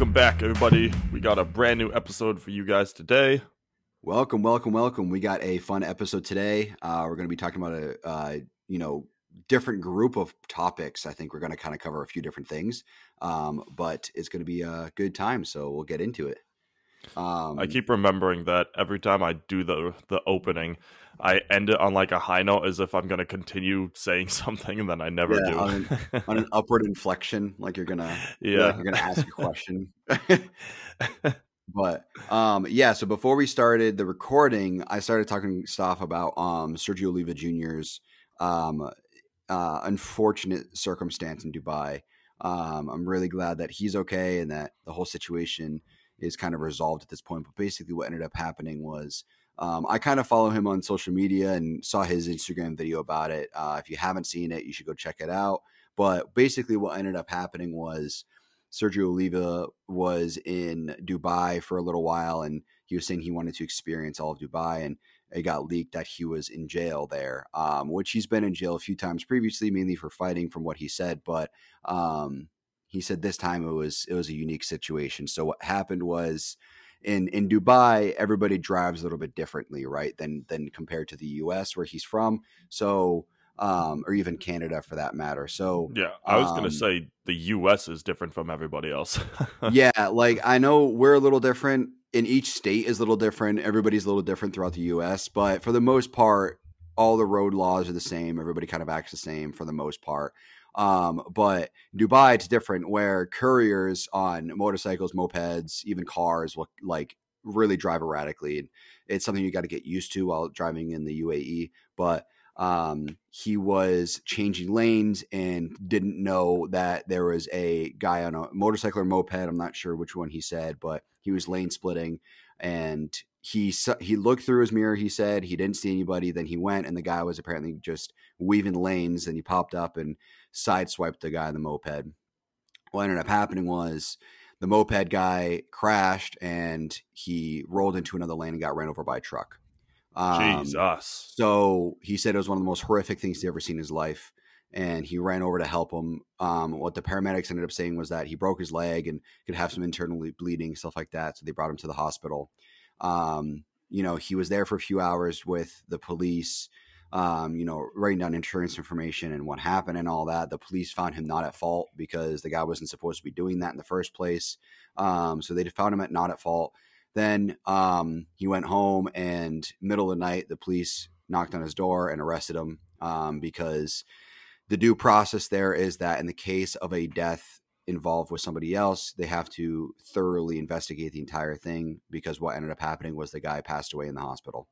Welcome back, everybody. We got a brand new episode for you guys today. Welcome, welcome, welcome. We got a fun episode today. Uh, we're going to be talking about a, uh, you know, different group of topics. I think we're going to kind of cover a few different things, um, but it's going to be a good time. So we'll get into it. Um, I keep remembering that every time I do the the opening, I end it on like a high note, as if I'm going to continue saying something, and then I never yeah, do. on, an, on, an, upward inflection, like you're gonna, yeah, you're gonna ask a question. but um, yeah. So before we started the recording, I started talking stuff about um, Sergio Oliva Jr.'s um, uh, unfortunate circumstance in Dubai. Um, I'm really glad that he's okay and that the whole situation is kind of resolved at this point. But basically, what ended up happening was um, I kind of follow him on social media and saw his Instagram video about it. Uh, if you haven't seen it, you should go check it out. But basically, what ended up happening was Sergio Oliva was in Dubai for a little while and he was saying he wanted to experience all of Dubai. And it got leaked that he was in jail there, um, which he's been in jail a few times previously, mainly for fighting, from what he said. But um, he said this time it was it was a unique situation. So what happened was in in Dubai, everybody drives a little bit differently, right? Than than compared to the U.S. where he's from. So um, or even Canada for that matter. So yeah, I was um, gonna say the U.S. is different from everybody else. yeah, like I know we're a little different in each state is a little different. Everybody's a little different throughout the U.S., but for the most part, all the road laws are the same. Everybody kind of acts the same for the most part. Um, but Dubai, it's different where couriers on motorcycles, mopeds, even cars will like really drive erratically. And it's something you got to get used to while driving in the UAE. But um, he was changing lanes and didn't know that there was a guy on a motorcycle or moped. I'm not sure which one he said, but he was lane splitting and he he looked through his mirror. He said he didn't see anybody. Then he went, and the guy was apparently just weaving lanes. And he popped up and sideswiped the guy in the moped. What ended up happening was the moped guy crashed and he rolled into another lane and got ran over by a truck. Um, Jesus. So he said it was one of the most horrific things he's ever seen in his life. And he ran over to help him. Um, what the paramedics ended up saying was that he broke his leg and could have some internal bleeding, stuff like that. So they brought him to the hospital. Um, you know, he was there for a few hours with the police, um, you know, writing down insurance information and what happened and all that. The police found him not at fault because the guy wasn't supposed to be doing that in the first place. Um, so they found him at not at fault. Then um, he went home, and middle of the night, the police knocked on his door and arrested him um, because the due process there is that in the case of a death involved with somebody else, they have to thoroughly investigate the entire thing because what ended up happening was the guy passed away in the hospital.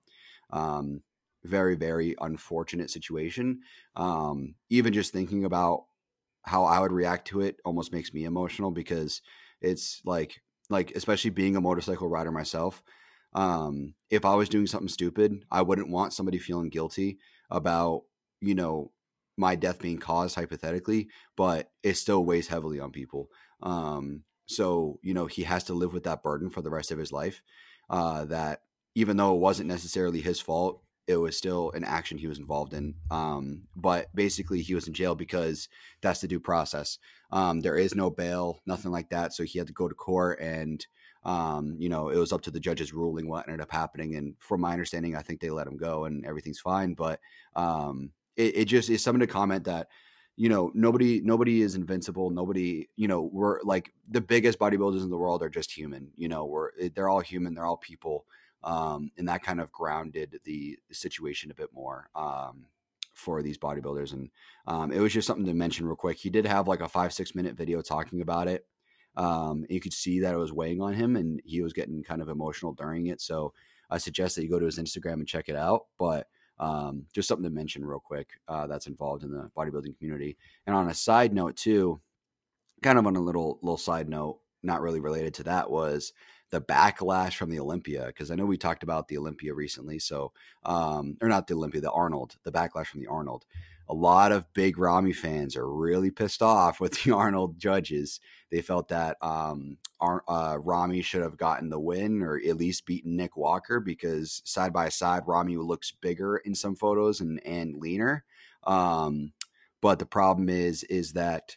Um, very, very unfortunate situation. Um, even just thinking about how I would react to it almost makes me emotional because it's like like especially being a motorcycle rider myself um if i was doing something stupid i wouldn't want somebody feeling guilty about you know my death being caused hypothetically but it still weighs heavily on people um so you know he has to live with that burden for the rest of his life uh that even though it wasn't necessarily his fault it was still an action he was involved in. Um, but basically, he was in jail because that's the due process. Um, there is no bail, nothing like that. So he had to go to court, and um, you know, it was up to the judge's ruling what ended up happening. And from my understanding, I think they let him go, and everything's fine. But um, it, it just is something to comment that you know nobody nobody is invincible nobody you know we're like the biggest bodybuilders in the world are just human you know we're they're all human they're all people um, and that kind of grounded the situation a bit more um, for these bodybuilders. And um, it was just something to mention real quick. He did have like a five six minute video talking about it. Um, you could see that it was weighing on him, and he was getting kind of emotional during it. So I suggest that you go to his Instagram and check it out. But um, just something to mention real quick uh, that's involved in the bodybuilding community. And on a side note too, kind of on a little little side note, not really related to that was the backlash from the Olympia because I know we talked about the Olympia recently. So, um, or not the Olympia, the Arnold, the backlash from the Arnold. A lot of big Ramy fans are really pissed off with the Arnold judges. They felt that um, uh, Ramy should have gotten the win or at least beaten Nick Walker because side by side, Ramy looks bigger in some photos and and leaner. Um, but the problem is is that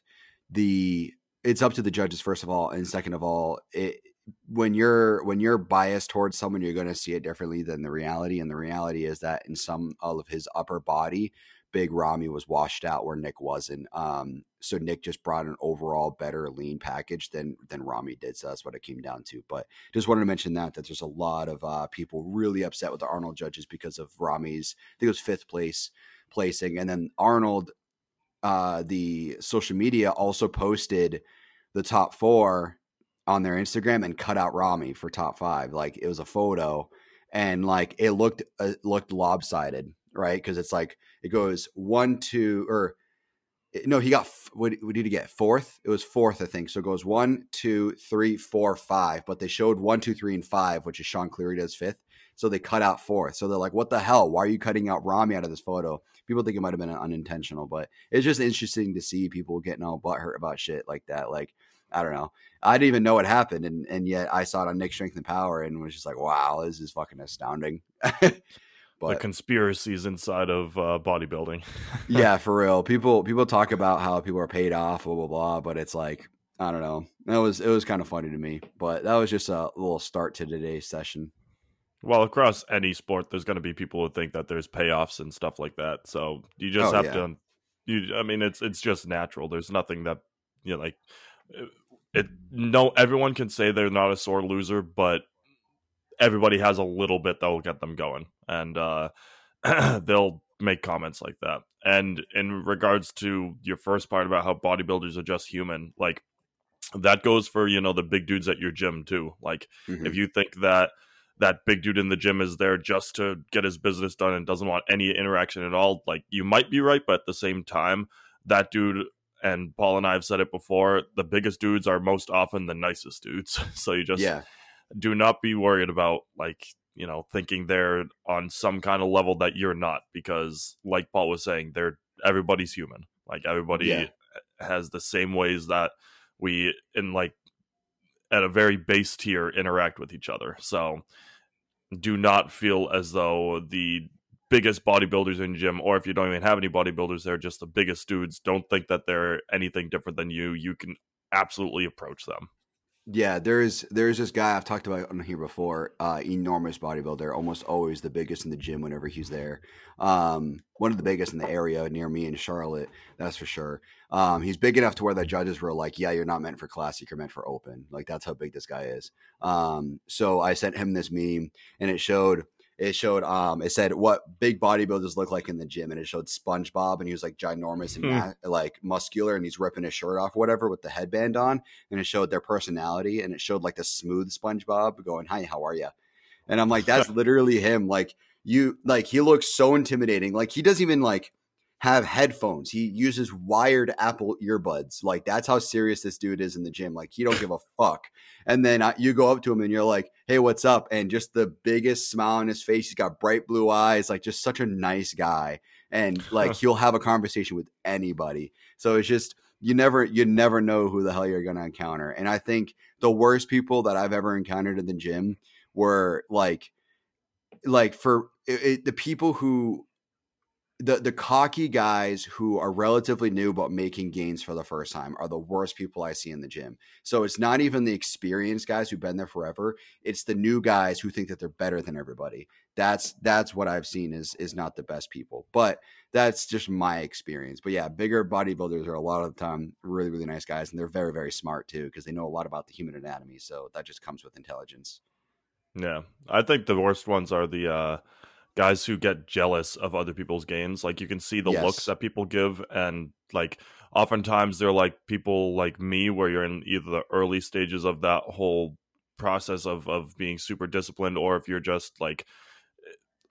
the it's up to the judges first of all, and second of all, it when you're when you're biased towards someone, you're going to see it differently than the reality. And the reality is that in some of his upper body, Big Ramy was washed out where Nick wasn't. Um, so Nick just brought an overall better lean package than than Ramy did. So that's what it came down to. But just wanted to mention that that there's a lot of uh, people really upset with the Arnold judges because of Ramy's. I think it was fifth place placing, and then Arnold, uh, the social media also posted the top four on their Instagram and cut out Ramy for top five. Like it was a photo, and like it looked uh, looked lopsided, right? Because it's like it goes one, two, or eh, no, he got what, did he get? Fourth. It was fourth, I think. So it goes one, two, three, four, five. But they showed one, two, three, and five, which is Shaun Clarida's fifth. So they cut out fourth. So they're like, "What the hell? Why are you cutting out Ramy out of this photo?" People think it might have been unintentional, but it's just interesting to see people getting all butthurt about shit like that. Like I don't know. I didn't even know what happened, and and yet I saw it on Nick Strength and Power, and was just like, wow, this is fucking astounding. but, the conspiracies inside of uh, bodybuilding. yeah, for real. People people talk about how people are paid off, blah blah blah, but it's like I don't know. That was it was kind of funny to me, but that was just a little start to today's session. Well, across any sport, there's going to be people who think that there's payoffs and stuff like that. So you just oh, have yeah. to. You, I mean, it's it's just natural. There's nothing that you know, like it no everyone can say they're not a sore loser, but everybody has a little bit that will get them going, and uh, they'll make comments like that. And in regards to your first part about how bodybuilders are just human, like that goes for you know the big dudes at your gym too. Like mm-hmm. if you think that that big dude in the gym is there just to get his business done and doesn't want any interaction at all, like you might be right, but at the same time, that dude and Paul and I have said it before, the biggest dudes are most often the nicest dudes. so you just yeah. Do not be worried about like, you know, thinking they're on some kind of level that you're not because like Paul was saying, they're everybody's human. Like everybody yeah. has the same ways that we in like at a very base tier interact with each other. So do not feel as though the biggest bodybuilders in gym, or if you don't even have any bodybuilders, they're just the biggest dudes. Don't think that they're anything different than you. You can absolutely approach them. Yeah, there's there's this guy I've talked about on here before. Uh, enormous bodybuilder, almost always the biggest in the gym whenever he's there. Um, one of the biggest in the area near me in Charlotte, that's for sure. Um, he's big enough to where the judges were like, "Yeah, you're not meant for classic, you're meant for open." Like that's how big this guy is. Um, so I sent him this meme, and it showed it showed um it said what big bodybuilders look like in the gym and it showed SpongeBob and he was like ginormous and hmm. ma- like muscular and he's ripping his shirt off whatever with the headband on and it showed their personality and it showed like the smooth SpongeBob going hi how are you and I'm like that's literally him like you like he looks so intimidating like he doesn't even like have headphones. He uses wired Apple earbuds. Like that's how serious this dude is in the gym. Like he don't give a fuck. And then uh, you go up to him and you're like, "Hey, what's up?" And just the biggest smile on his face. He's got bright blue eyes. Like just such a nice guy. And like he'll have a conversation with anybody. So it's just you never you never know who the hell you're gonna encounter. And I think the worst people that I've ever encountered in the gym were like like for it, it, the people who the the cocky guys who are relatively new but making gains for the first time are the worst people I see in the gym. So it's not even the experienced guys who've been there forever. It's the new guys who think that they're better than everybody. That's that's what I've seen is is not the best people. But that's just my experience. But yeah, bigger bodybuilders are a lot of the time really really nice guys and they're very very smart too because they know a lot about the human anatomy. So that just comes with intelligence. Yeah. I think the worst ones are the uh guys who get jealous of other people's gains. Like you can see the yes. looks that people give, and like oftentimes they're like people like me, where you're in either the early stages of that whole process of of being super disciplined, or if you're just like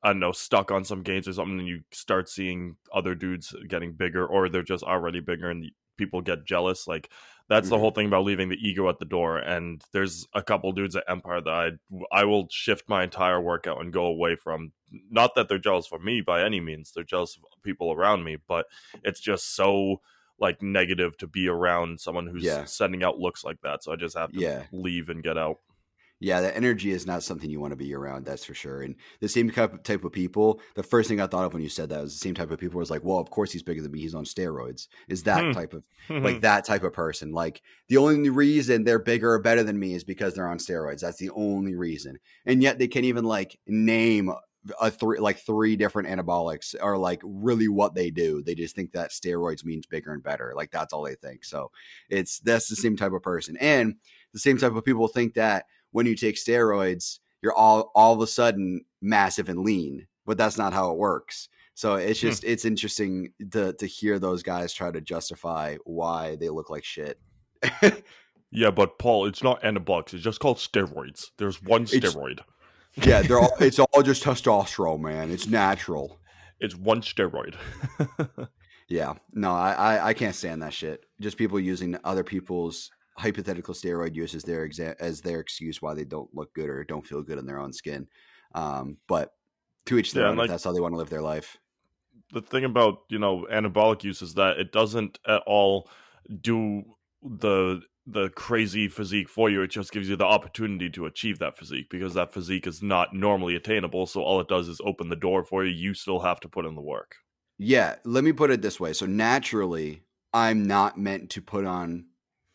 I don't know, stuck on some gains or something, and you start seeing other dudes getting bigger, or they're just already bigger, and people get jealous. Like that's mm-hmm. the whole thing about leaving the ego at the door. And there's a couple dudes at Empire that I I will shift my entire workout and go away from. Not that they're jealous for me by any means; they're jealous of people around me. But it's just so like negative to be around someone who's yeah. sending out looks like that. So I just have to yeah. leave and get out. Yeah, the energy is not something you want to be around. That's for sure. And the same type of people. The first thing I thought of when you said that was the same type of people. Was like, well, of course he's bigger than me. He's on steroids. Is that hmm. type of like that type of person? Like the only reason they're bigger or better than me is because they're on steroids. That's the only reason. And yet they can't even like name a three like three different anabolics are like really what they do. They just think that steroids means bigger and better. Like that's all they think. So it's that's the same type of person. And the same type of people think that when you take steroids, you're all all of a sudden massive and lean, but that's not how it works. So it's hmm. just hmm. it's interesting to to hear those guys try to justify why they look like shit. yeah, but Paul, it's not anabolics. It's just called steroids. There's one steroid. It's, yeah, they're all. It's all just testosterone, man. It's natural. It's one steroid. yeah, no, I, I I can't stand that shit. Just people using other people's hypothetical steroid use as their exa- as their excuse why they don't look good or don't feel good in their own skin. Um, but to each their yeah, own. Like, that's how they want to live their life. The thing about you know anabolic use is that it doesn't at all do the the crazy physique for you. It just gives you the opportunity to achieve that physique because that physique is not normally attainable. So all it does is open the door for you. You still have to put in the work. Yeah, let me put it this way. So naturally, I'm not meant to put on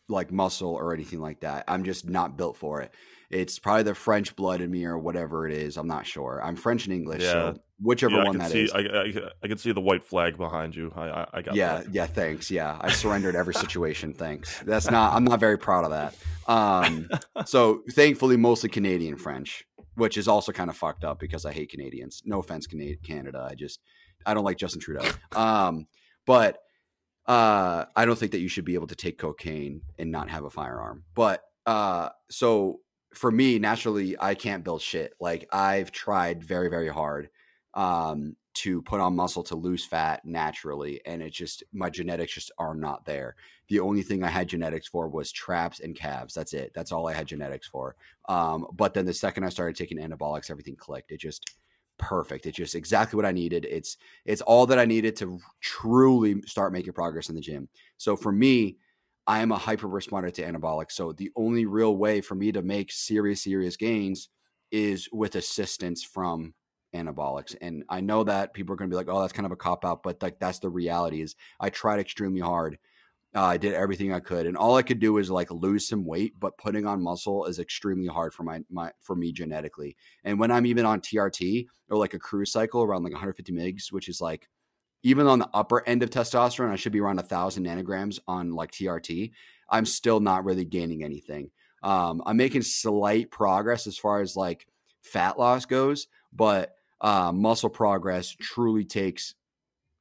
like muscle or anything like that. I'm just not built for it. It's probably the French blood in me or whatever it is. I'm not sure. I'm French and English, yeah. so whichever yeah, one that see, is. I, I, I, can see the white flag behind you. I, I, I got. Yeah, that. yeah. Thanks. Yeah, I surrendered every situation. thanks. That's not. I'm not very proud of that. Um, so thankfully, mostly Canadian French, which is also kind of fucked up because I hate Canadians. No offense, Canada. I just I don't like Justin Trudeau. Um, but uh, I don't think that you should be able to take cocaine and not have a firearm. But uh, so for me, naturally, I can't build shit. Like I've tried very, very hard um, to put on muscle to lose fat naturally, and it's just my genetics just are not there. The only thing I had genetics for was traps and calves. That's it. That's all I had genetics for. Um, but then the second I started taking anabolics, everything clicked. It just perfect. It's just exactly what I needed. It's it's all that I needed to truly start making progress in the gym. So for me, I am a hyper responder to anabolics. So the only real way for me to make serious serious gains is with assistance from anabolics. And I know that people are going to be like, "Oh, that's kind of a cop out," but like that's the reality is I tried extremely hard uh, I did everything I could, and all I could do was like lose some weight. But putting on muscle is extremely hard for my my for me genetically. And when I'm even on TRT or like a cruise cycle around like 150 mgs, which is like even on the upper end of testosterone, I should be around a thousand nanograms on like TRT. I'm still not really gaining anything. Um, I'm making slight progress as far as like fat loss goes, but uh, muscle progress truly takes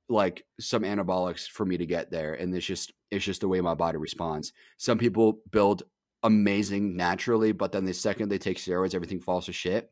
like some anabolics for me to get there and it's just it's just the way my body responds. Some people build amazing naturally but then the second they take steroids everything falls to shit.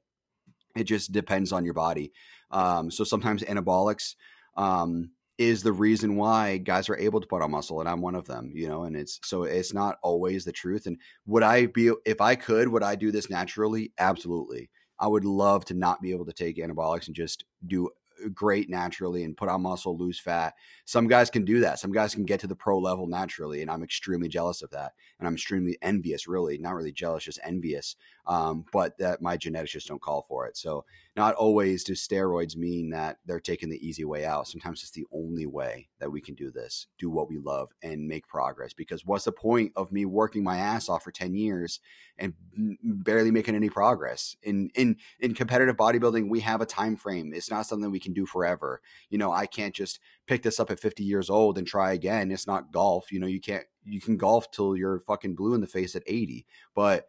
It just depends on your body. Um, so sometimes anabolics um, is the reason why guys are able to put on muscle and i'm one of them you know and it's so it's not always the truth. And would i be if i could would i do this naturally? Absolutely. I would love to not be able to take anabolics and just do great naturally and put on muscle, lose fat. Some guys can do that. Some guys can get to the pro level naturally, and I'm extremely jealous of that. And I'm extremely envious, really, not really jealous, just envious. Um, but that my genetics just don't call for it. So not always do steroids mean that they're taking the easy way out. Sometimes it's the only way that we can do this, do what we love, and make progress. Because what's the point of me working my ass off for ten years and barely making any progress? In in in competitive bodybuilding, we have a time frame. It's not something we can do forever. You know, I can't just pick this up at 50 years old and try again. It's not golf. You know, you can't you can golf till you're fucking blue in the face at 80. But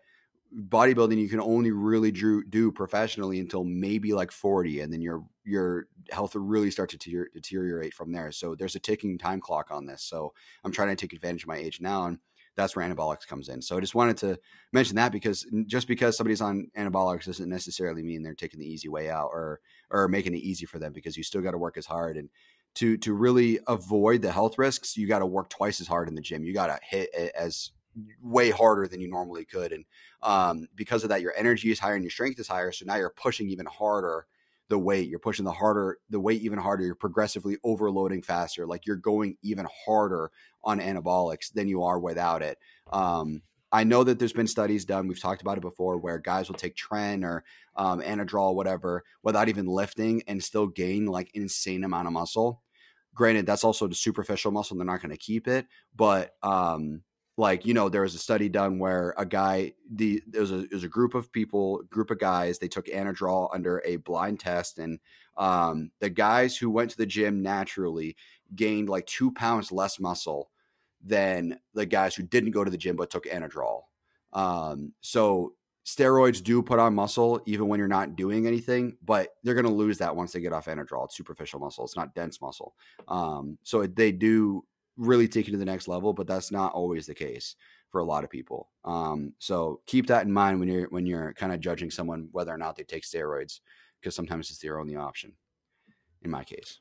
bodybuilding you can only really do, professionally until maybe like 40 and then your your health really start to deteriorate from there. So there's a ticking time clock on this so i'm trying to take advantage of my age now and that's where anabolics comes in. So i just wanted to mention that because just because somebody's on anabolics doesn't necessarily mean they're taking the easy way out or or making it easy for them because you still got to work as hard and to to really avoid the health risks you got to work twice as hard in the gym. You got to hit as way harder than you normally could. And um, because of that, your energy is higher and your strength is higher. So now you're pushing even harder the weight. You're pushing the harder the weight even harder. You're progressively overloading faster. Like you're going even harder on anabolics than you are without it. Um, I know that there's been studies done. We've talked about it before, where guys will take Tren or um, Anadrol, whatever, without even lifting, and still gain like insane amount of muscle. Granted, that's also the superficial muscle; they're not going to keep it, but um, like you know there was a study done where a guy the there was a, there was a group of people group of guys they took anadrol under a blind test and um, the guys who went to the gym naturally gained like two pounds less muscle than the guys who didn't go to the gym but took anadrol. Um, so steroids do put on muscle even when you're not doing anything but they're going to lose that once they get off anadrol. It's superficial muscle it's not dense muscle. Um, so they do really take you to the next level, but that's not always the case for a lot of people. Um, so keep that in mind when you're when you're kind of judging someone whether or not they take steroids, because sometimes it's their only option. In my case,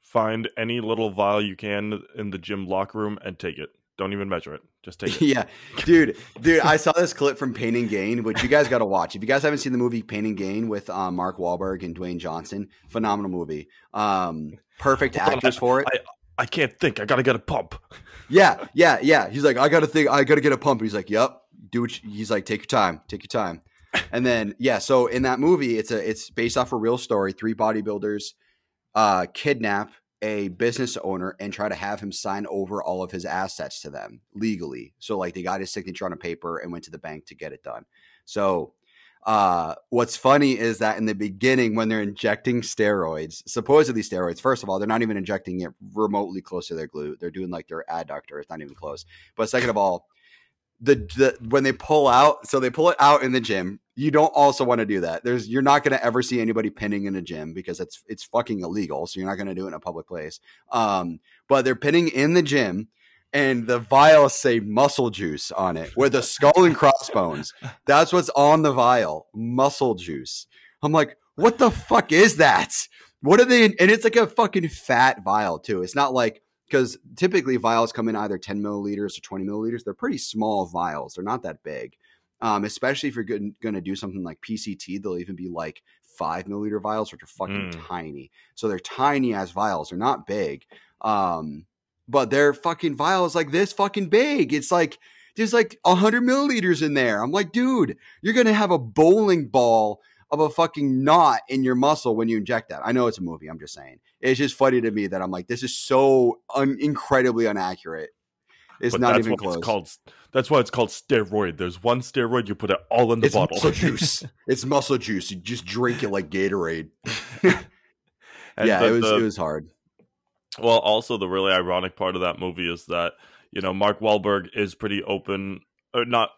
find any little vial you can in the gym locker room and take it. Don't even measure it. Just take it. yeah, dude, dude. I saw this clip from Pain and Gain, which you guys got to watch. If you guys haven't seen the movie Pain and Gain with um, Mark Wahlberg and Dwayne Johnson, phenomenal movie. Um, perfect actors for it. I, I can't think. I gotta get a pump. yeah, yeah, yeah. He's like, I gotta think. I gotta get a pump. He's like, Yep. Do what. You, he's like, take your time. Take your time. And then yeah, so in that movie, it's a it's based off a real story. Three bodybuilders uh, kidnap a business owner and try to have him sign over all of his assets to them legally. So like they got his signature on a paper and went to the bank to get it done. So uh, what's funny is that in the beginning, when they're injecting steroids, supposedly steroids, first of all, they're not even injecting it remotely close to their glute. They're doing like their adductor. It's not even close. But second of all, the, the when they pull out, so they pull it out in the gym. You don't also want to do that. There's you're not going to ever see anybody pinning in a gym because it's it's fucking illegal. So you're not going to do it in a public place. Um, but they're pinning in the gym and the vials say muscle juice on it with a skull and crossbones. That's what's on the vial, muscle juice. I'm like, what the fuck is that? What are they? And it's like a fucking fat vial too. It's not like because typically vials come in either 10 milliliters or 20 milliliters. They're pretty small vials. They're not that big. Um, especially if you're going to do something like PCT, they'll even be like five milliliter vials, which are fucking mm. tiny. So they're tiny as vials. They're not big. Um, but their fucking vial is like this fucking big. It's like there's like a hundred milliliters in there. I'm like, dude, you're gonna have a bowling ball of a fucking knot in your muscle when you inject that. I know it's a movie. I'm just saying. It's just funny to me that I'm like, this is so un- incredibly inaccurate. It's but not even close. It's called, that's why it's called steroid. There's one steroid, you put it all in the it's bottle. Muscle juice. it's muscle juice. You just drink it like Gatorade. yeah, the, it was the, it was hard. Well, also the really ironic part of that movie is that you know Mark Wahlberg is pretty open, or not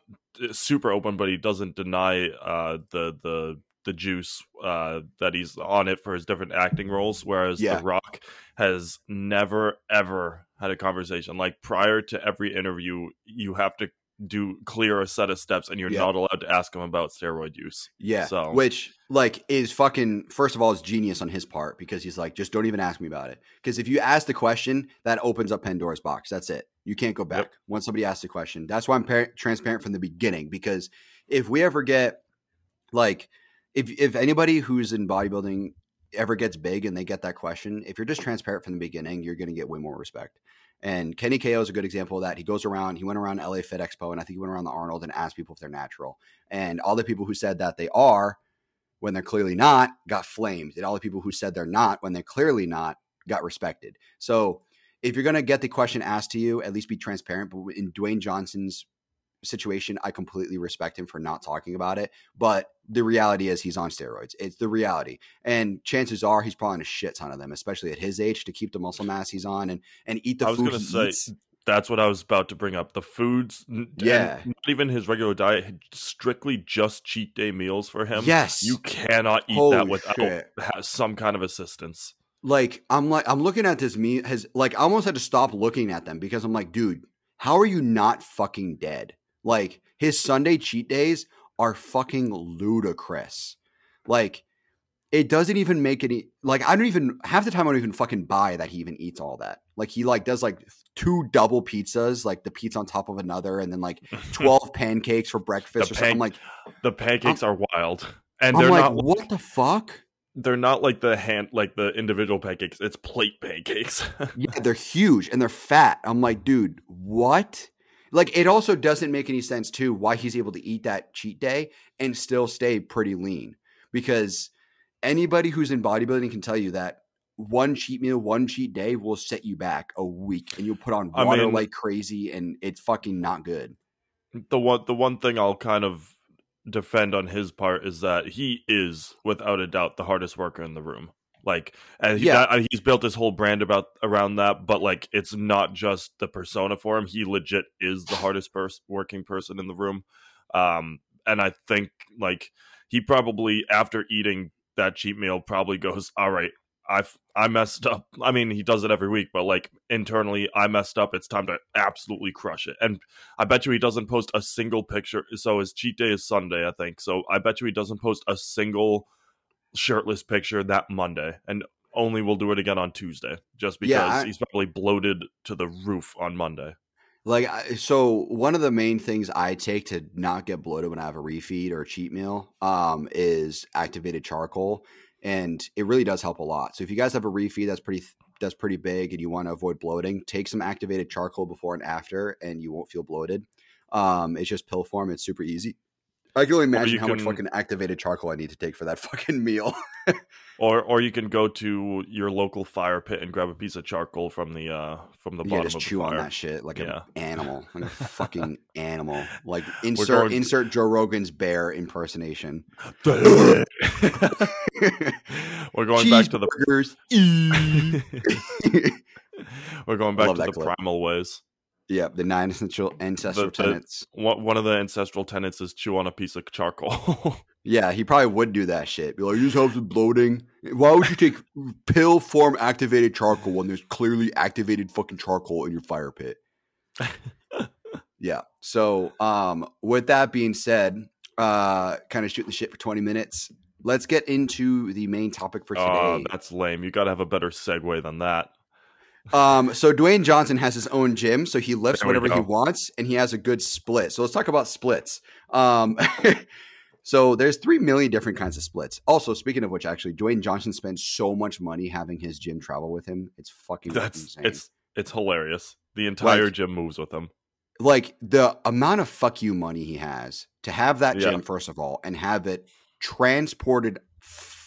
uh, super open, but he doesn't deny uh, the the the juice uh, that he's on it for his different acting roles. Whereas yeah. The Rock has never ever had a conversation like prior to every interview. You have to do clear a set of steps and you're yeah. not allowed to ask him about steroid use. Yeah. So which like is fucking first of all is genius on his part because he's like just don't even ask me about it because if you ask the question that opens up Pandora's box. That's it. You can't go back yep. once somebody asks a question. That's why I'm par- transparent from the beginning because if we ever get like if if anybody who's in bodybuilding ever gets big and they get that question, if you're just transparent from the beginning, you're going to get way more respect. And Kenny KO is a good example of that. He goes around, he went around LA Fit Expo, and I think he went around the Arnold and asked people if they're natural. And all the people who said that they are, when they're clearly not, got flamed. And all the people who said they're not, when they're clearly not, got respected. So if you're going to get the question asked to you, at least be transparent. But in Dwayne Johnson's situation, I completely respect him for not talking about it. But the reality is he's on steroids. It's the reality. And chances are he's probably on a shit ton of them, especially at his age, to keep the muscle mass he's on and, and eat the I was food gonna say, eats. That's what I was about to bring up. The foods, yeah, not even his regular diet, strictly just cheat day meals for him. Yes, you cannot eat Holy that without shit. some kind of assistance. Like I'm like I'm looking at this meal has like I almost had to stop looking at them because I'm like, dude, how are you not fucking dead? Like his Sunday cheat days are fucking ludicrous. Like it doesn't even make any like I don't even half the time I don't even fucking buy that he even eats all that. Like he like does like two double pizzas, like the pizza on top of another, and then like twelve pancakes for breakfast the or pan- something. like the pancakes I'm, are wild, and they're like, not what the fuck. They're not like the hand, like the individual pancakes. It's plate pancakes. yeah, they're huge and they're fat. I'm like, dude, what? Like it also doesn't make any sense too why he's able to eat that cheat day and still stay pretty lean because anybody who's in bodybuilding can tell you that one cheat meal, one cheat day will set you back a week, and you'll put on water I mean, like crazy, and it's fucking not good. The one, the one thing I'll kind of defend on his part is that he is, without a doubt, the hardest worker in the room. Like, and he, yeah. That, he's built his whole brand about around that. But like, it's not just the persona for him. He legit is the hardest person, working person in the room. Um, and I think like he probably after eating that cheat meal probably goes, all right, I've I messed up. I mean, he does it every week, but like internally, I messed up. It's time to absolutely crush it. And I bet you he doesn't post a single picture. So his cheat day is Sunday, I think. So I bet you he doesn't post a single shirtless picture that Monday, and only will do it again on Tuesday, just because yeah, I, he's probably bloated to the roof on Monday. Like, so one of the main things I take to not get bloated when I have a refeed or a cheat meal um, is activated charcoal and it really does help a lot. So if you guys have a refeed that's pretty that's pretty big and you want to avoid bloating, take some activated charcoal before and after, and you won't feel bloated. Um, it's just pill form. It's super easy. I can only imagine how can, much fucking activated charcoal I need to take for that fucking meal. or or you can go to your local fire pit and grab a piece of charcoal from the uh from the yeah, bottom just chew on that shit like yeah. an animal, like a fucking animal. Like insert going... insert Joe Rogan's bear impersonation. We're going back to the We're going back to the primal ways. Yeah, the nine essential ancestral the, the, tenets. One of the ancestral tenets is chew on a piece of charcoal. yeah, he probably would do that shit. Be like, "This helps with bloating." Why would you take pill form activated charcoal when there's clearly activated fucking charcoal in your fire pit? yeah. So, um, with that being said, uh, kind of shooting the shit for twenty minutes. Let's get into the main topic for today. Oh, that's lame. You got to have a better segue than that. Um, so Dwayne Johnson has his own gym, so he lifts there whatever he wants, and he has a good split. So let's talk about splits. Um, so there's three million different kinds of splits. Also, speaking of which, actually, Dwayne Johnson spends so much money having his gym travel with him. It's fucking that's insane. it's it's hilarious. The entire like, gym moves with him. Like the amount of fuck you money he has to have that gym, yeah. first of all, and have it transported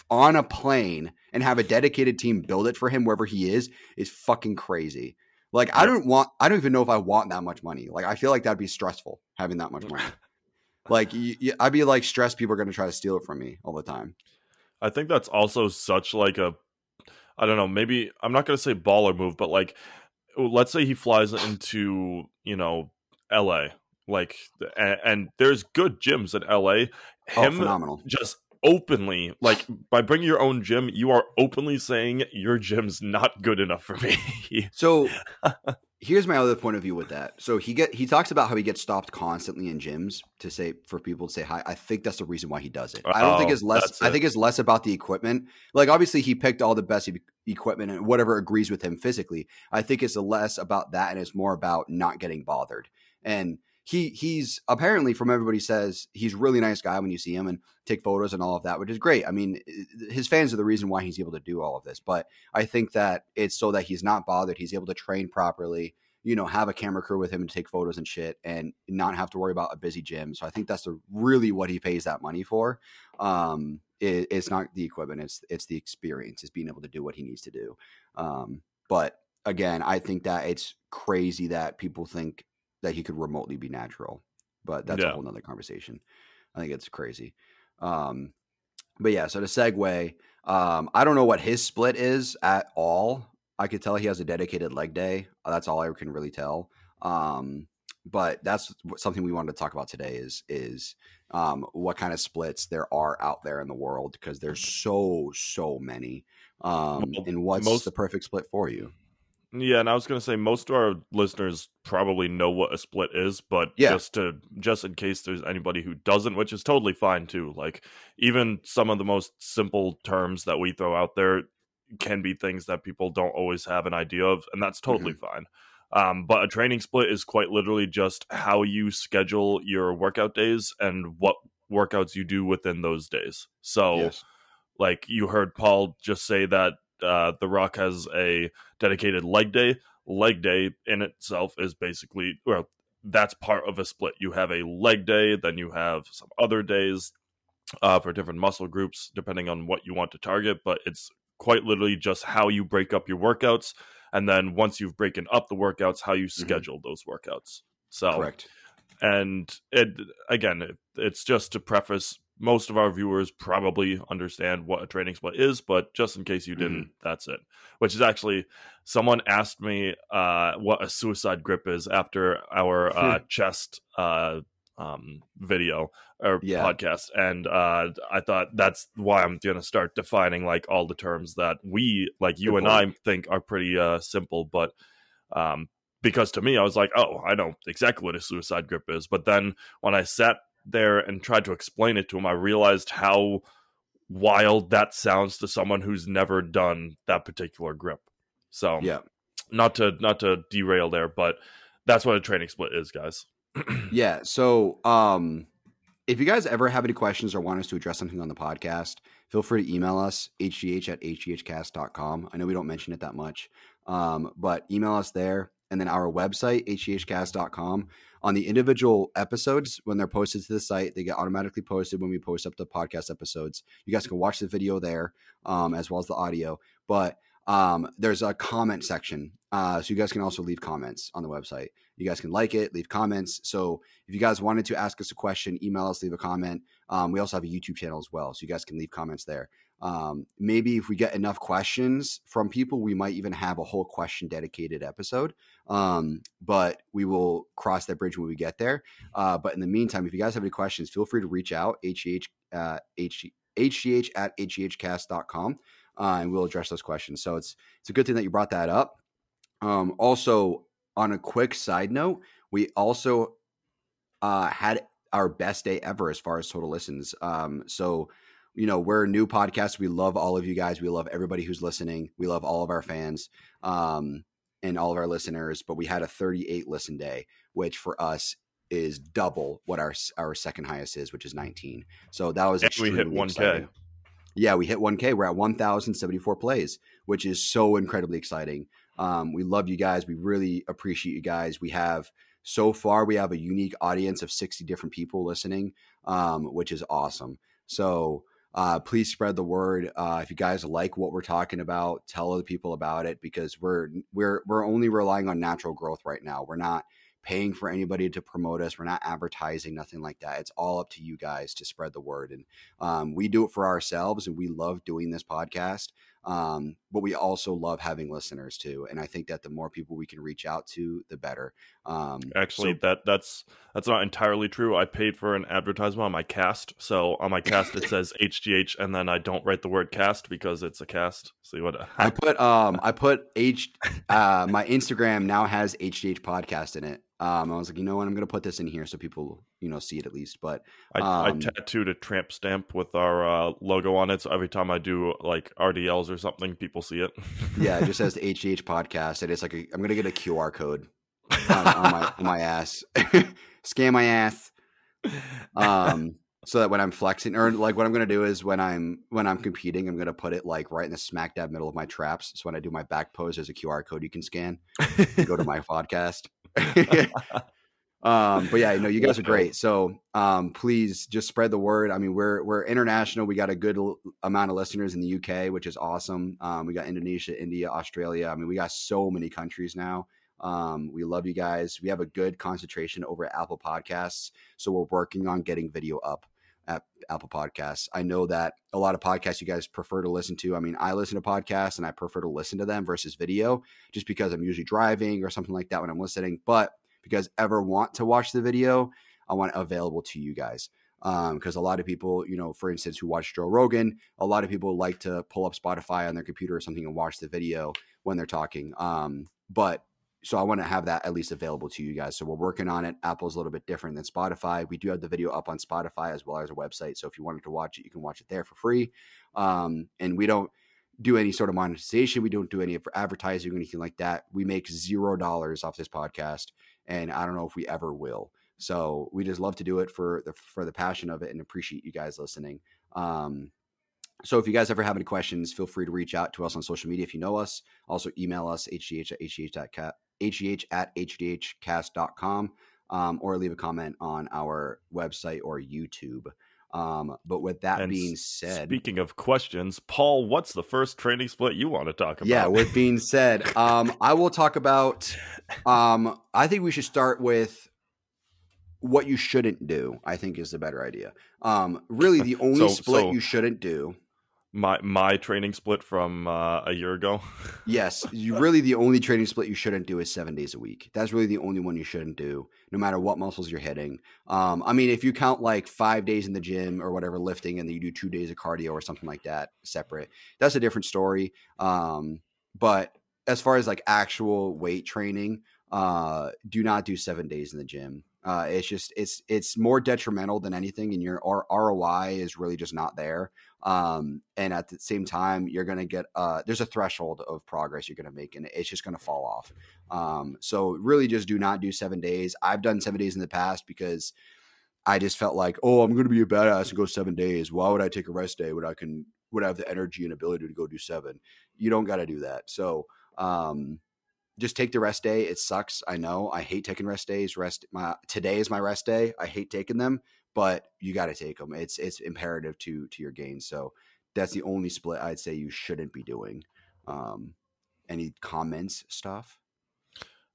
on a plane and have a dedicated team build it for him wherever he is is fucking crazy. Like I don't want I don't even know if I want that much money. Like I feel like that'd be stressful having that much money. like you, you, I'd be like stressed people are going to try to steal it from me all the time. I think that's also such like a I don't know, maybe I'm not going to say baller move, but like let's say he flies into, you know, LA like and, and there's good gyms in LA. Oh, Him oh, phenomenal. just openly like by bringing your own gym you are openly saying your gym's not good enough for me. So here's my other point of view with that. So he get he talks about how he gets stopped constantly in gyms to say for people to say hi. I think that's the reason why he does it. I don't oh, think it's less i think it's less about the equipment. Like obviously he picked all the best equipment and whatever agrees with him physically. I think it's less about that and it's more about not getting bothered. And he he's apparently from everybody says he's really nice guy when you see him and take photos and all of that, which is great. I mean, his fans are the reason why he's able to do all of this. But I think that it's so that he's not bothered. He's able to train properly, you know, have a camera crew with him and take photos and shit, and not have to worry about a busy gym. So I think that's the, really what he pays that money for. Um, it, it's not the equipment; it's it's the experience. It's being able to do what he needs to do. Um, but again, I think that it's crazy that people think that he could remotely be natural. But that's yeah. a whole nother conversation. I think it's crazy. Um, but yeah, so to segue, um, I don't know what his split is at all. I could tell he has a dedicated leg day. That's all I can really tell. Um, but that's something we wanted to talk about today is is um, what kind of splits there are out there in the world because there's so so many. Um, and what's most, the perfect split for you? Yeah, and I was going to say most of our listeners probably know what a split is, but yeah. just to just in case there's anybody who doesn't, which is totally fine too. Like even some of the most simple terms that we throw out there can be things that people don't always have an idea of, and that's totally mm-hmm. fine. Um, but a training split is quite literally just how you schedule your workout days and what workouts you do within those days. So, yes. like you heard Paul just say that uh, The Rock has a dedicated leg day. Leg day in itself is basically well, that's part of a split. You have a leg day, then you have some other days uh, for different muscle groups, depending on what you want to target. But it's quite literally just how you break up your workouts. And then once you've broken up the workouts, how you mm-hmm. schedule those workouts. So, correct. And it again, it, it's just to preface most of our viewers probably understand what a training split is, but just in case you didn't, mm-hmm. that's it. Which is actually someone asked me uh, what a suicide grip is after our uh, chest uh, um, video or yeah. podcast, and uh, I thought that's why I'm gonna start defining like all the terms that we, like you Good and point. I, think are pretty uh, simple, but um, because to me, I was like, oh, I know exactly what a suicide grip is. But then when I sat there and tried to explain it to him, I realized how wild that sounds to someone who's never done that particular grip. So yeah, not to not to derail there, but that's what a training split is, guys. yeah. So um if you guys ever have any questions or want us to address something on the podcast, feel free to email us, hgh at hghcast.com. I know we don't mention it that much, um, but email us there. And then our website, hghcast.com on the individual episodes when they're posted to the site they get automatically posted when we post up the podcast episodes. You guys can watch the video there um, as well as the audio. But um, there's a comment section uh, so you guys can also leave comments on the website. You guys can like it leave comments. So if you guys wanted to ask us a question email us leave a comment. Um, we also have a youtube channel as well so you guys can leave comments there um, maybe if we get enough questions from people, we might even have a whole question dedicated episode. Um, but we will cross that bridge when we get there. Uh, but in the meantime, if you guys have any questions, feel free to reach out, HGH, uh, HGH at HGHcast.com, uh, and we'll address those questions. So it's, it's a good thing that you brought that up. Um, also, on a quick side note, we also uh, had our best day ever as far as total listens. Um, so you know, we're a new podcast. We love all of you guys. We love everybody who's listening. We love all of our fans um, and all of our listeners. But we had a 38 listen day, which for us is double what our our second highest is, which is 19. So that was we hit 1K. Exciting. Yeah, we hit 1K. We're at 1,074 plays, which is so incredibly exciting. Um, we love you guys. We really appreciate you guys. We have so far we have a unique audience of 60 different people listening, um, which is awesome. So uh, please spread the word. Uh, if you guys like what we're talking about, tell other people about it because we're we're we're only relying on natural growth right now. We're not paying for anybody to promote us. We're not advertising, nothing like that. It's all up to you guys to spread the word. And um, we do it for ourselves, and we love doing this podcast. Um, but we also love having listeners too, and I think that the more people we can reach out to, the better. Um, Actually, so- that that's that's not entirely true. I paid for an advertisement on my cast, so on my cast it says HGH, and then I don't write the word cast because it's a cast. See what I put? Um, I put H. Uh, my Instagram now has HGH podcast in it. Um, I was like, you know what, I'm going to put this in here so people, you know, see it at least. But um, I, I um, tattooed a tramp stamp with our uh, logo on it, so every time I do like RDLs or something, people see it. yeah, it just says the HGH podcast, and it's like a, I'm going to get a QR code on, on, my on my ass, scan my ass. Um, so that when I'm flexing, or like what I'm going to do is when I'm when I'm competing, I'm going to put it like right in the smack dab middle of my traps. So when I do my back pose, there's a QR code you can scan. go to my podcast. um, but yeah, you know, you guys are great. So um, please just spread the word. I mean, we're we're international. We got a good l- amount of listeners in the UK, which is awesome. Um, we got Indonesia, India, Australia. I mean, we got so many countries now. Um, we love you guys. We have a good concentration over at Apple Podcasts, so we're working on getting video up at Apple Podcasts. I know that a lot of podcasts you guys prefer to listen to. I mean, I listen to podcasts and I prefer to listen to them versus video just because I'm usually driving or something like that when I'm listening. But if you guys ever want to watch the video, I want it available to you guys. Because um, a lot of people, you know, for instance, who watch Joe Rogan, a lot of people like to pull up Spotify on their computer or something and watch the video when they're talking. Um, but so I want to have that at least available to you guys. So we're working on it. Apple's a little bit different than Spotify. We do have the video up on Spotify as well as our website. So if you wanted to watch it, you can watch it there for free. Um, and we don't do any sort of monetization. We don't do any advertising or anything like that. We make zero dollars off this podcast, and I don't know if we ever will. So we just love to do it for the for the passion of it and appreciate you guys listening. Um, so if you guys ever have any questions, feel free to reach out to us on social media if you know us. Also email us hgh at hgh.cat hgh at hghcast.com. um, or leave a comment on our website or YouTube. Um, but with that and being said, speaking of questions, Paul, what's the first training split you want to talk about? Yeah, with being said, um, I will talk about. Um, I think we should start with what you shouldn't do. I think is the better idea. Um, really, the only so, split so, you shouldn't do my my training split from uh, a year ago. yes, you really the only training split you shouldn't do is seven days a week. That's really the only one you shouldn't do, no matter what muscles you're hitting. Um, I mean, if you count like five days in the gym or whatever lifting, and then you do two days of cardio or something like that separate, that's a different story. Um, but as far as like actual weight training, uh, do not do seven days in the gym. Uh, it's just it's it's more detrimental than anything, and your ROI is really just not there. Um, and at the same time, you're going to get uh, there's a threshold of progress you're going to make, and it's just going to fall off. Um, so really, just do not do seven days. I've done seven days in the past because I just felt like, oh, I'm going to be a badass and go seven days. Why would I take a rest day when I can would I have the energy and ability to go do seven? You don't got to do that. So um, just take the rest day. It sucks. I know. I hate taking rest days. Rest my today is my rest day. I hate taking them but you got to take them. It's it's imperative to to your gains. So that's the only split I'd say you shouldn't be doing. Um, any comments, Stoph?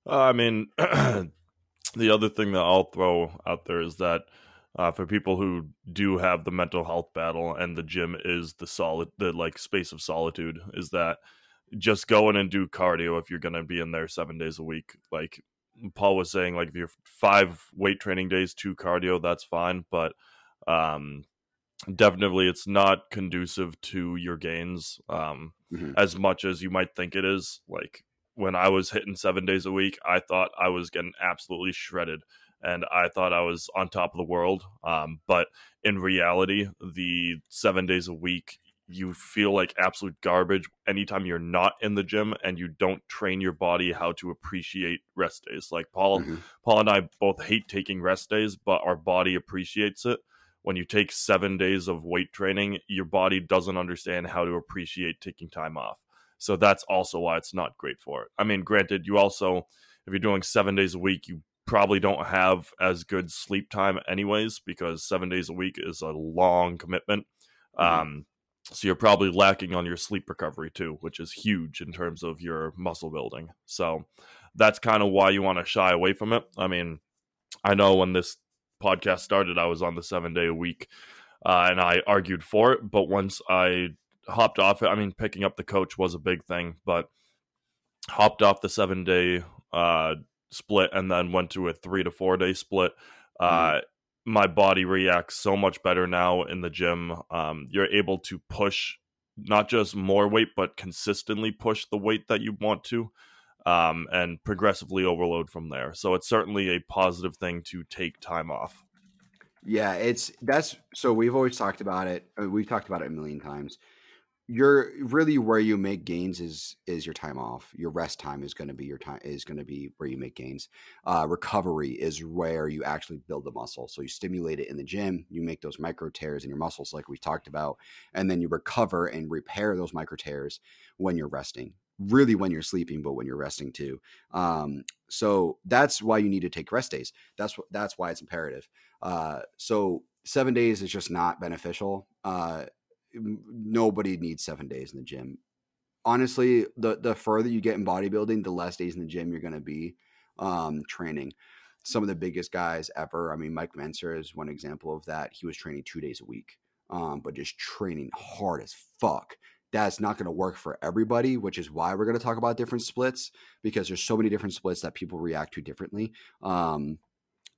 Uh, I mean, the other thing that I'll throw out there is that uh, for people who do have the mental health battle and the gym is the solid, the like space of solitude, is that just go in and do cardio if you're going to be in there seven days a week. Like Paul was saying, like if you're five weight training days, two cardio, that's fine. But um, definitely, it's not conducive to your gains um, mm-hmm. as much as you might think it is. Like when I was hitting seven days a week, I thought I was getting absolutely shredded. And I thought I was on top of the world. Um, but in reality, the seven days a week you feel like absolute garbage anytime you're not in the gym and you don't train your body how to appreciate rest days. Like Paul, mm-hmm. Paul and I both hate taking rest days, but our body appreciates it. When you take seven days of weight training, your body doesn't understand how to appreciate taking time off. So that's also why it's not great for it. I mean, granted, you also, if you're doing seven days a week, you probably don't have as good sleep time anyways because seven days a week is a long commitment. Mm-hmm. Um, so you're probably lacking on your sleep recovery too, which is huge in terms of your muscle building. So that's kind of why you want to shy away from it. I mean, I know when this podcast started, I was on the seven day a week uh, and I argued for it. But once I hopped off it, I mean, picking up the coach was a big thing, but hopped off the seven day uh, split and then went to a three to four day split. Uh, mm my body reacts so much better now in the gym. Um, you're able to push not just more weight, but consistently push the weight that you want to, um, and progressively overload from there. So it's certainly a positive thing to take time off. Yeah, it's that's so we've always talked about it. Uh, we've talked about it a million times you're really where you make gains is is your time off. Your rest time is going to be your time is going to be where you make gains. Uh, recovery is where you actually build the muscle. So you stimulate it in the gym you make those micro tears in your muscles like we talked about and then you recover and repair those micro tears when you're resting. Really when you're sleeping but when you're resting too. Um, so that's why you need to take rest days. That's that's why it's imperative. Uh, so seven days is just not beneficial. Uh, nobody needs seven days in the gym. Honestly, the the further you get in bodybuilding, the less days in the gym you're going to be um, training. Some of the biggest guys ever. I mean, Mike Mentzer is one example of that. He was training two days a week, um, but just training hard as fuck. That's not going to work for everybody, which is why we're going to talk about different splits because there's so many different splits that people react to differently. Um,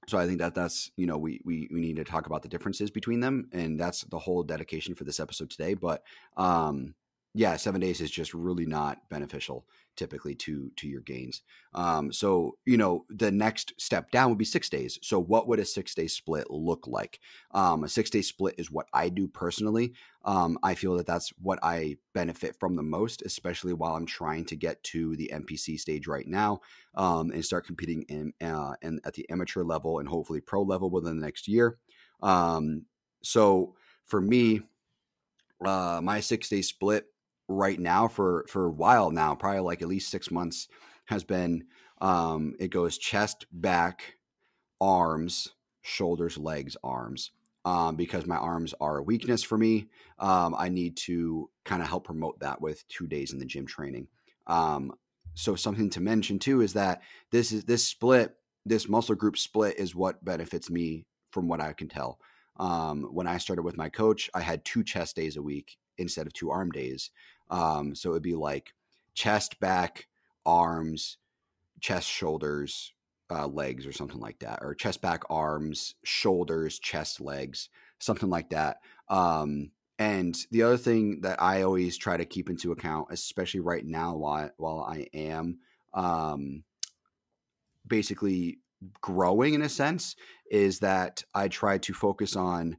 so I think that that's you know we we we need to talk about the differences between them, and that's the whole dedication for this episode today. But um, yeah, seven days is just really not beneficial typically to to your gains. Um, so you know the next step down would be six days. So what would a six day split look like? Um, a six day split is what I do personally. Um, I feel that that's what I benefit from the most, especially while I'm trying to get to the NPC stage right now um, and start competing in, uh, at the amateur level and hopefully pro level within the next year. Um, so for me, uh, my six day split right now for for a while now, probably like at least six months, has been um, it goes chest, back, arms, shoulders, legs, arms. Um, because my arms are a weakness for me. Um, I need to kind of help promote that with two days in the gym training. Um, so something to mention too is that this is this split, this muscle group split is what benefits me from what I can tell. Um, when I started with my coach, I had two chest days a week instead of two arm days. Um, so it'd be like chest, back, arms, chest, shoulders, uh, legs, or something like that, or chest, back, arms, shoulders, chest, legs, something like that. Um, and the other thing that I always try to keep into account, especially right now while while I am um, basically growing in a sense, is that I try to focus on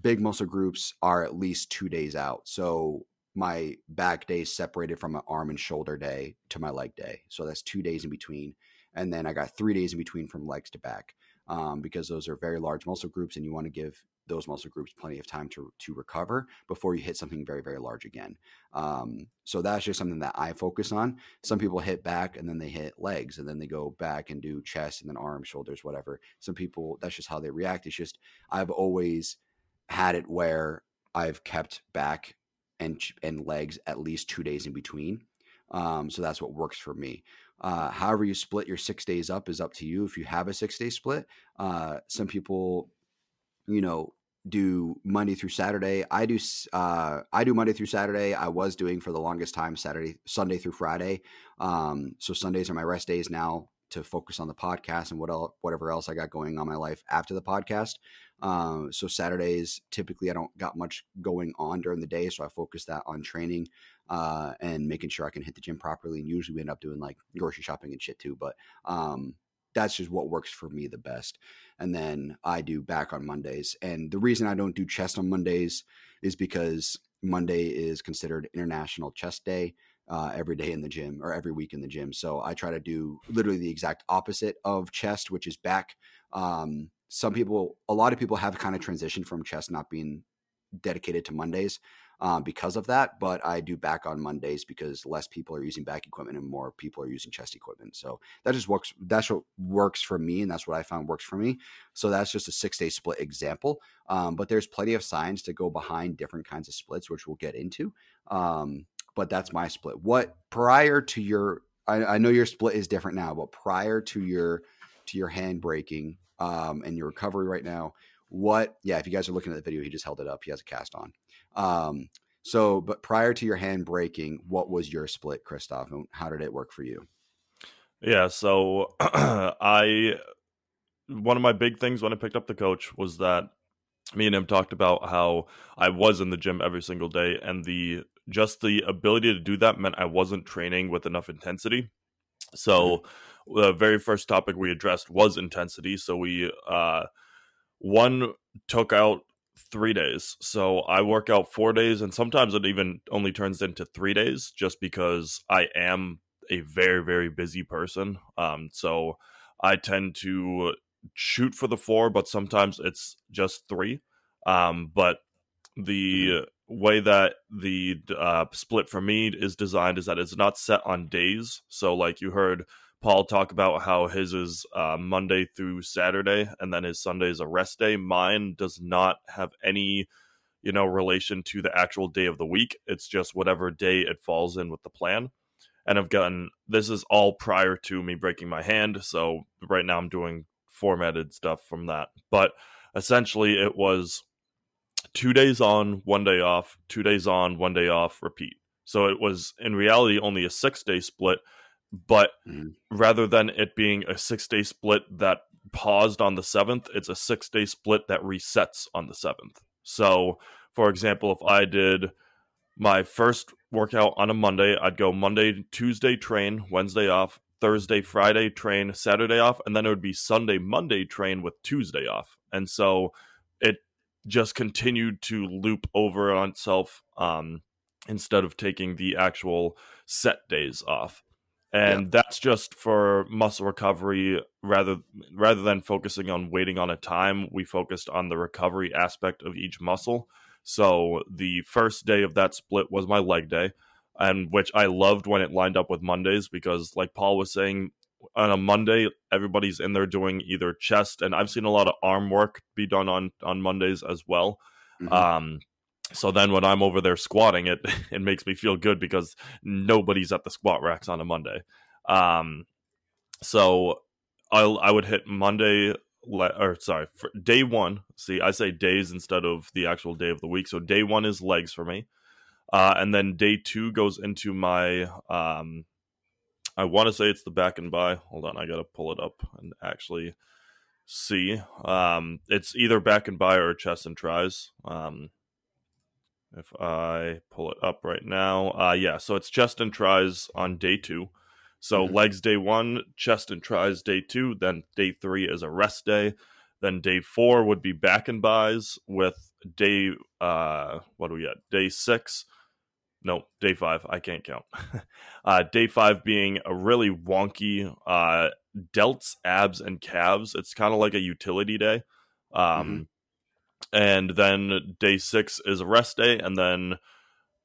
big muscle groups are at least two days out. So my back day separated from my arm and shoulder day to my leg day. So that's two days in between. And then I got three days in between from legs to back um, because those are very large muscle groups and you want to give those muscle groups plenty of time to, to recover before you hit something very, very large again. Um, so that's just something that I focus on. Some people hit back and then they hit legs and then they go back and do chest and then arms, shoulders, whatever. Some people, that's just how they react. It's just, I've always had it where I've kept back and and legs at least two days in between. Um, so that's what works for me. Uh, however, you split your six days up is up to you. If you have a six day split, uh, some people, you know, do Monday through Saturday. I do uh, I do Monday through Saturday. I was doing for the longest time Saturday, Sunday through Friday. Um, so Sundays are my rest days now to focus on the podcast and what else, whatever else I got going on my life after the podcast. Um, so Saturdays, typically I don't got much going on during the day. So I focus that on training, uh, and making sure I can hit the gym properly. And usually we end up doing like grocery shopping and shit too. But, um, that's just what works for me the best. And then I do back on Mondays. And the reason I don't do chest on Mondays is because Monday is considered International Chest Day. Uh, every day in the gym or every week in the gym. So I try to do literally the exact opposite of chest, which is back. Um, some people, a lot of people have kind of transitioned from chest not being dedicated to Mondays um, because of that. But I do back on Mondays because less people are using back equipment and more people are using chest equipment. So that just works. That's what works for me, and that's what I found works for me. So that's just a six day split example. Um, but there's plenty of signs to go behind different kinds of splits, which we'll get into. Um, but that's my split. What prior to your, I, I know your split is different now, but prior to your to your hand breaking um, and your recovery right now. What, yeah, if you guys are looking at the video, he just held it up. He has a cast on. Um, so, but prior to your hand breaking, what was your split, Christoph, and how did it work for you? Yeah, so I, one of my big things when I picked up the coach was that me and him talked about how I was in the gym every single day, and the just the ability to do that meant I wasn't training with enough intensity. So, mm-hmm the very first topic we addressed was intensity. So we uh, one took out three days. So I work out four days, and sometimes it even only turns into three days, just because I am a very very busy person. Um, so I tend to shoot for the four, but sometimes it's just three. Um, but the way that the uh, split for me is designed is that it's not set on days. So, like you heard Paul talk about how his is uh, Monday through Saturday, and then his Sunday is a rest day. Mine does not have any, you know, relation to the actual day of the week. It's just whatever day it falls in with the plan. And I've gotten this is all prior to me breaking my hand, so right now I'm doing formatted stuff from that. But essentially, it was two days on, one day off, two days on, one day off, repeat. So it was in reality only a six day split but mm. rather than it being a six day split that paused on the seventh, it's a six day split that resets on the seventh. So, for example, if I did my first workout on a Monday, I'd go Monday, Tuesday, train, Wednesday off, Thursday, Friday, train, Saturday off, and then it would be Sunday, Monday, train with Tuesday off. And so it just continued to loop over on itself um, instead of taking the actual set days off and yeah. that's just for muscle recovery rather rather than focusing on waiting on a time we focused on the recovery aspect of each muscle so the first day of that split was my leg day and which i loved when it lined up with mondays because like paul was saying on a Monday, everybody's in there doing either chest and I've seen a lot of arm work be done on on Mondays as well. Mm-hmm. Um, so then when I'm over there squatting, it it makes me feel good because nobody's at the squat racks on a Monday. Um, so I I would hit Monday le- or sorry day one. See, I say days instead of the actual day of the week. So day one is legs for me, uh, and then day two goes into my um, I want to say it's the back and buy. Hold on, I gotta pull it up and actually see. Um, it's either back and buy or chest and tries. Um, if I pull it up right now, uh, yeah, so it's chest and tries on day two. So mm-hmm. legs day one, chest and tries day two. Then day three is a rest day. Then day four would be back and buys with day uh what do we get? Day six no, day five. I can't count. uh, day five being a really wonky uh, delts, abs, and calves. It's kind of like a utility day. Um, mm-hmm. And then day six is a rest day, and then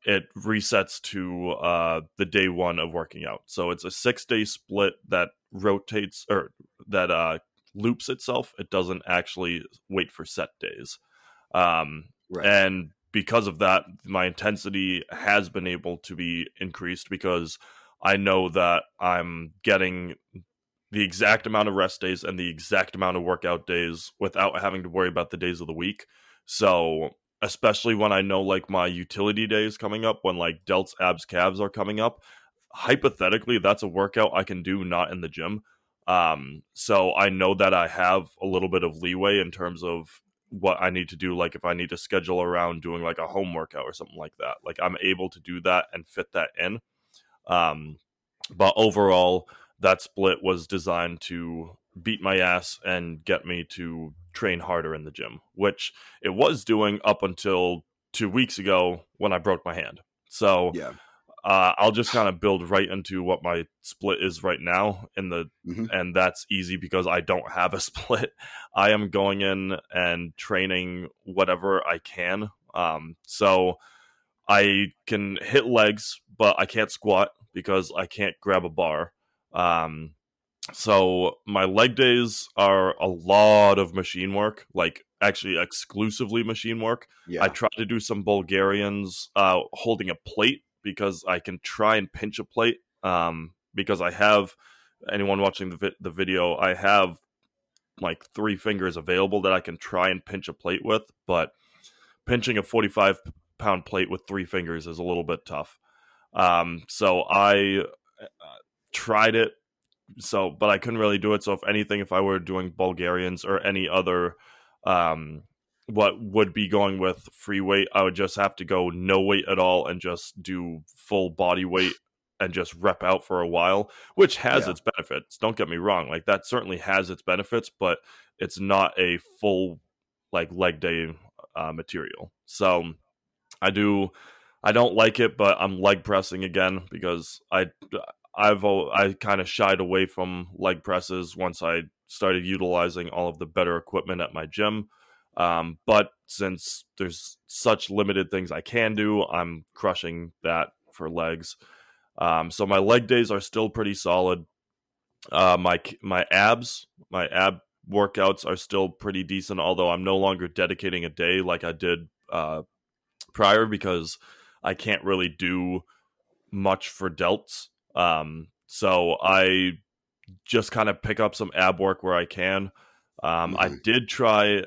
it resets to uh, the day one of working out. So it's a six day split that rotates or that uh, loops itself. It doesn't actually wait for set days. Um, right. And because of that, my intensity has been able to be increased because I know that I'm getting the exact amount of rest days and the exact amount of workout days without having to worry about the days of the week. So, especially when I know like my utility days coming up, when like delts, abs, calves are coming up, hypothetically, that's a workout I can do not in the gym. Um, so I know that I have a little bit of leeway in terms of what I need to do, like if I need to schedule around doing like a home workout or something like that. Like I'm able to do that and fit that in. Um, but overall, that split was designed to beat my ass and get me to train harder in the gym, which it was doing up until two weeks ago when I broke my hand. So yeah uh, I'll just kind of build right into what my split is right now in the mm-hmm. and that's easy because I don't have a split. I am going in and training whatever I can. Um, so I can hit legs, but I can't squat because I can't grab a bar. Um, so my leg days are a lot of machine work, like actually exclusively machine work. Yeah. I try to do some Bulgarians uh, holding a plate because I can try and pinch a plate. Um, because I have anyone watching the vi- the video, I have like three fingers available that I can try and pinch a plate with, but pinching a 45 pound plate with three fingers is a little bit tough. Um, so I uh, tried it, so but I couldn't really do it. So if anything, if I were doing Bulgarians or any other um, what would be going with free weight, I would just have to go no weight at all and just do full body weight and just rep out for a while, which has yeah. its benefits. Don't get me wrong, like that certainly has its benefits, but it's not a full like leg day uh, material. So I do I don't like it, but I'm leg pressing again because I I've I kind of shied away from leg presses once I started utilizing all of the better equipment at my gym. Um, but since there's such limited things I can do, I'm crushing that for legs. Um, so my leg days are still pretty solid. Uh, my my abs, my ab workouts are still pretty decent. Although I'm no longer dedicating a day like I did uh, prior because I can't really do much for delts. Um, so I just kind of pick up some ab work where I can. Um, mm-hmm. I did try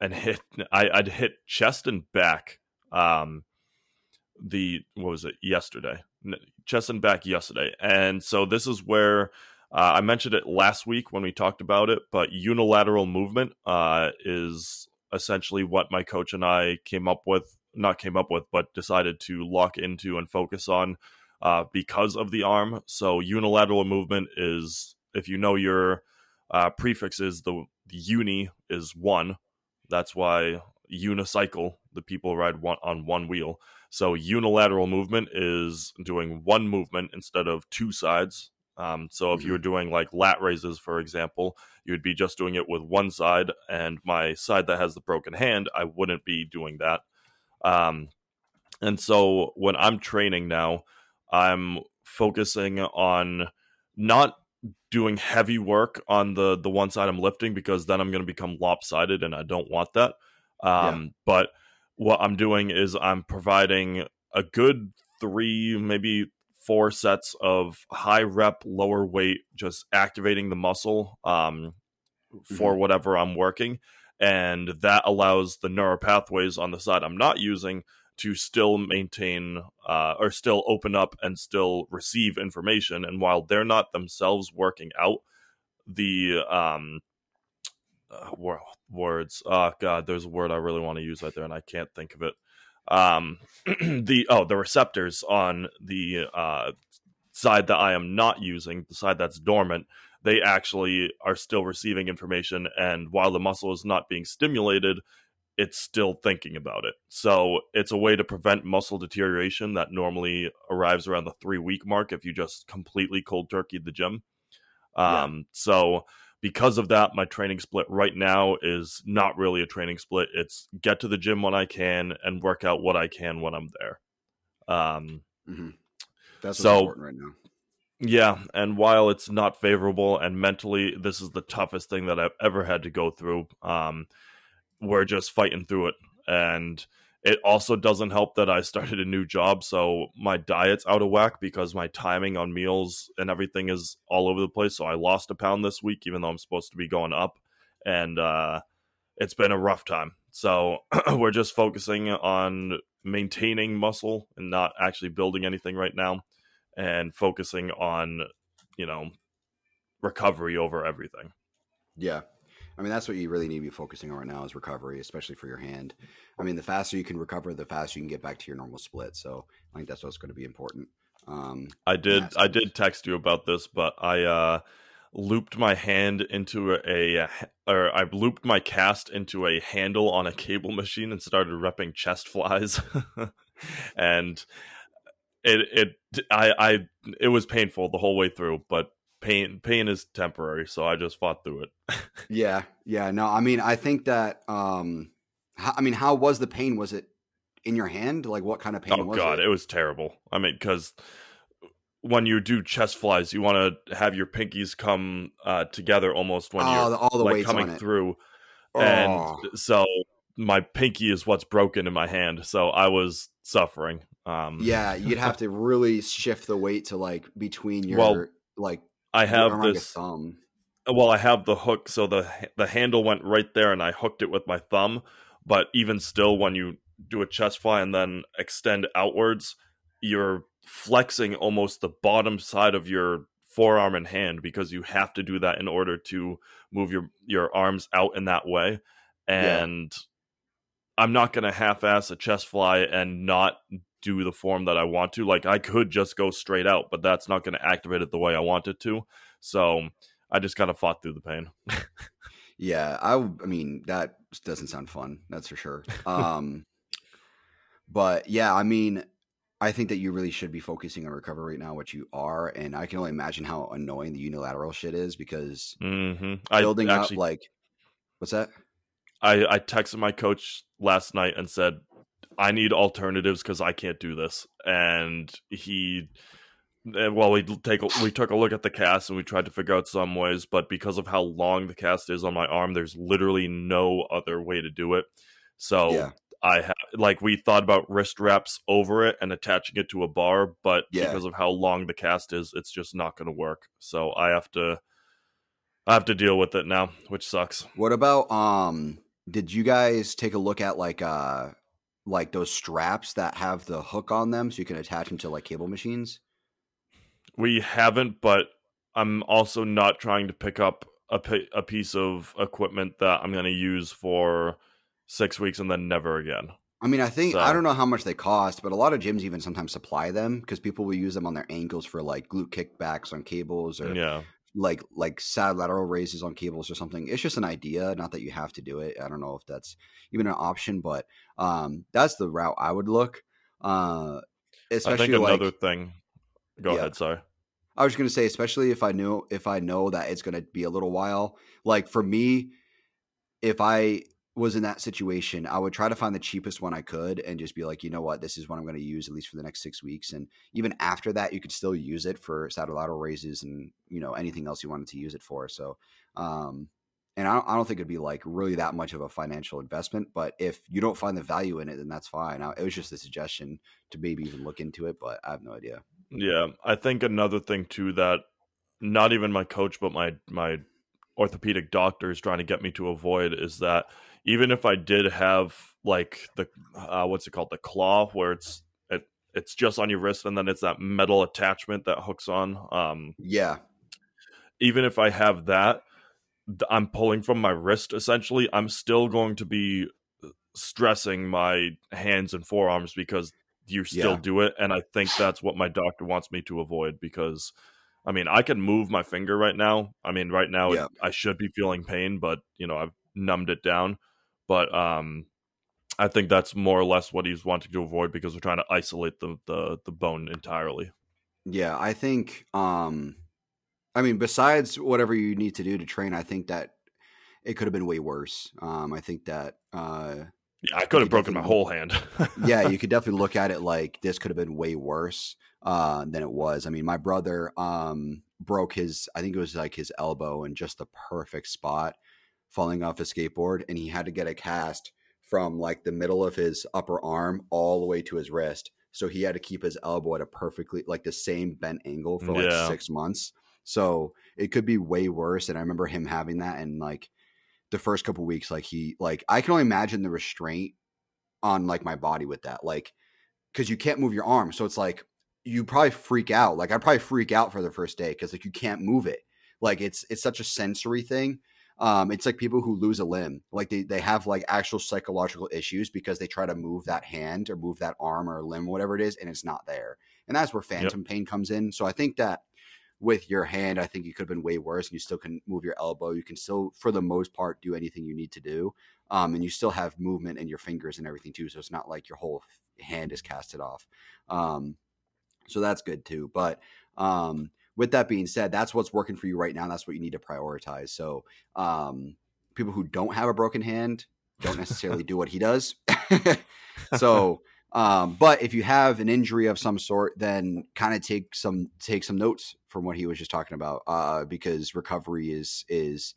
and hit I, I'd hit chest and back um the what was it yesterday. Chest and back yesterday. And so this is where uh, I mentioned it last week when we talked about it but unilateral movement uh, is essentially what my coach and I came up with not came up with but decided to lock into and focus on uh, because of the arm. So unilateral movement is if you know your uh, prefixes the, the uni is one that's why unicycle, the people ride one on one wheel. So unilateral movement is doing one movement instead of two sides. Um, so if mm-hmm. you were doing like lat raises, for example, you would be just doing it with one side, and my side that has the broken hand, I wouldn't be doing that. Um, and so when I'm training now, I'm focusing on not doing heavy work on the the one side I'm lifting because then I'm going to become lopsided and I don't want that. Um, yeah. But what I'm doing is I'm providing a good three, maybe four sets of high rep, lower weight, just activating the muscle um, for mm-hmm. whatever I'm working. And that allows the neural pathways on the side I'm not using to still maintain uh, or still open up and still receive information. And while they're not themselves working out the um, uh, words, oh god, there's a word I really want to use right there, and I can't think of it. Um, the oh, the receptors on the uh, side that I am not using, the side that's dormant, they actually are still receiving information, and while the muscle is not being stimulated, it's still thinking about it. So it's a way to prevent muscle deterioration that normally arrives around the three week mark if you just completely cold turkey the gym. Um, yeah. So because of that, my training split right now is not really a training split. It's get to the gym when I can and work out what I can when I'm there. Um, mm-hmm. That's so, important right now. Yeah, and while it's not favorable and mentally, this is the toughest thing that I've ever had to go through. Um, we're just fighting through it. And it also doesn't help that I started a new job, so my diet's out of whack because my timing on meals and everything is all over the place. So I lost a pound this week, even though I'm supposed to be going up, and uh, it's been a rough time. So we're just focusing on maintaining muscle and not actually building anything right now, and focusing on, you know, recovery over everything. Yeah, I mean, that's what you really need to be focusing on right now is recovery, especially for your hand. I mean, the faster you can recover, the faster you can get back to your normal split. So I think that's what's going to be important. Um, I did, I did text you about this, but I uh, looped my hand into a, or I looped my cast into a handle on a cable machine and started repping chest flies, and it, it, I, I, it was painful the whole way through, but pain pain is temporary so i just fought through it. Yeah yeah no i mean i think that um how, i mean how was the pain? Was it in your hand? Like what kind of pain oh god it? it was terrible. I mean because when you do chest flies you want to have your pinkies come uh, together almost when oh, you're all the like coming through. Oh. and so my pinky is what's broken in my hand so i was suffering um. Yeah you'd have to really shift the weight to like between your well, like I have this thumb. Well, I have the hook, so the the handle went right there, and I hooked it with my thumb. But even still, when you do a chest fly and then extend outwards, you're flexing almost the bottom side of your forearm and hand because you have to do that in order to move your your arms out in that way. And yeah. I'm not going to half-ass a chest fly and not do the form that I want to. Like I could just go straight out, but that's not going to activate it the way I want it to. So I just kind of fought through the pain. yeah, I I mean that doesn't sound fun. That's for sure. Um but yeah, I mean I think that you really should be focusing on recovery right now, which you are, and I can only imagine how annoying the unilateral shit is because mm-hmm. building actually, up like what's that? I I texted my coach last night and said I need alternatives because I can't do this. And he, eh, well, we take a, we took a look at the cast and we tried to figure out some ways, but because of how long the cast is on my arm, there's literally no other way to do it. So yeah. I have like we thought about wrist wraps over it and attaching it to a bar, but yeah. because of how long the cast is, it's just not going to work. So I have to I have to deal with it now, which sucks. What about um did you guys take a look at like uh like those straps that have the hook on them so you can attach them to like cable machines? We haven't, but I'm also not trying to pick up a, a piece of equipment that I'm going to use for six weeks and then never again. I mean, I think so. I don't know how much they cost, but a lot of gyms even sometimes supply them because people will use them on their ankles for like glute kickbacks on cables or yeah like like sad lateral raises on cables or something. It's just an idea, not that you have to do it. I don't know if that's even an option, but um, that's the route I would look. Uh, especially I think another like, thing. Go yeah. ahead. Sorry. I was going to say, especially if I knew if I know that it's going to be a little while. Like for me, if I was in that situation, I would try to find the cheapest one I could and just be like, you know what, this is what I'm going to use at least for the next six weeks. And even after that, you could still use it for saddle lateral raises and you know anything else you wanted to use it for. So, um, and I don't, I don't think it'd be like really that much of a financial investment. But if you don't find the value in it, then that's fine. I, it was just a suggestion to maybe even look into it, but I have no idea. Yeah, I think another thing too that not even my coach, but my my orthopedic doctor is trying to get me to avoid is that even if I did have like the uh, what's it called the claw where it's it it's just on your wrist and then it's that metal attachment that hooks on. Um, yeah. Even if I have that, I'm pulling from my wrist essentially. I'm still going to be uh, stressing my hands and forearms because you still yeah. do it, and I think that's what my doctor wants me to avoid because. I mean, I can move my finger right now. I mean, right now yeah. it, I should be feeling pain, but you know, I've numbed it down but um, I think that's more or less what he's wanting to avoid because we're trying to isolate the the, the bone entirely. Yeah, I think. Um, I mean, besides whatever you need to do to train, I think that it could have been way worse. Um, I think that. Uh, yeah, I could have broken my whole hand. yeah, you could definitely look at it like this could have been way worse uh, than it was. I mean, my brother um, broke his, I think it was like his elbow in just the perfect spot falling off a skateboard and he had to get a cast from like the middle of his upper arm all the way to his wrist. So he had to keep his elbow at a perfectly like the same bent angle for like yeah. six months. So it could be way worse. And I remember him having that and like the first couple weeks, like he like I can only imagine the restraint on like my body with that. Like because you can't move your arm. So it's like you probably freak out. Like I probably freak out for the first day because like you can't move it. Like it's it's such a sensory thing um, it's like people who lose a limb, like they, they have like actual psychological issues because they try to move that hand or move that arm or limb, whatever it is, and it's not there. And that's where phantom yep. pain comes in. So I think that with your hand, I think it could have been way worse. And you still can move your elbow. You can still, for the most part, do anything you need to do. Um, and you still have movement in your fingers and everything too. So it's not like your whole hand is casted off. Um, so that's good too. But um, with that being said, that's what's working for you right now. That's what you need to prioritize. So, um, people who don't have a broken hand don't necessarily do what he does. so, um, but if you have an injury of some sort, then kind of take some take some notes from what he was just talking about, uh, because recovery is is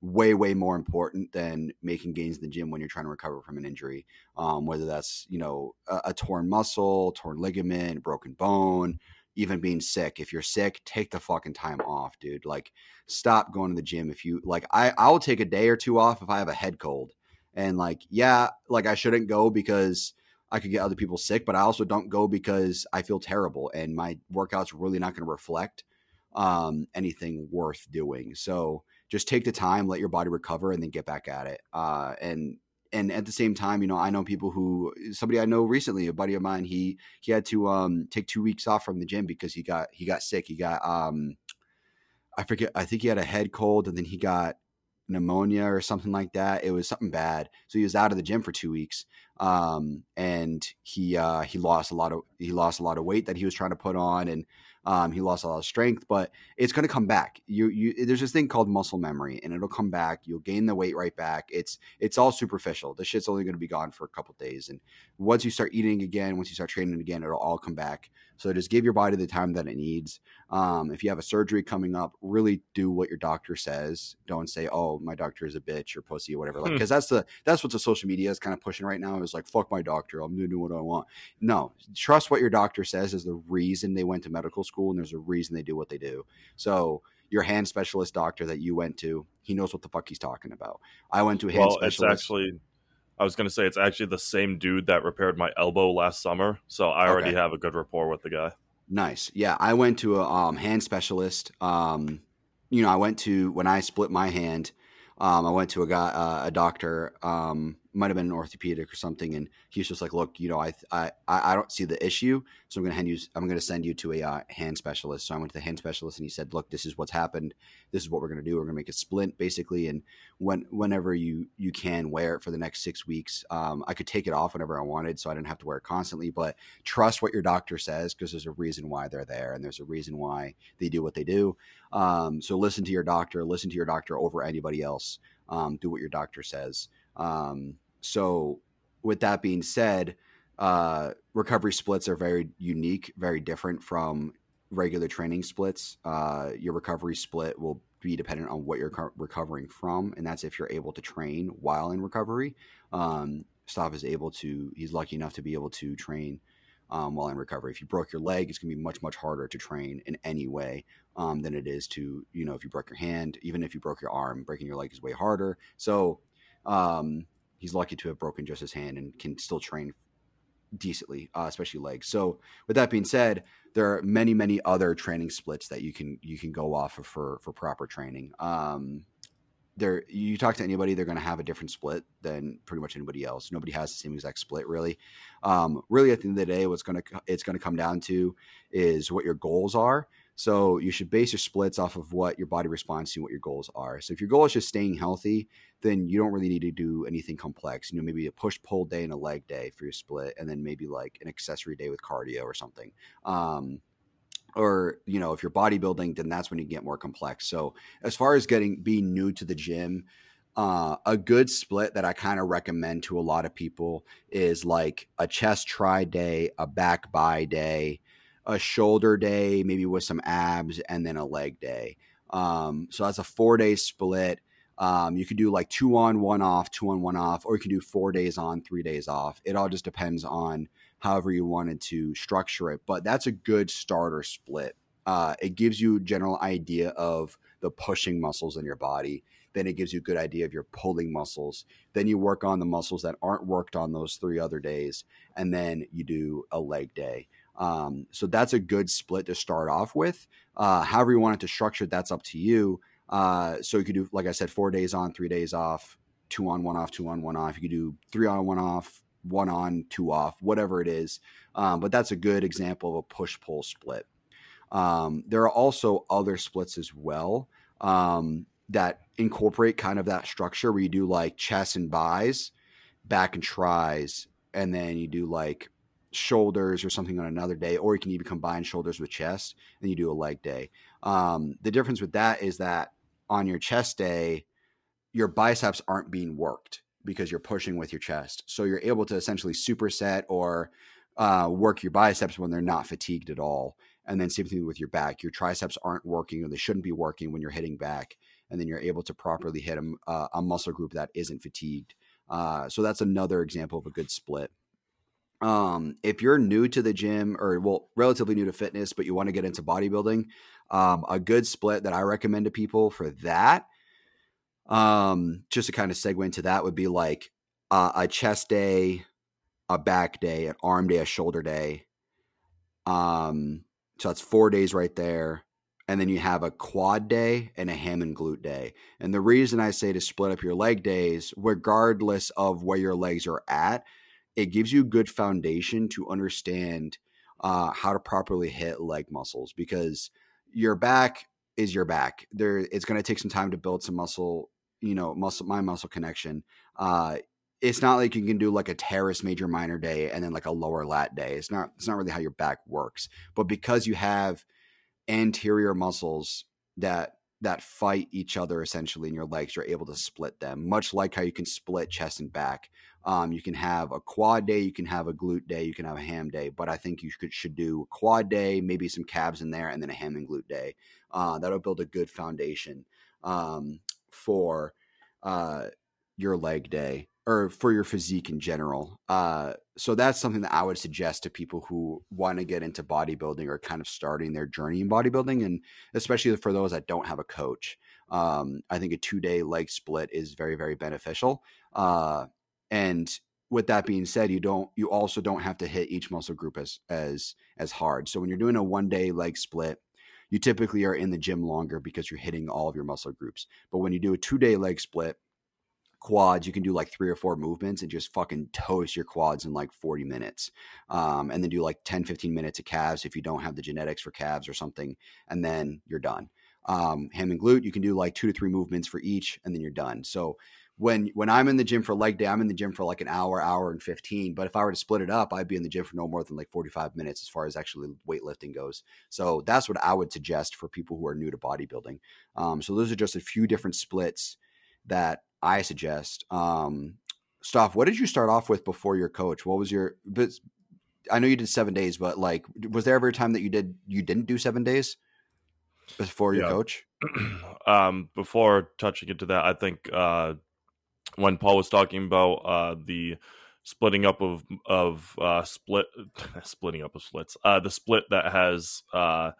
way way more important than making gains in the gym when you're trying to recover from an injury. Um, whether that's you know a, a torn muscle, torn ligament, broken bone, even being sick. If you're sick, take the fucking time off, dude. Like, stop going to the gym. If you like, I I'll take a day or two off if I have a head cold. And like, yeah, like I shouldn't go because I could get other people sick, but I also don't go because I feel terrible and my workout's really not going to reflect um, anything worth doing. So just take the time, let your body recover, and then get back at it. Uh, and and at the same time, you know, I know people who somebody I know recently, a buddy of mine, he he had to um take two weeks off from the gym because he got he got sick. He got um I forget I think he had a head cold and then he got pneumonia or something like that. It was something bad. So he was out of the gym for two weeks. Um and he uh he lost a lot of he lost a lot of weight that he was trying to put on and um, he lost a lot of strength, but it's going to come back. You, you, there's this thing called muscle memory, and it'll come back. You'll gain the weight right back. It's, it's all superficial. The shit's only going to be gone for a couple days, and once you start eating again, once you start training again, it'll all come back. So just give your body the time that it needs. Um, if you have a surgery coming up, really do what your doctor says. Don't say, "Oh, my doctor is a bitch or pussy or whatever." Like, because hmm. that's the that's what the social media is kind of pushing right now. Is like, "Fuck my doctor. I'm gonna do what I want." No, trust what your doctor says is the reason they went to medical school, and there's a reason they do what they do. So your hand specialist doctor that you went to, he knows what the fuck he's talking about. I went to a hand well, specialist. It's actually I was going to say it's actually the same dude that repaired my elbow last summer, so I already okay. have a good rapport with the guy. Nice. Yeah, I went to a um, hand specialist. Um, you know, I went to when I split my hand. Um, I went to a guy, uh, a doctor. Um, might have been an orthopedic or something, and he's just like, "Look, you know, I I I don't see the issue, so I'm going to hand you. I'm to send you to a uh, hand specialist." So I went to the hand specialist, and he said, "Look, this is what's happened. This is what we're going to do. We're going to make a splint, basically, and when whenever you you can wear it for the next six weeks, um, I could take it off whenever I wanted, so I didn't have to wear it constantly. But trust what your doctor says because there's a reason why they're there, and there's a reason why they do what they do. Um, so listen to your doctor. Listen to your doctor over anybody else. Um, do what your doctor says." Um, so, with that being said, uh, recovery splits are very unique, very different from regular training splits. Uh, your recovery split will be dependent on what you're co- recovering from, and that's if you're able to train while in recovery. Um, Stoph is able to; he's lucky enough to be able to train um, while in recovery. If you broke your leg, it's going to be much much harder to train in any way um, than it is to you know if you broke your hand. Even if you broke your arm, breaking your leg is way harder. So um, he's lucky to have broken just his hand and can still train decently, uh, especially legs. So with that being said, there are many many other training splits that you can you can go off of for for proper training. Um, there you talk to anybody they're going to have a different split than pretty much anybody else nobody has the same exact split really um, really at the end of the day what's going to it's going to come down to is what your goals are so you should base your splits off of what your body responds to what your goals are. So if your goal is just staying healthy then you don't really need to do anything complex you know maybe a push pull day and a leg day for your split and then maybe like an accessory day with cardio or something. Um, or you know if you're bodybuilding then that's when you get more complex. So as far as getting being new to the gym uh, a good split that i kind of recommend to a lot of people is like a chest try day a back bi day a shoulder day maybe with some abs and then a leg day um, so that's a four day split um, you could do like two on one off two on one off or you can do four days on three days off it all just depends on however you wanted to structure it. But that's a good starter split. Uh, it gives you a general idea of the pushing muscles in your body. Then it gives you a good idea of your pulling muscles. Then you work on the muscles that aren't worked on those three other days. And then you do a leg day. Um, so that's a good split to start off with. Uh, however, you want it to structure, that's up to you. Uh, so you could do, like I said, four days on, three days off, two on, one off, two on, one off. You could do three on, one off, one on, two off, whatever it is. Um, but that's a good example of a push pull split. Um, there are also other splits as well um, that incorporate kind of that structure where you do like chess and buys, back and tries, and then you do like shoulders or something on another day, or you can even combine shoulders with chest and you do a leg day. Um, the difference with that is that on your chest day, your biceps aren't being worked because you're pushing with your chest. So you're able to essentially superset or uh, work your biceps when they're not fatigued at all. And then same thing with your back. Your triceps aren't working or they shouldn't be working when you're hitting back. And then you're able to properly hit a, uh, a muscle group that isn't fatigued. Uh, so that's another example of a good split. Um, if you're new to the gym or well, relatively new to fitness, but you want to get into bodybuilding, um, a good split that I recommend to people for that um, just to kind of segue into that would be like uh, a chest day, a back day, an arm day, a shoulder day. Um, so that's four days right there. And then you have a quad day and a ham and glute day. And the reason I say to split up your leg days, regardless of where your legs are at, it gives you good foundation to understand uh, how to properly hit leg muscles because your back is your back. There, it's going to take some time to build some muscle you know muscle my muscle connection. Uh it's not like you can do like a teres major minor day and then like a lower lat day. It's not it's not really how your back works. But because you have anterior muscles that that fight each other essentially in your legs you're able to split them much like how you can split chest and back um, you can have a quad day you can have a glute day you can have a ham day but i think you should, should do a quad day maybe some calves in there and then a ham and glute day uh, that'll build a good foundation um, for uh, your leg day or for your physique in general. Uh, so that's something that I would suggest to people who want to get into bodybuilding or kind of starting their journey in bodybuilding, and especially for those that don't have a coach. Um, I think a two day leg split is very very beneficial. Uh, and with that being said, you don't you also don't have to hit each muscle group as as as hard. So when you're doing a one day leg split, you typically are in the gym longer because you're hitting all of your muscle groups. But when you do a two day leg split, quads, you can do like three or four movements and just fucking toast your quads in like 40 minutes. Um, and then do like 10, 15 minutes of calves if you don't have the genetics for calves or something. And then you're done. Um, ham and glute, you can do like two to three movements for each and then you're done. So when when I'm in the gym for leg day, I'm in the gym for like an hour, hour and 15. But if I were to split it up, I'd be in the gym for no more than like 45 minutes as far as actually weightlifting goes. So that's what I would suggest for people who are new to bodybuilding. Um, so those are just a few different splits that I suggest. Um, Stoph. What did you start off with before your coach? What was your? I know you did seven days, but like, was there ever a time that you did you didn't do seven days before your yeah. coach? um, before touching into that, I think uh, when Paul was talking about uh, the splitting up of of uh, split splitting up of splits, uh, the split that has uh,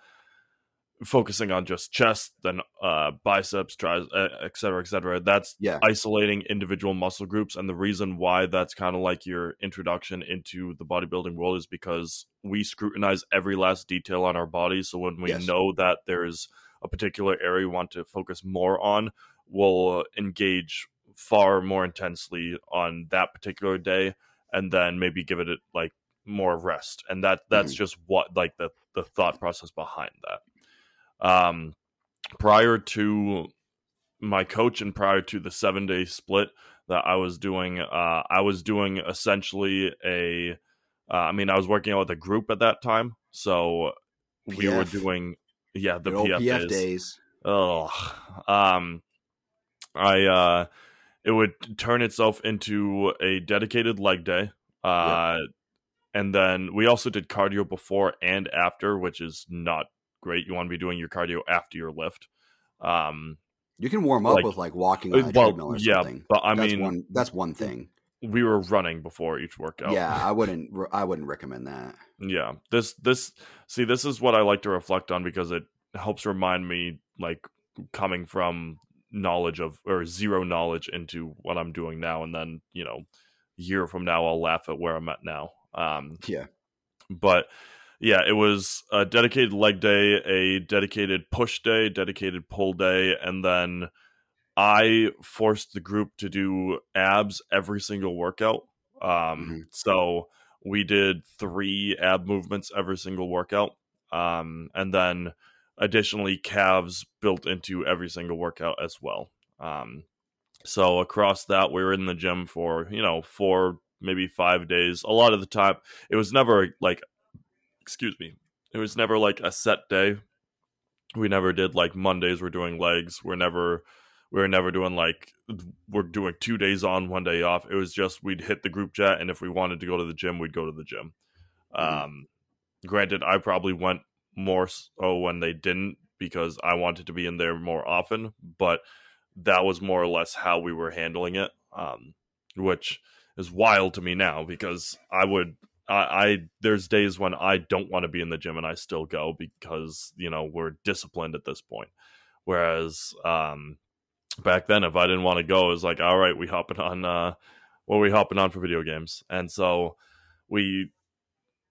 focusing on just chest, then uh, biceps, tries, et cetera, et cetera. That's yeah. isolating individual muscle groups. And the reason why that's kind of like your introduction into the bodybuilding world is because we scrutinize every last detail on our body. So when we yes. know that there's a particular area we want to focus more on, we'll engage far more intensely on that particular day and then maybe give it like more rest. And that that's mm-hmm. just what like the the thought process behind that. Um, prior to my coach and prior to the seven day split that I was doing, uh, I was doing essentially a. Uh, I mean, I was working out with a group at that time, so PF. we were doing yeah the PF, PF days. days. Oh, um, I uh, it would turn itself into a dedicated leg day. Uh, yep. and then we also did cardio before and after, which is not great. You want to be doing your cardio after your lift. Um, you can warm up like, with like walking on a well, treadmill or yeah, something. but I that's mean, one, that's one thing. We were running before each workout. Yeah, I wouldn't. I wouldn't recommend that. Yeah, this this see this is what I like to reflect on because it helps remind me like coming from knowledge of or zero knowledge into what I'm doing now, and then you know, year from now I'll laugh at where I'm at now. Um, yeah, but yeah, it was a dedicated leg day, a dedicated push day, dedicated pull day, and then I forced the group to do abs every single workout. Um, mm-hmm. So we did three ab movements every single workout. Um, and then additionally, calves built into every single workout as well. Um, so across that, we were in the gym for, you know, four, maybe five days. A lot of the time, it was never like excuse me, it was never like a set day. We never did like Mondays we're doing legs. We're never we are never doing like we're doing two days on, one day off. It was just we'd hit the group chat and if we wanted to go to the gym, we'd go to the gym. Mm-hmm. Um granted I probably went more so when they didn't because I wanted to be in there more often, but that was more or less how we were handling it. Um, which is wild to me now because I would I, I there's days when I don't want to be in the gym and I still go because you know we're disciplined at this point. Whereas um, back then, if I didn't want to go, it was like, all right, we hopping on, uh, what we hopping on for video games, and so we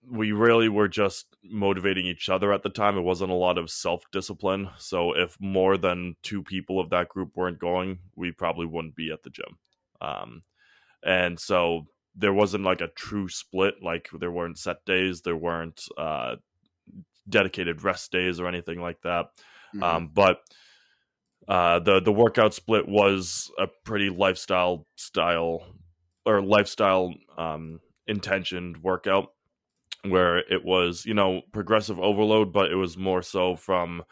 we really were just motivating each other at the time. It wasn't a lot of self discipline. So if more than two people of that group weren't going, we probably wouldn't be at the gym. Um, and so there wasn't like a true split. Like there weren't set days, there weren't uh, dedicated rest days or anything like that. Mm-hmm. Um, but uh, the the workout split was a pretty lifestyle style or lifestyle um, intentioned workout where it was you know progressive overload, but it was more so from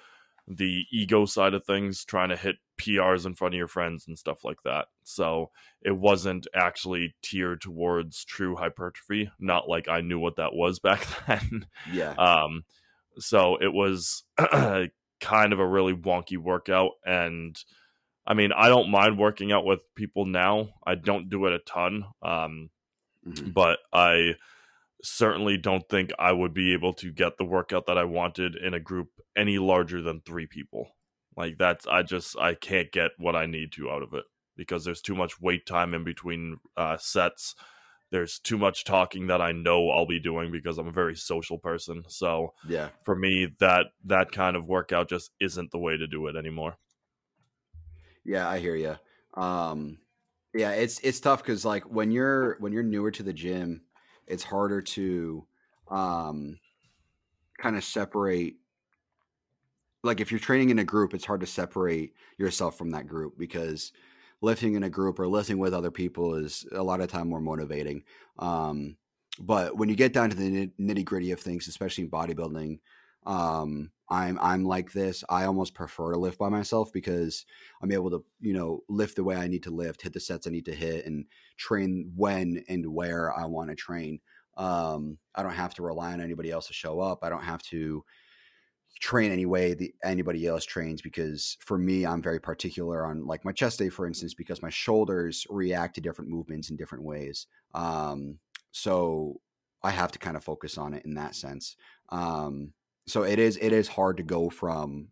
the ego side of things, trying to hit PRs in front of your friends and stuff like that. So it wasn't actually tiered towards true hypertrophy. Not like I knew what that was back then. Yeah. Um. So it was kind of a really wonky workout, and I mean, I don't mind working out with people now. I don't do it a ton. Um, mm-hmm. but I certainly don't think I would be able to get the workout that I wanted in a group any larger than three people. Like that's I just I can't get what I need to out of it because there's too much wait time in between uh, sets. There's too much talking that I know I'll be doing because I'm a very social person. So yeah, for me that that kind of workout just isn't the way to do it anymore. Yeah, I hear you. Um, yeah, it's it's tough because like when you're when you're newer to the gym, it's harder to um, kind of separate like if you're training in a group, it's hard to separate yourself from that group because lifting in a group or lifting with other people is a lot of time more motivating. Um, but when you get down to the nitty gritty of things, especially in bodybuilding, Um, I'm I'm like this. I almost prefer to lift by myself because I'm able to, you know, lift the way I need to lift, hit the sets I need to hit, and train when and where I want to train. Um, I don't have to rely on anybody else to show up. I don't have to train any way the anybody else trains because for me i'm very particular on like my chest day for instance because my shoulders react to different movements in different ways um, so i have to kind of focus on it in that sense um, so it is it is hard to go from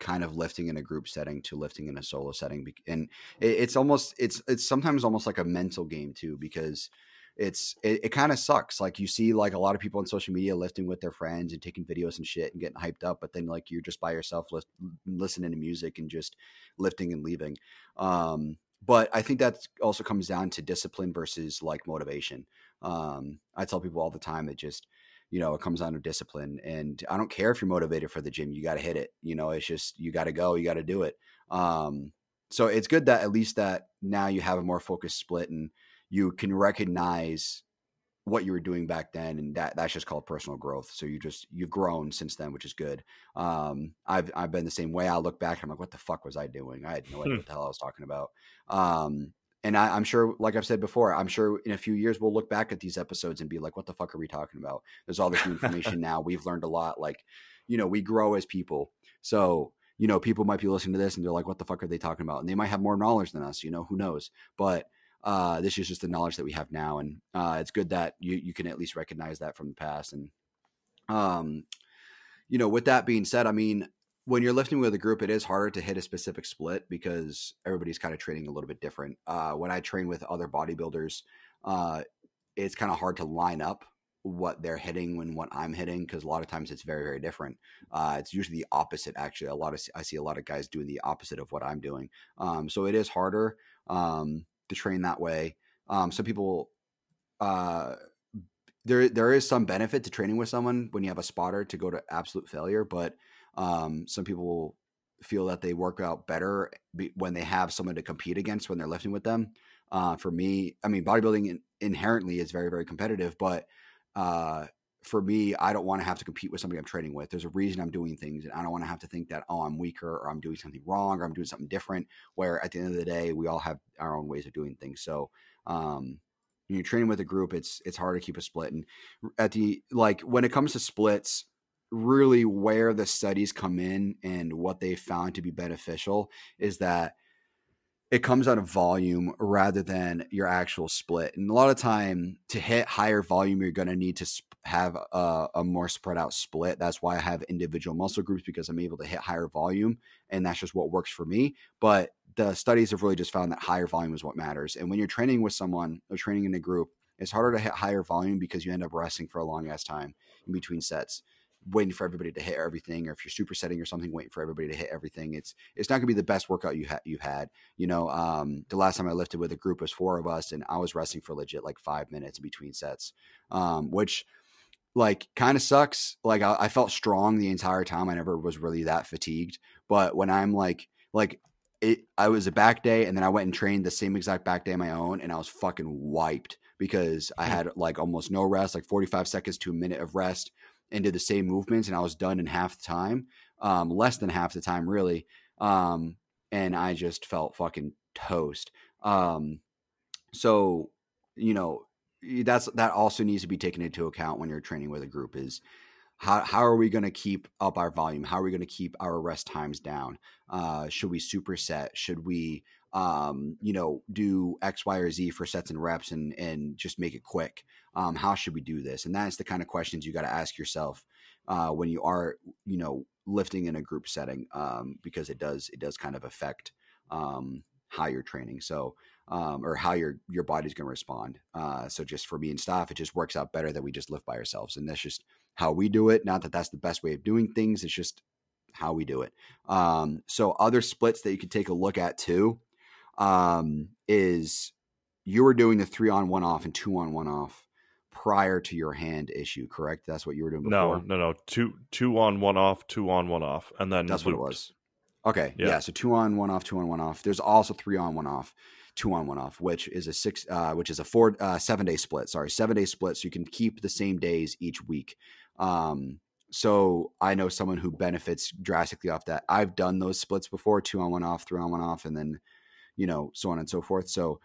kind of lifting in a group setting to lifting in a solo setting and it's almost it's it's sometimes almost like a mental game too because it's it, it kind of sucks like you see like a lot of people on social media lifting with their friends and taking videos and shit and getting hyped up but then like you're just by yourself list, listening to music and just lifting and leaving um but i think that also comes down to discipline versus like motivation um i tell people all the time that just you know, it comes down to discipline. And I don't care if you're motivated for the gym, you got to hit it. You know, it's just, you got to go, you got to do it. Um, so it's good that at least that now you have a more focused split and you can recognize what you were doing back then and that that's just called personal growth so you just you've grown since then which is good um i've i've been the same way i look back i'm like what the fuck was i doing i had no idea hmm. what the hell i was talking about um and I, am sure, like I've said before, I'm sure in a few years we'll look back at these episodes and be like, "What the fuck are we talking about?" There's all this new information now. We've learned a lot. Like, you know, we grow as people. So, you know, people might be listening to this and they're like, "What the fuck are they talking about?" And they might have more knowledge than us. You know, who knows? But uh, this is just the knowledge that we have now, and uh, it's good that you you can at least recognize that from the past. And, um, you know, with that being said, I mean, when you're lifting with a group, it is harder to hit a specific split because everybody's kind of training a little bit different. Uh, when I train with other bodybuilders, uh, it's kind of hard to line up what they're hitting when what I'm hitting because a lot of times it's very very different. Uh, it's usually the opposite. Actually, a lot of I see a lot of guys doing the opposite of what I'm doing. Um, so it is harder um, to train that way. Um, some people. Uh, there, there is some benefit to training with someone when you have a spotter to go to absolute failure, but um, some people feel that they work out better when they have someone to compete against when they're lifting with them. Uh, for me, I mean, bodybuilding inherently is very, very competitive, but uh, for me, I don't want to have to compete with somebody I'm training with. There's a reason I'm doing things, and I don't want to have to think that oh, I'm weaker or I'm doing something wrong or I'm doing something different. Where at the end of the day, we all have our own ways of doing things. So, um, when you're training with a group, it's it's hard to keep a split. And at the like when it comes to splits, really where the studies come in and what they found to be beneficial is that it comes out of volume rather than your actual split. And a lot of time to hit higher volume, you're going to need to have a, a, more spread out split. That's why I have individual muscle groups because I'm able to hit higher volume, and that's just what works for me. But the studies have really just found that higher volume is what matters. And when you're training with someone or training in a group, it's harder to hit higher volume because you end up resting for a long ass time in between sets waiting for everybody to hit everything, or if you're supersetting or something, waiting for everybody to hit everything. It's it's not gonna be the best workout you had you've had. You know, um, the last time I lifted with a group was four of us, and I was resting for legit like five minutes between sets, um, which like kind of sucks. Like I, I felt strong the entire time. I never was really that fatigued, but when I'm like like it, I was a back day, and then I went and trained the same exact back day on my own, and I was fucking wiped because I hmm. had like almost no rest, like 45 seconds to a minute of rest and did the same movements and I was done in half the time, um, less than half the time really. Um, and I just felt fucking toast. Um, so, you know, that's, that also needs to be taken into account when you're training with a group is how, how are we going to keep up our volume? How are we going to keep our rest times down? Uh, should we superset? Should we, um, you know, do X, Y, or Z for sets and reps and and just make it quick? Um, how should we do this? And that's the kind of questions you got to ask yourself uh, when you are, you know, lifting in a group setting, um, because it does it does kind of affect um, how you're training. So um, or how your your body's going to respond. Uh, so just for me and Stoph, it just works out better that we just lift by ourselves, and that's just how we do it. Not that that's the best way of doing things. It's just how we do it. Um, so other splits that you could take a look at too um, is you were doing the three on one off and two on one off prior to your hand issue, correct? That's what you were doing before. No, no, no. Two two on one off, two on one off, and then that's looped. what it was. Okay, yeah. yeah. So two on one off, two on one off. There's also three on one off, two on one off, which is a six, uh, which is a four, uh, seven day split. Sorry, seven day split. So you can keep the same days each week. Um, So I know someone who benefits drastically off that. I've done those splits before, two on one off, three on one off, and then, you know, so on and so forth. So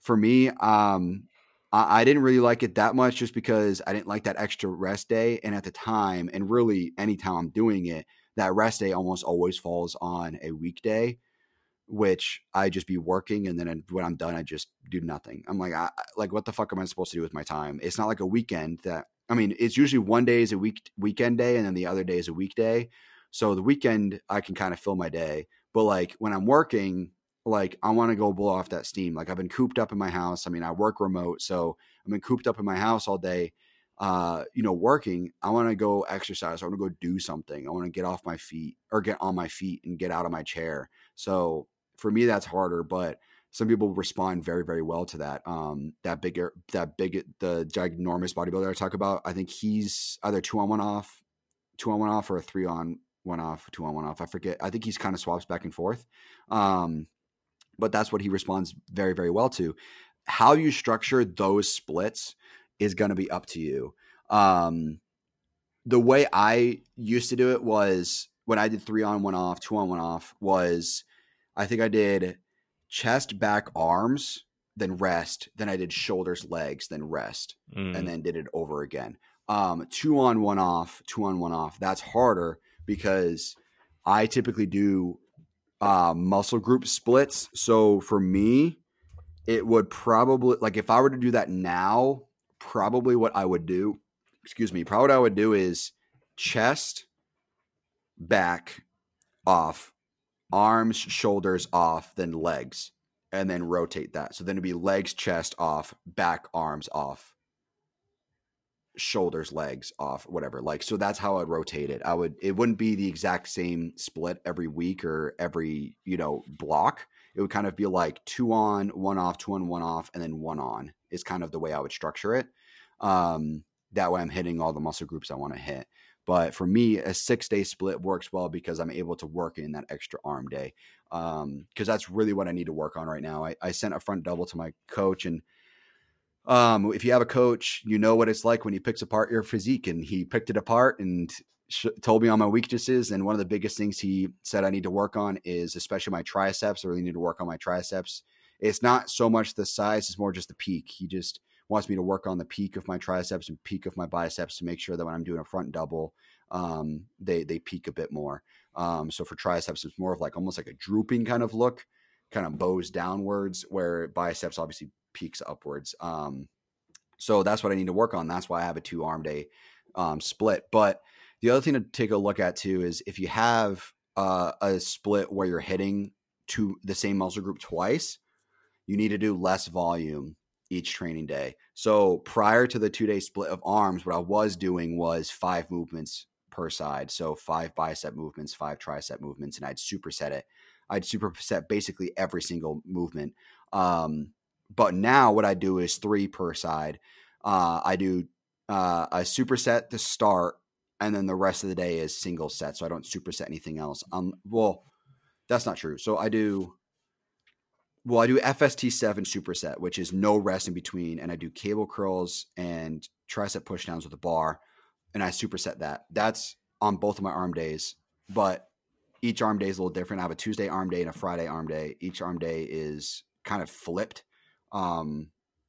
for me, um, I, I didn't really like it that much just because I didn't like that extra rest day. And at the time, and really anytime I'm doing it, that rest day almost always falls on a weekday, which I just be working. And then when I'm done, I just do nothing. I'm like, I, like, what the fuck am I supposed to do with my time? It's not like a weekend that, I mean, it's usually one day is a week weekend day and then the other day is a weekday. So the weekend I can kind of fill my day. But like when I'm working, like I want to go blow off that steam. Like I've been cooped up in my house. I mean, I work remote, so I've been cooped up in my house all day. Uh, you know, working. I want to go exercise. I want to go do something. I want to get off my feet or get on my feet and get out of my chair. So for me, that's harder. But some people respond very, very well to that. Um, that bigger, that big, the ginormous bodybuilder I talk about. I think he's either two on one off, two on one off, or a three on one off, two on one off. I forget. I think he's kind of swaps back and forth. Um, but that's what he responds very, very well to. How you structure those splits is going to be up to you. Um, the way I used to do it was when I did three on, one off, two on, one off, was I think I did chest, back, arms, then rest. Then I did shoulders, legs, then rest, mm. and then did it over again. Um, two on, one off, two on, one off. That's harder because I typically do uh, muscle group splits. So for me, it would probably like if I were to do that now, probably what I would do, excuse me, probably what I would do is chest, back, off, arms, shoulders off, then legs, and then rotate that. So then it'd be legs, chest off, back, arms off, shoulders, legs off, whatever. Like, so that's how I'd rotate it. I would, it wouldn't be the exact same split every week or every, you know, block. It would kind of be like two on, one off, two on, one off, and then one on is kind of the way I would structure it. Um, that way I'm hitting all the muscle groups I want to hit. But for me, a six day split works well because I'm able to work in that extra arm day. Um because um, that's really what I need to work on right now. I, I sent a front double to my coach and um, if you have a coach, you know what it's like when he picks apart your physique, and he picked it apart and sh- told me all my weaknesses. And one of the biggest things he said I need to work on is especially my triceps. I really need to work on my triceps. It's not so much the size; it's more just the peak. He just wants me to work on the peak of my triceps and peak of my biceps to make sure that when I'm doing a front double, um, they they peak a bit more. Um, so for triceps, it's more of like almost like a drooping kind of look, kind of bows downwards, where biceps obviously peaks upwards. Um, so that's what I need to work on. That's why I have a two arm day um, split. But the other thing to take a look at too is if you have uh, a split where you're hitting to the same muscle group twice, you need to do less volume each training day. So prior to the two day split of arms, what I was doing was five movements per side. So five bicep movements, five tricep movements, and I'd superset it. I'd superset basically every single movement. Um, but now what I do is three per side. Uh, I do uh, a superset to start, and then the rest of the day is single set. So I don't superset anything else. Um, well, that's not true. So I do. Well, I do FST seven superset, which is no rest in between, and I do cable curls and tricep pushdowns with a bar, and I superset that. That's on both of my arm days, but each arm day is a little different. I have a Tuesday arm day and a Friday arm day. Each arm day is kind of flipped um,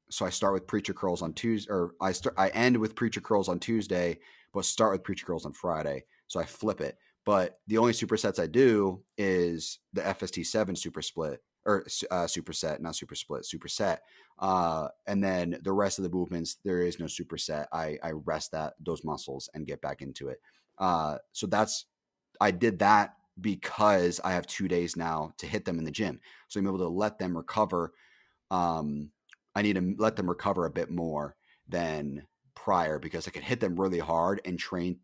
so I start with preacher curls on Tuesday, or I start I end with preacher curls on Tuesday, but start with preacher curls on Friday. So I flip it. But the only supersets I do is the FST seven super split or uh, superset, not super split, superset. Uh, and then the rest of the movements, there is no superset. I I rest that those muscles and get back into it. Uh, so that's I did that because I have two days now to hit them in the gym. So I'm able to let them recover um, I need to let them recover a bit more than prior because I could hit them really hard and train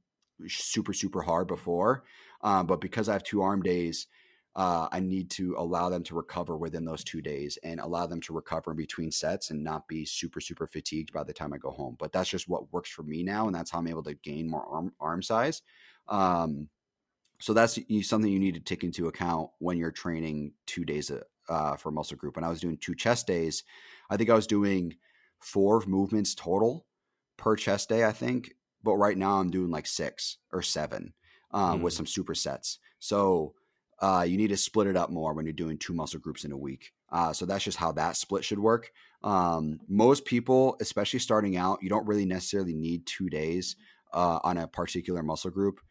super super hard before. Um, but because I have two arm days, uh, I need to allow them to recover within those two days and allow them to recover in between sets and not be super super fatigued by the time I go home. But that's just what works for me now, and that's how I'm able to gain more arm arm size. Um, so that's something you need to take into account when you're training two days uh, for a muscle group. When I was doing two chest days, I think I was doing four movements total per chest day. I think but right now I'm doing like six or seven um, mm. with some supersets. So uh, you need to split it up more when you're doing two muscle groups in a week. Uh, so that's just how that split should work. Um, most people, especially starting out, you don't really necessarily need two days uh, on a particular muscle group.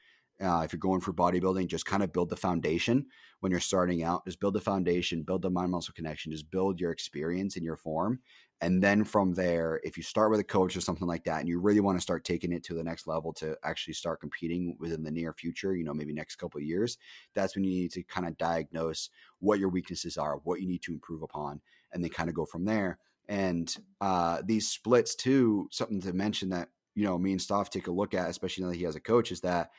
Uh, if you're going for bodybuilding, just kind of build the foundation when you're starting out. Just build the foundation, build the mind muscle connection, just build your experience and your form. And then from there, if you start with a coach or something like that, and you really want to start taking it to the next level to actually start competing within the near future, you know, maybe next couple years, that's when you need to kind of diagnose what your weaknesses are, what you need to improve upon, and then kind of go from there. And uh, these splits, too, something to mention that, you know, me and Stoph take a look at, especially now that he has a coach, is that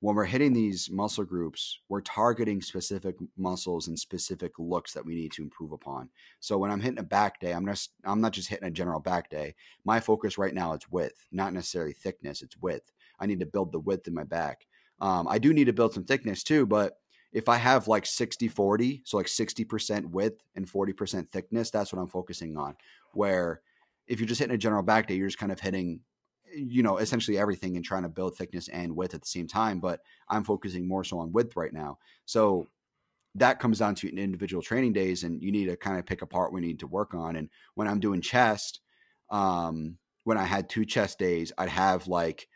when we're hitting these muscle groups, we're targeting specific muscles and specific looks that we need to improve upon. So when I'm hitting a back day, I'm just I'm not just hitting a general back day. My focus right now is width, not necessarily thickness. It's width. I need to build the width in my back. Um, I do need to build some thickness too, but if I have like 60 40, so like 60% width and 40% thickness, that's what I'm focusing on. Where if you're just hitting a general back day, you're just kind of hitting you know essentially everything and trying to build thickness and width at the same time but i'm focusing more so on width right now. So that comes down to individual training days and you need to kind of pick apart what you need to work on and when i'm doing chest um when i had two chest days i'd have like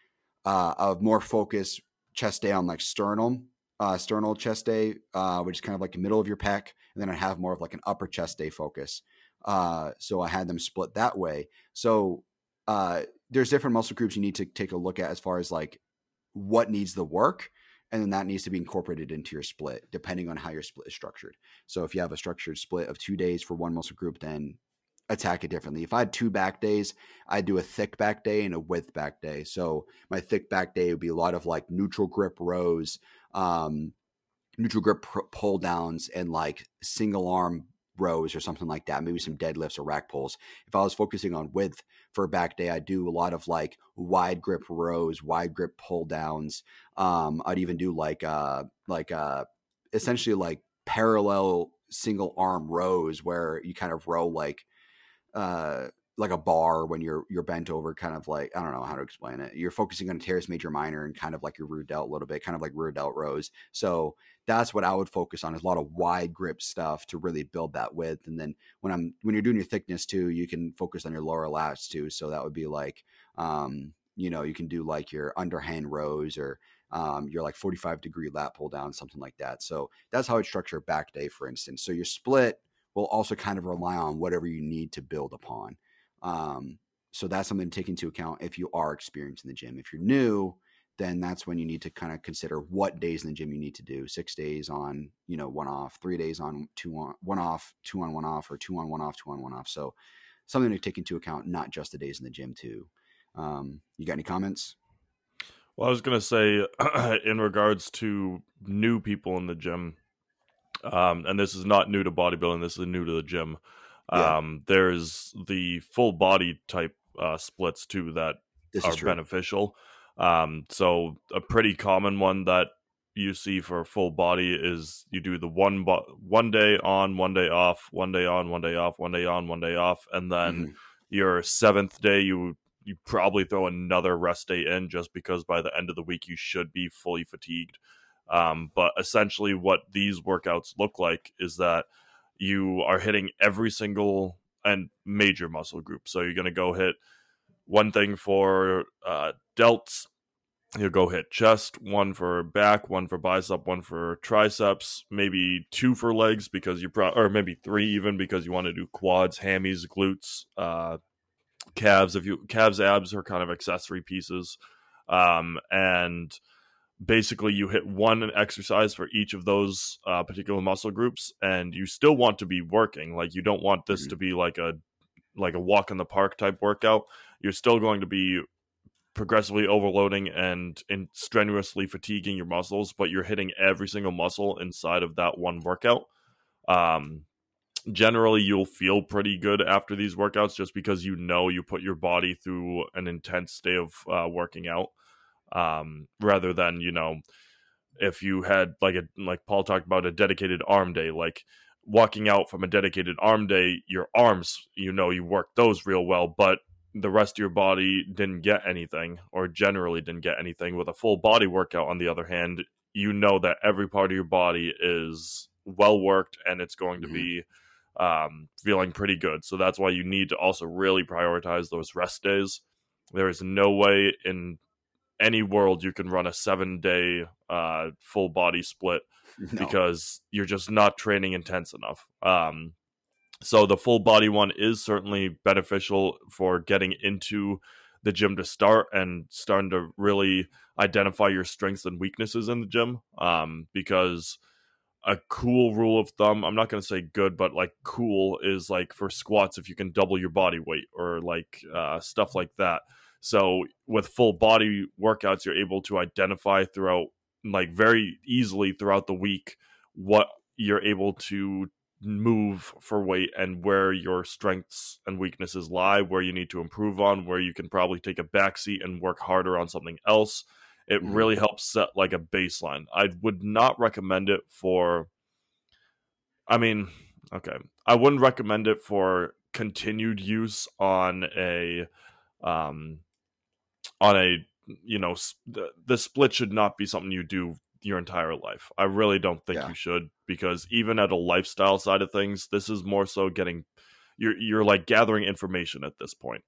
uh a more focused chest day on like sternum uh sternal chest day uh which is kind of like the middle of your pec and then i have more of like an upper chest day focus uh so i had them split that way. So uh there's different muscle groups you need to take a look at as far as like what needs the work and then that needs to be incorporated into your split depending on how your split is structured. So if you have a structured split of two days for one muscle group then attack it differently. If i had two back days i'd do a thick back day and a width back day. So my thick back day would be a lot of like neutral grip rows um neutral grip pull downs and like single arm rows or something like that, maybe some deadlifts or rack pulls. If I was focusing on width for a back day, I'd do a lot of like wide grip rows, wide grip pull downs. Um, I'd even do like uh like uh essentially like parallel single arm rows where you kind of row like uh like a bar when you're you're bent over, kind of like I don't know how to explain it. You're focusing on a teres major minor and kind of like your rear delt a little bit, kind of like rear delt rows. So that's what I would focus on is a lot of wide grip stuff to really build that width. And then when I'm when you're doing your thickness too, you can focus on your lower lats too. So that would be like um, you know, you can do like your underhand rows or um, your like 45 degree lat pull down, something like that. So that's how I'd structure back day, for instance. So your split will also kind of rely on whatever you need to build upon. Um, so that's something to take into account if you are experienced in the gym. If you're new, then that's when you need to kind of consider what days in the gym you need to do. Six days on, you know, one off, three days on, two on, one off, two on, one off, or two on, one off, two on, one off. So something to take into account, not just the days in the gym too. Um, you got any comments? Well, I was going to say, in regards to new people in the gym, um, and this is not new to bodybuilding, this is new to the gym. Yeah. Um, there's the full body type uh, splits too that this are beneficial. Um, so a pretty common one that you see for full body is you do the one bo- one day on, one day off, one day on, one day off, one day on, one day off, and then mm-hmm. your seventh day you you probably throw another rest day in just because by the end of the week you should be fully fatigued. Um, but essentially, what these workouts look like is that you are hitting every single and major muscle group. So you're going to go hit one thing for uh, delts. You'll go hit chest, one for back, one for bicep, one for triceps, maybe two for legs because you pro- or maybe three even because you want to do quads, hammies, glutes, uh, calves. If you calves, abs are kind of accessory pieces, um, and basically you hit one exercise for each of those uh, particular muscle groups, and you still want to be working. Like you don't want this mm-hmm. to be like a like a walk in the park type workout you're still going to be progressively overloading and, and strenuously fatiguing your muscles, but you're hitting every single muscle inside of that one workout. Um, generally, you'll feel pretty good after these workouts just because you know you put your body through an intense day of uh, working out, um, rather than you know if you had like a like Paul talked about a dedicated arm day, like walking out from a dedicated arm day, your arms, you know, you work those real well, but the rest of your body didn't get anything or generally didn't get anything. With a full body workout, on the other hand, you know that every part of your body is well worked and it's going to mm-hmm. be um, feeling pretty good. So that's why you need to also really prioritize those rest days. There is no way in any world you can run a seven day uh, full body split no. because you're just not training intense enough. Um, so the full body one is certainly beneficial for getting into the gym to start and starting to really identify your strengths and weaknesses in the gym. Um, because a cool rule of thumb, I'm not going to say good, but like cool is like for squats, if you can double your body weight or like uh, stuff like that. So with full body workouts, you're able to identify throughout, like very easily throughout the week, what you're able to move for weight and where your strengths and weaknesses lie, where you need to improve on, where you can probably take a backseat and work harder on something else. It mm-hmm. really helps set like a baseline. I would not recommend it for I mean, okay. I wouldn't recommend it for continued use on a um on a you know the, the split should not be something you do your entire life. I really don't think yeah. you should because even at a lifestyle side of things, this is more so getting you're you're like gathering information at this point.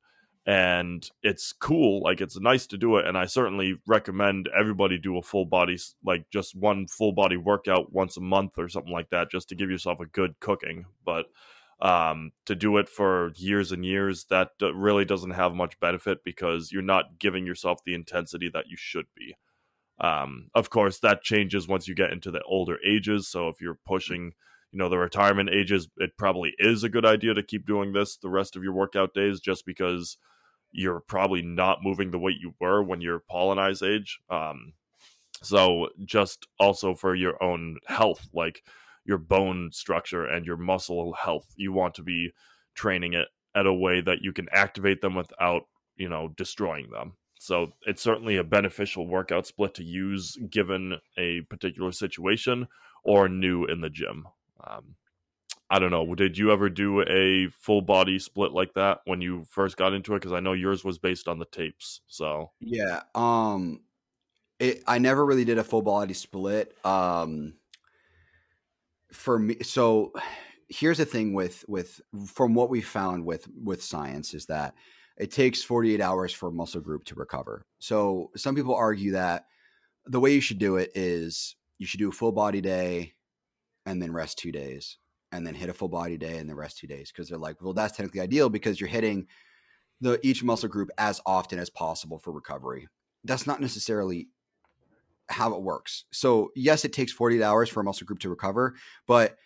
And it's cool, like it's nice to do it and I certainly recommend everybody do a full body like just one full body workout once a month or something like that just to give yourself a good cooking. But um, to do it for years and years, that really doesn't have much benefit because you're not giving yourself the intensity that you should be. Um, of course, that changes once you get into the older ages. So if you're pushing, you know, the retirement ages, it probably is a good idea to keep doing this the rest of your workout days, just because you're probably not moving the weight you were when you're Paulinized age. Um, so just also for your own health, like your bone structure and your muscle health, you want to be training it at a way that you can activate them without, you know, destroying them. So it's certainly a beneficial workout split to use given a particular situation or new in the gym. Um, I don't know. Did you ever do a full body split like that when you first got into it? Because I know yours was based on the tapes. So yeah, um, it, I never really did a full body split. Um, for me, so here's the thing with with from what we found with with science is that it takes 48 hours for a muscle group to recover. So some people argue that the way you should do it is you should do a full body day and then rest two days and then hit a full body day and then rest two days because they're like, well, that's technically ideal because you're hitting the each muscle group as often as possible for recovery. That's not necessarily how it works. So yes, it takes 48 hours for a muscle group to recover, but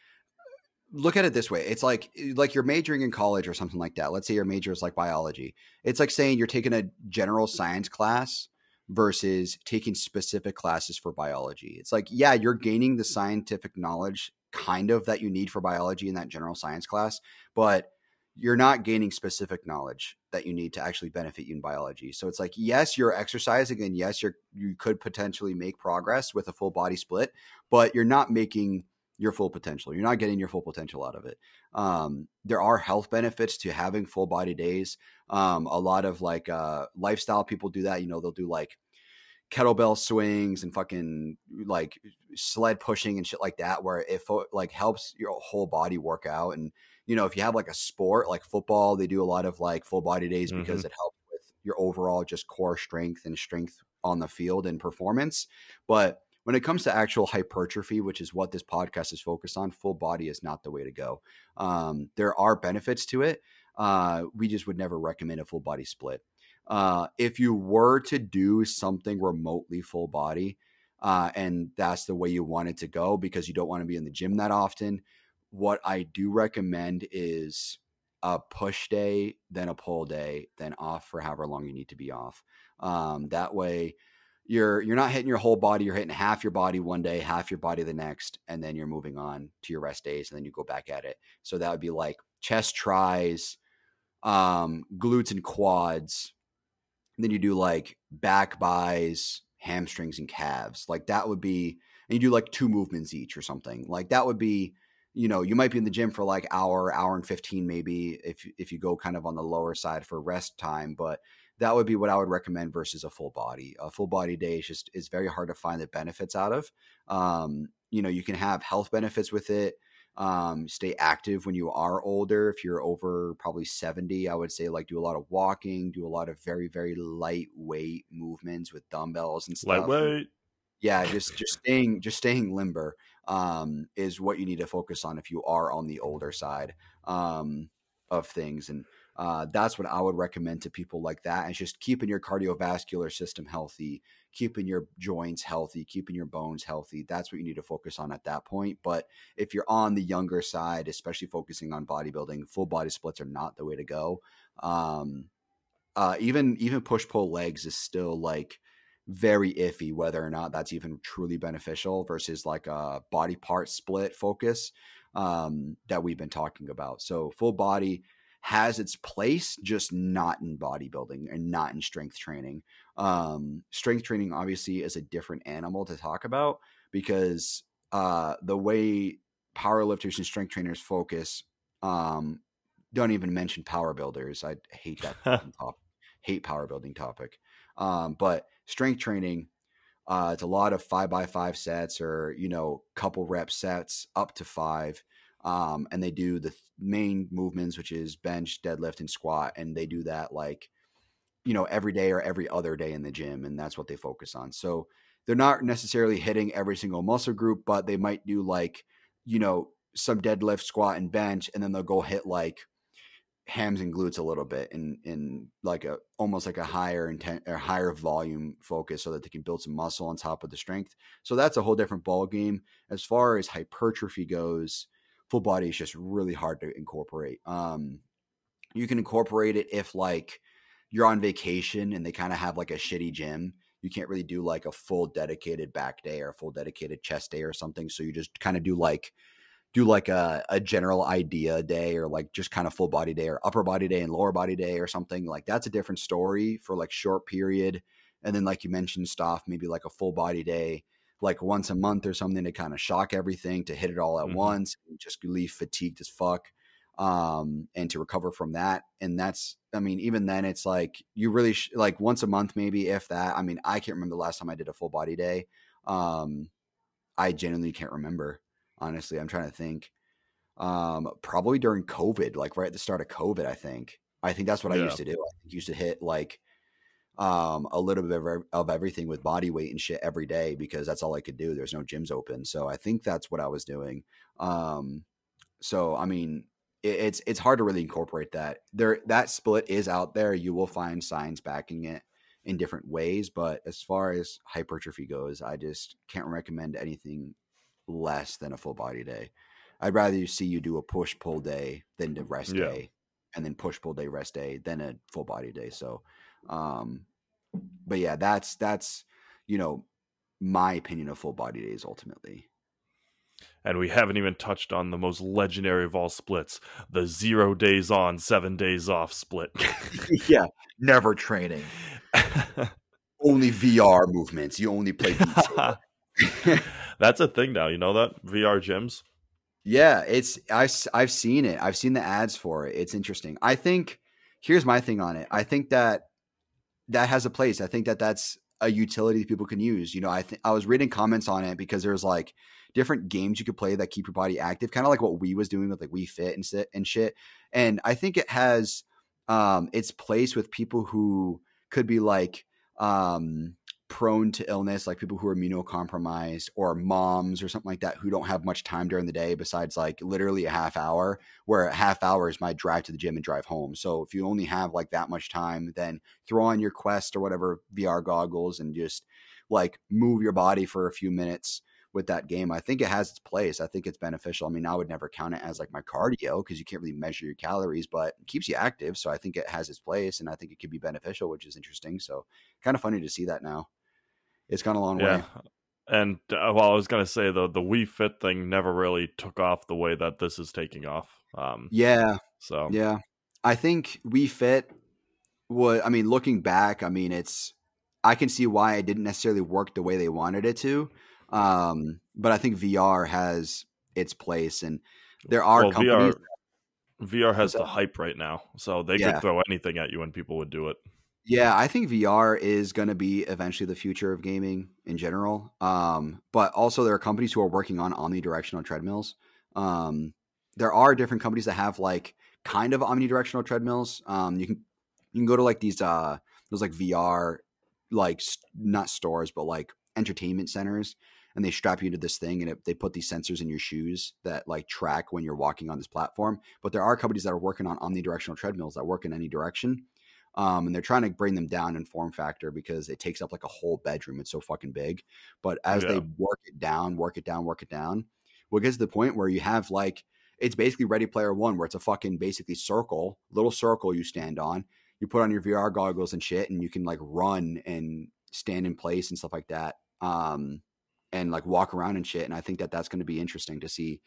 look at it this way it's like eh, like you're majoring in college or something like that. Let's say your major is like biology. It's like saying you're taking a general science class versus taking specific classes for biology. It's like yeah you're gaining the scientific knowledge kind of that you need for biology in that general science class but you're not gaining specific knowledge that you need to actually benefit you in biology so it's like yes you're exercising and yes you're you could potentially make progress with a full body split but you're not making your full potential. You're not getting your full potential out of it. Um, there are health benefits to having full body days. Um, a lot of like uh, lifestyle people do that. You know, they'll do like kettlebell swings and fucking like sled pushing and shit like that, where it like helps your whole body work out. And you know, if you have like a sport like football, they do a lot of like full body days mm-hmm. because it helps with your overall just core strength and strength on the field and performance. But when it comes to actual hypertrophy, which is what this podcast is focused on, full body is not the way to go. Um, there are benefits to it. Uh, we just would never recommend a full body split. Uh, if you were to do something remotely full body, uh, and that's the way you want it to go because you don't want to be in the gym that often, what I do recommend is a push day, then a pull day, then off for however long you need to be off. Um, that way, you're you're not hitting your whole body you're hitting half your body one day half your body the next and then you're moving on to your rest days and then you go back at it. So that would be like chest tris um glutes and quads and then you do like back bis hamstrings and calves. Like that would be and you do like two movements each or something. Like that would be you know, you might be in the gym for like hour, hour and 15 maybe if if you go kind of on the lower side for rest time, but that would be what I would recommend versus a full body. A full body day is just is very hard to find the benefits out of. Um, you know, you can have health benefits with it. Um, stay active when you are older. If you're over probably 70, I would say like do a lot of walking, do a lot of very, very lightweight movements with dumbbells and stuff. Lightweight. Yeah, just just staying just staying limber um, is what you need to focus on if you are on the older side um, of things. And uh, that's what I would recommend to people like that. And just keeping your cardiovascular system healthy, keeping your joints healthy, keeping your bones healthy. That's what you need to focus on at that point. But if you're on the younger side, especially focusing on bodybuilding, full body splits are not the way to go. Um, uh, even even push pull legs is still like very iffy whether or not that's even truly beneficial versus like a body part split focus um, that we've been talking about. So full body has its place, just not in bodybuilding and not in strength training. Um, strength training obviously is a different animal to talk about because uh, the way powerlifters and strength trainers focus, um, don't even mention power builders. I hate that topic. Hate power building topic. Um, but strength training, uh, it's a lot of five by five sets or you know couple rep sets up to five um, and they do the th- main movements, which is bench, deadlift, and squat, and they do that like you know every day or every other day in the gym, and that's what they focus on. So they're not necessarily hitting every single muscle group, but they might do like you know some deadlift, squat, and bench, and then they'll go hit like hams and glutes a little bit in in like a almost like a higher intent or higher volume focus so that they can build some muscle on top of the strength. So that's a whole different ball game. As far as hypertrophy goes, full body is just really hard to incorporate. Um, you can incorporate it if like you're on vacation and they kind of have like a shitty gym. You can't really do like a full dedicated back day or a full dedicated chest day or something. So you just kind of do like do like a, a general idea day or like just kind of full body day or upper body day and lower body day or something. Like that's a different story for like short period. And then like you mentioned Stoph, maybe like a full body day like once a month or something to kind of shock everything, to hit it all at mm-hmm. once, just leave fatigued as fuck, um, and to recover from that. And that's, I mean, even then, it's like you really sh- like once a month, maybe if that. I mean, I can't remember the last time I did a full body day. Um, I genuinely can't remember. Honestly, I'm trying to think. Um, probably during COVID, like right at the start of COVID, I think. I think that's what yeah. I used to do. I used to hit like um, a little bit of, of everything with body weight and shit every day because that's all I could do. There's no gyms open, so I think that's what I was doing. Um, so I mean, it, it's it's hard to really incorporate that. There, that split is out there. You will find signs backing it in different ways, but as far as hypertrophy goes, I just can't recommend anything less than a full body day. I'd rather you see you do a push pull day than the rest yeah. day, and then push pull day rest day than a full body day. So, um, but yeah, that's that's you know my opinion of full body days ultimately. And we haven't even touched on the most legendary of all splits, the zero days on, seven days off split. yeah, never training. only VR movements. You only play That's a thing now. You know that VR gyms. Yeah, it's I I've seen it. I've seen the ads for it. It's interesting. I think here's my thing on it. I think that that has a place. I think that that's a utility people can use. You know, I I was reading comments on it because there's like different games you could play that keep your body active, kind of like what we was doing with like Wii Fit and sit and shit. And I think it has um its place with people who could be like um prone to illness, like people who are immunocompromised or moms or something like that who don't have much time during the day besides like literally a half hour, where a half hour is my drive to the gym and drive home. So if you only have like that much time, then throw on your Quest or whatever VR goggles and just like move your body for a few minutes with that game. I think it has its place. I think it's beneficial. I mean, I would never count it as like my cardio because you can't really measure your calories, but it keeps you active. So I think it has its place and I think it could be beneficial, which is interesting. So kind of funny to see that now it's gone a long yeah. way. And uh, well, I was gonna say though, the Wii Fit thing never really took off the way that this is taking off. Um, yeah. So yeah, I think Wii Fit was. I mean, looking back, I mean, it's. I can see why it didn't necessarily work the way they wanted it to, um, but I think VR has its place. And there are well, companies. VR, VR has the hype right now, so they yeah. could throw anything at you and people would do it. Yeah, I think VR is going to be eventually the future of gaming in general. Um, but also, there are companies who are working on omnidirectional treadmills. Um, there are different companies that have like kind of omnidirectional treadmills. Um, you can you can go to like these uh those like VR like not stores but like entertainment centers and they strap you to this thing and it, they put these sensors in your shoes that like track when you're walking on this platform. But there are companies that are working on omnidirectional treadmills that work in any direction. Um, and they're trying to bring them down in form factor because it takes up like a whole bedroom. It's so fucking big. But as yeah. they work it down, work it down, work it down, what gets to the point where you have like it's basically Ready Player One, where it's a fucking basically circle, little circle you stand on. You put on your VR goggles and shit, and you can like run and stand in place and stuff like that, um, and like walk around and shit. And I think that that's going to be interesting to see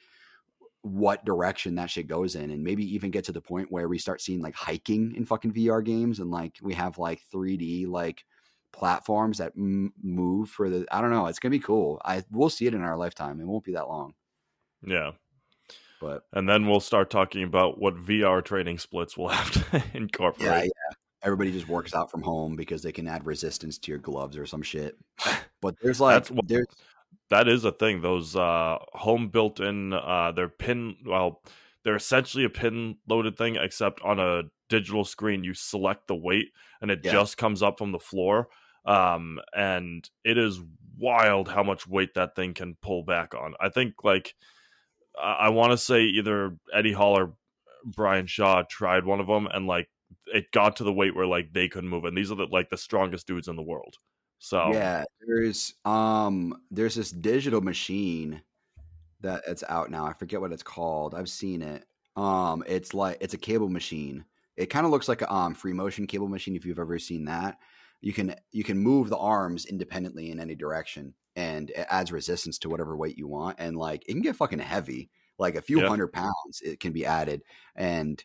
what direction that shit goes in, and maybe even get to the point where we start seeing like hiking in fucking VR games, and like we have like 3D like platforms that m- move for the. I don't know. It's gonna be cool. I we'll see it in our lifetime. It won't be that long. Yeah, but and then we'll start talking about what VR training splits we'll have to incorporate. Yeah, yeah. Everybody just works out from home because they can add resistance to your gloves or some shit. But there's like what, there's that is a thing. Those uh, home built in uh, they're pin well they're essentially a pin loaded thing except on a digital screen you select the weight and it yeah. just comes up from the floor um, and it is wild how much weight that thing can pull back on. I think like I want to say either Eddie Hall or Brian Shaw tried one of them, and like it got to the weight where like they couldn't move, and these are the like the strongest dudes in the world. So yeah, there's um there's this digital machine that it's out now. I forget what it's called. I've seen it. Um, it's like it's a cable machine. It kind of looks like a um, free motion cable machine if you've ever seen that. You can you can move the arms independently in any direction and it adds resistance to whatever weight you want. And like it can get fucking heavy, like a few yeah. hundred pounds it can be added. And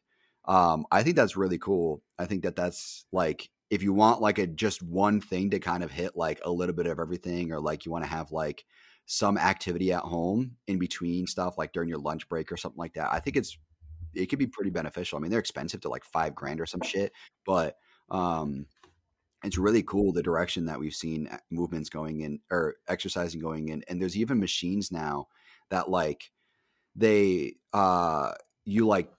um, I think that's really cool. I think that that's like if you want like a just one thing to kind of hit like a little bit of everything, or like you want to have like some activity at home in between stuff, like during your lunch break or something like that. I think it's it could be pretty beneficial. I mean, they're expensive to like five grand or some shit, but um, it's really cool the direction that we've seen uh, movements going in or exercising going in and there's even machines now that like they uh you like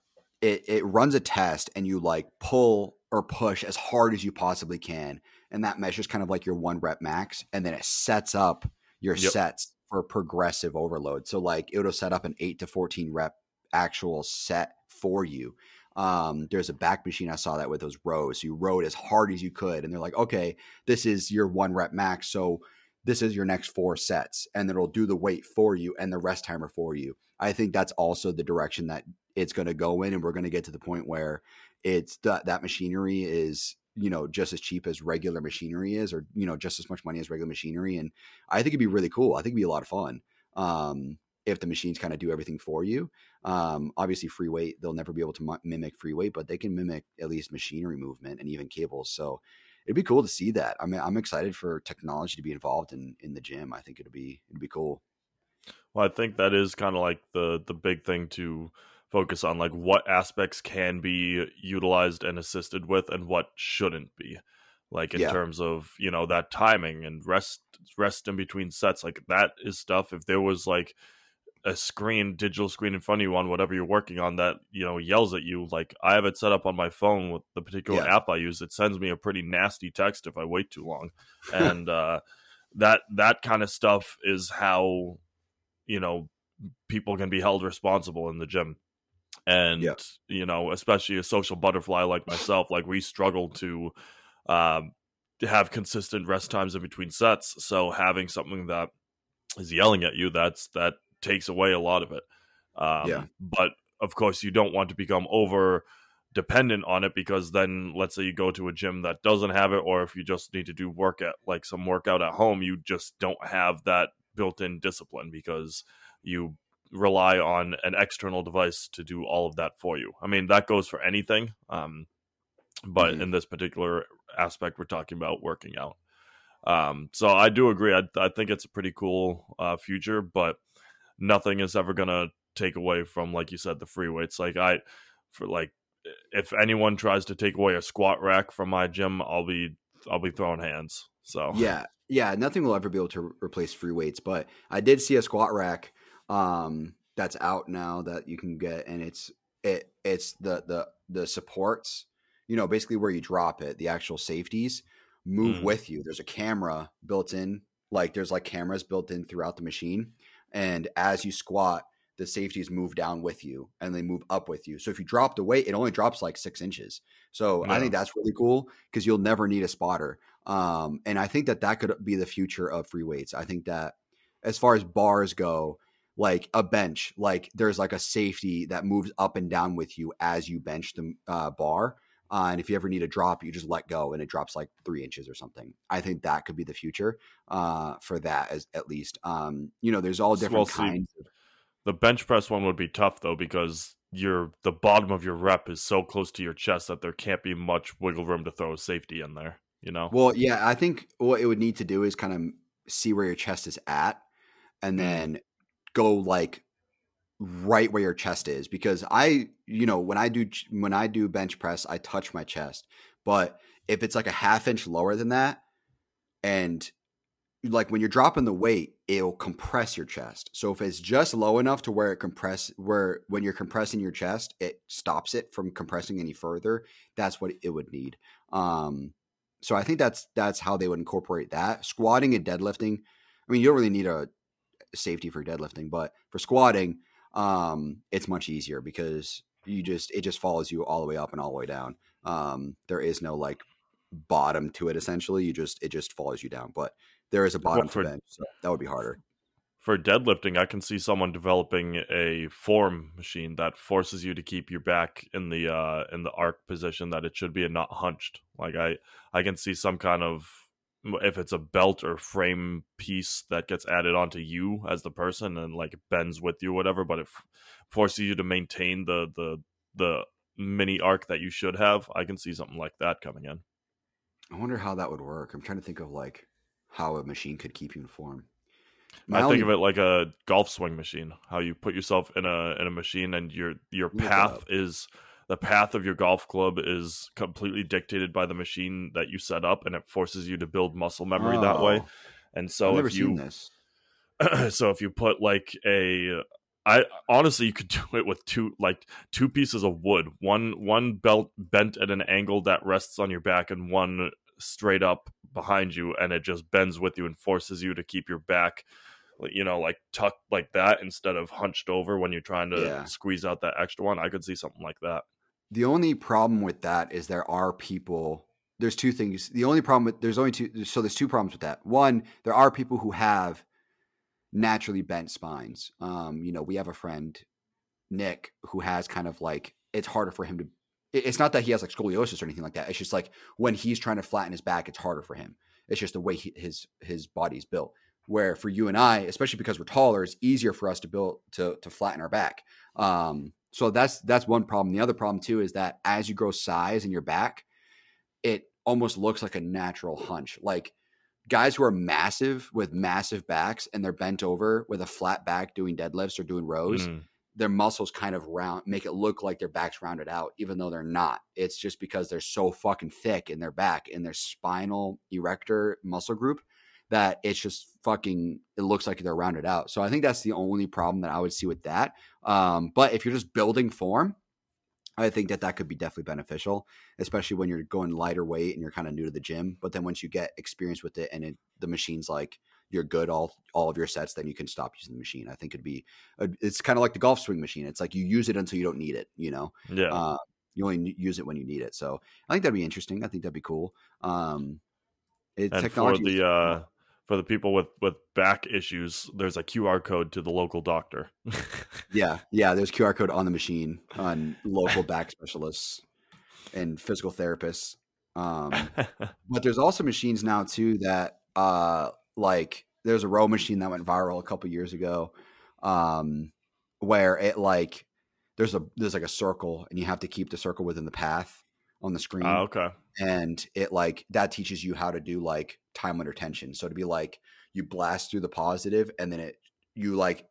it it runs a test and you like pull or push as hard as you possibly can and that measures kind of like your one rep max and then it sets up your yep. sets for progressive overload so like it'll set up an 8 to 14 rep actual set for you um, there's a back machine I saw that with those rows. So you rode as hard as you could, and they're like, okay, this is your one rep max. So this is your next four sets, and it'll do the weight for you and the rest timer for you. I think that's also the direction that it's going to go in, and we're going to get to the point where it's that that machinery is you know just as cheap as regular machinery is, or you know just as much money as regular machinery. And I think it'd be really cool. I think it'd be a lot of fun. Um, if the machines kind of do everything for you. Um, obviously, free weight, they'll never be able to mimic free weight, but they can mimic at least machinery movement and even cables. So it'd be cool to see that. I mean, I'm excited for technology to be involved in in the gym. I think it'd be it'd be cool. Well, I think that is kind of like the the big thing to focus on, like what aspects can be utilized and assisted with, and what shouldn't be like in yeah. terms of you know that timing and rest rest in between sets like that is stuff if there was like a screen, digital screen in front of you on whatever you're working on that you know yells at you. Like I have it set up on my phone with the particular yeah. app I use. It sends me a pretty nasty text if I wait too long, and uh, that that kind of stuff is how you know people can be held responsible in the gym. And yeah. you know, especially a social butterfly like myself, like we struggle to um, have consistent rest times in between sets. So having something that is yelling at you, that's that takes away a lot of it. Um, yeah. But of course, you don't want to become over dependent on it because then let's say you go to a gym that doesn't have it or if you just need to do work at like some workout at home you just don't have that built-in discipline because you rely on an external device to do all of that for you i mean that goes for anything um, but mm-hmm. in this particular aspect we're talking about working out um, so i do agree I, I think it's a pretty cool uh, future but nothing is ever gonna take away from, like you said, the free weights. Like I, for like, if anyone tries to take away a squat rack from my gym, I'll be I'll be throwing hands. So yeah, yeah, nothing will ever be able to replace free weights. But I did see a squat rack um, that's out now that you can get, and it's it it's the the the supports. You know, basically where you drop it, the actual safeties move mm. with you. There's a camera built in, like there's like cameras built in throughout the machine, and as you squat, the safeties move down with you and they move up with you. So if you drop the weight, it only drops like six inches. So yeah. I think that's really cool because you'll never need a spotter. Um, and I think that that could be the future of free weights. I think that as far as bars go, like a bench, like there's like a safety that moves up and down with you as you bench the uh, bar. Uh, and if you ever need a drop, you just let go and it drops like three inches or something. I think that could be the future uh, for that, as at least. Um, you know, there's all different well, kinds. See, the bench press one would be tough though because your the bottom of your rep is so close to your chest that there can't be much wiggle room to throw a safety in there. You know. Well, yeah, I think what it would need to do is kind of see where your chest is at, and mm-hmm. then go like right where your chest is because I, you know, when I do when I do bench press, I touch my chest. But if it's like a half inch lower than that, and like when you're dropping the weight, it'll compress your chest. So if it's just low enough to where it compress where when you're compressing your chest, it stops it from compressing any further. That's what it would need. Um, so I think that's that's how they would incorporate that. Squatting and deadlifting. I mean, you don't really need a safety for deadlifting, but for squatting, um, it's much easier because you just it just follows you all the way up and all the way down. Um, there is no like bottom to it essentially. You just it just follows you down. But there is a bottom for, bench, so that would be harder. For deadlifting, I can see someone developing a form machine that forces you to keep your back in the uh, in the arc position that it should be and not hunched. Like I I can see some kind of if it's a belt or frame piece that gets added onto you as the person and like bends with you whatever but it f- forces you to maintain the the the mini arc that you should have i can see something like that coming in i wonder how that would work i'm trying to think of like how a machine could keep you in form. I think of it like a golf swing machine. How you put yourself in a in a machine, and your your path is the path of your golf club is completely dictated by the machine that you set up, and it forces you to build muscle memory oh, that way. Oh. And so if you so if you put like a I honestly you could do it with two like two pieces of wood, one one belt bent at an angle that rests on your back, and one straight up behind you and it just bends with you and forces you to keep your back you know like tucked like that instead of hunched over when you're trying to yeah. squeeze out that extra one i could see something like that the only problem with that is there are people there's two things the only problem with there's only two so there's two problems with that one there are people who have naturally bent spines um you know we have a friend nick who has kind of like it's harder for him to it's not that he has like scoliosis or anything like that. It's just like when he's trying to flatten his back, it's harder for him. It's just the way he, his his body's built. Where for you and I, especially because we're taller, it's easier for us to build to to flatten our back. Um, so that's that's one problem. The other problem too is that as you grow size in your back, it almost looks like a natural hunch. Like guys who are massive with massive backs and they're bent over with a flat back doing deadlifts or doing rows. Mm their muscles kind of round make it look like their back's rounded out even though they're not it's just because they're so fucking thick in their back in their spinal erector muscle group that it's just fucking it looks like they're rounded out so i think that's the only problem that i would see with that um, but if you're just building form i think that that could be definitely beneficial especially when you're going lighter weight and you're kind of new to the gym but then once you get experience with it and it, the machine's like you're good all all of your sets, then you can stop using the machine. I think it'd be it's kind of like the golf swing machine. It's like you use it until you don't need it. You know, yeah. Uh, you only use it when you need it. So I think that'd be interesting. I think that'd be cool. Um, it, and technology for the uh, for the people with with back issues, there's a QR code to the local doctor. yeah, yeah. There's QR code on the machine on local back specialists and physical therapists. Um, but there's also machines now too that uh, like there's a row machine that went viral a couple years ago um, where it like there's a there's like a circle and you have to keep the circle within the path on the screen. Oh, okay. And it like that teaches you how to do like time under tension. So to be like you blast through the positive and then it you like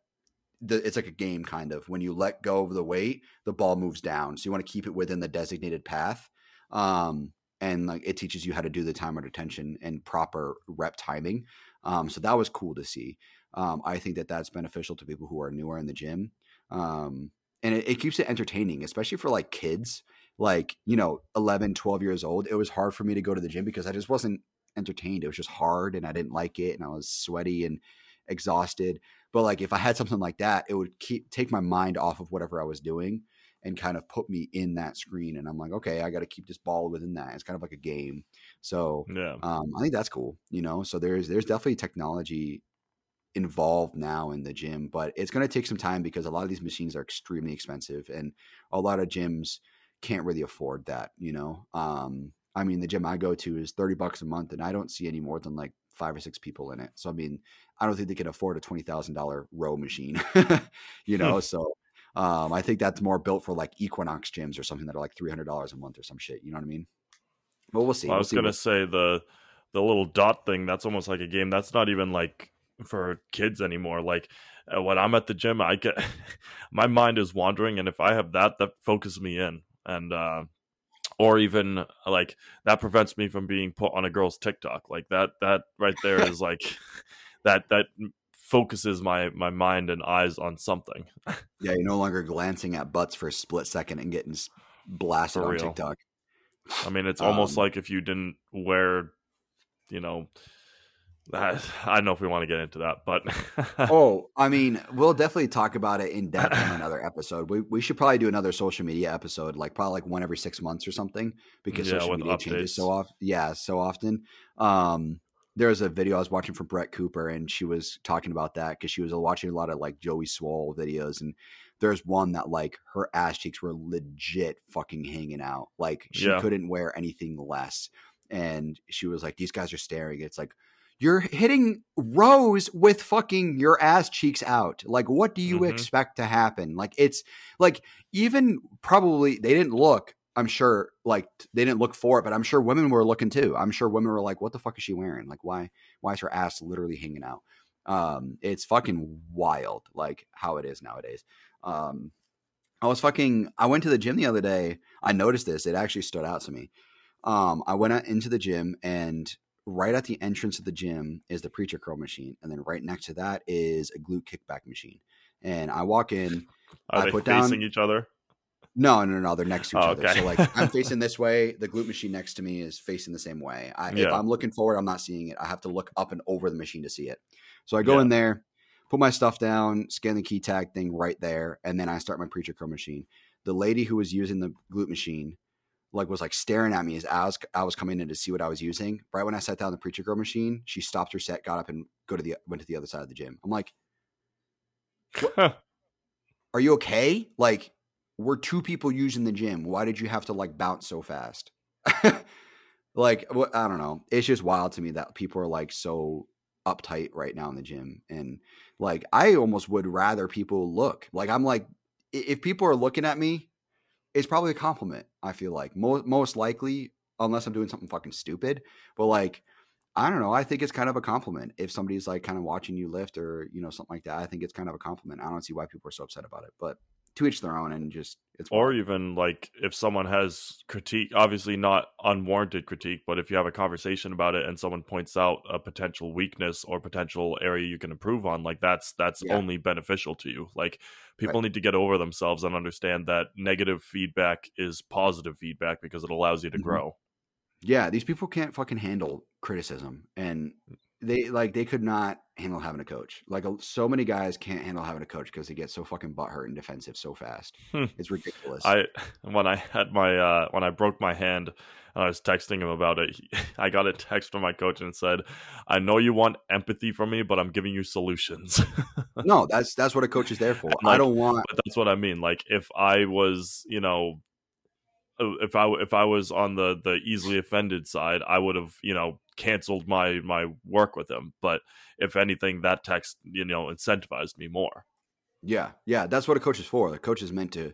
the, it's like a game kind of. When you let go of the weight, the ball moves down. So you want to keep it within the designated path. Um, and like it teaches you how to do the time under tension and proper rep timing. Um, so that was cool to see. Um, I think that that's beneficial to people who are newer in the gym. Um, and it, it, keeps it entertaining, especially for like kids, like, you know, 11, 12 years old. It was hard for me to go to the gym because I just wasn't entertained. It was just hard and I didn't like it and I was sweaty and exhausted. But like if I had something like that, it would keep take my mind off of whatever I was doing and kind of put me in that screen. And I'm like, okay, I got to keep this ball within that. It's kind of like a game. So yeah, um, I think that's cool. You know, so there's there's definitely technology involved now in the gym, but it's going to take some time because a lot of these machines are extremely expensive, and a lot of gyms can't really afford that. You know, um, I mean, the gym I go to is thirty bucks a month, and I don't see any more than like five or six people in it. So I mean, I don't think they can afford a twenty thousand dollar row machine. you know, hmm. so um, I think that's more built for like Equinox gyms or something that are like three hundred dollars a month or some shit. You know what I mean? But we'll see. Well, I was we'll gonna say the the little dot thing. That's almost like a game. That's not even like for kids anymore. Like uh, when I'm at the gym, I get my mind is wandering, and if I have that, that focuses me in, and uh, or even like that prevents me from being put on a girl's TikTok. Like that, that right there is like that that focuses my my mind and eyes on something. yeah, you're no longer glancing at butts for a split second and getting blasted on TikTok. I mean, it's almost um, like if you didn't wear, you know, I don't know if we want to get into that, but oh, I mean, we'll definitely talk about it in depth in another episode. We we should probably do another social media episode, like probably like one every six months or something, because yeah, social media updates. changes so often. Yeah, so often. Um, there was a video I was watching from Brett Cooper, and she was talking about that because she was watching a lot of like Joey Swoll videos, and there's one that like her ass cheeks were legit fucking hanging out, like she yeah. couldn't wear anything less, and she was like, "These guys are staring." It's like you're hitting rows with fucking your ass cheeks out. Like, what do you mm-hmm. expect to happen? Like, it's like even probably they didn't look. I'm sure like they didn't look for it, but I'm sure women were looking too. I'm sure women were like, "What the fuck is she wearing? Like, why why is her ass literally hanging out?" Um, it's fucking wild, like how it is nowadays. Um, I was fucking. I went to the gym the other day. I noticed this. It actually stood out to me. Um, I went into the gym and right at the entrance of the gym is the preacher curl machine, and then right next to that is a glute kickback machine. And I walk in, Are I put down facing down, each other. No, no, no, they're next to each oh, other. So like I'm facing this way, the glute machine next to me is facing the same way. I, yeah. If I'm looking forward, I'm not seeing it. I have to look up and over the machine to see it. So I go yeah. in there, put my stuff down, scan the key tag thing right there, and then I start my preacher curl machine. The lady who was using the glute machine like was like staring at me as I was I was coming in to see what I was using. Right when I sat down the preacher curl machine, she stopped her set, got up, and go to the went to the other side of the gym. I'm like, "Are you okay? Like, we're two people using the gym. Why did you have to like bounce so fast?" like, I don't know. It's just wild to me that people are like so uptight right now in the gym, and like I almost would rather people look. Like I'm like, if people are looking at me it's probably a compliment. I feel like most most likely, unless I'm doing something fucking stupid. But like, I don't know. I think it's kind of a compliment if somebody's like kind of watching you lift or you know something like that. I think it's kind of a compliment. I don't see why people are so upset about it, but to each their own and just it's or even like if someone has critique obviously not unwarranted critique but if you have a conversation about it and someone points out a potential weakness or potential area you can improve on like that's that's yeah. only beneficial to you like people right. need to get over themselves and understand that negative feedback is positive feedback because it allows you to mm-hmm. grow yeah these people can't fucking handle criticism and they like they could not handle having a coach. Like so many guys can't handle having a coach because they get so fucking butthurt and defensive so fast. Hmm. It's ridiculous. I when I had my uh when I broke my hand and I was texting him about it, he, I got a text from my coach and said, "I know you want empathy from me, but I'm giving you solutions." no, that's that's what a coach is there for. Like, I don't want. But that's what I mean. Like if I was, you know, if I if I was on the the easily offended side, I would have you know canceled my my work with him. But if anything, that text you know incentivized me more. Yeah, yeah, that's what a coach is for. The coach is meant to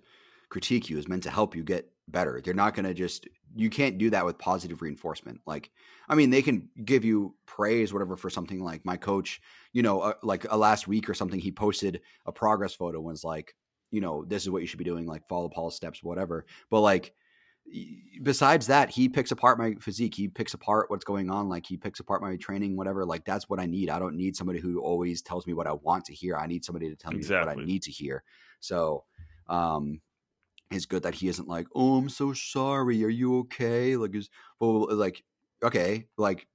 critique you, is meant to help you get better. They're not going to just you can't do that with positive reinforcement. Like, I mean, they can give you praise, whatever, for something like my coach, you know, uh, like a last week or something, he posted a progress photo and was like, you know, this is what you should be doing, like follow Paul's steps, whatever. But like, besides that, he picks apart my physique. He picks apart what's going on. Like he picks apart my training, whatever. Like that's what I need. I don't need somebody who always tells me what I want to hear. I need somebody to tell exactly. me what I need to hear. So, um, it's good that he isn't like, oh, I'm so sorry. Are you okay? Like, is well, like, okay, like,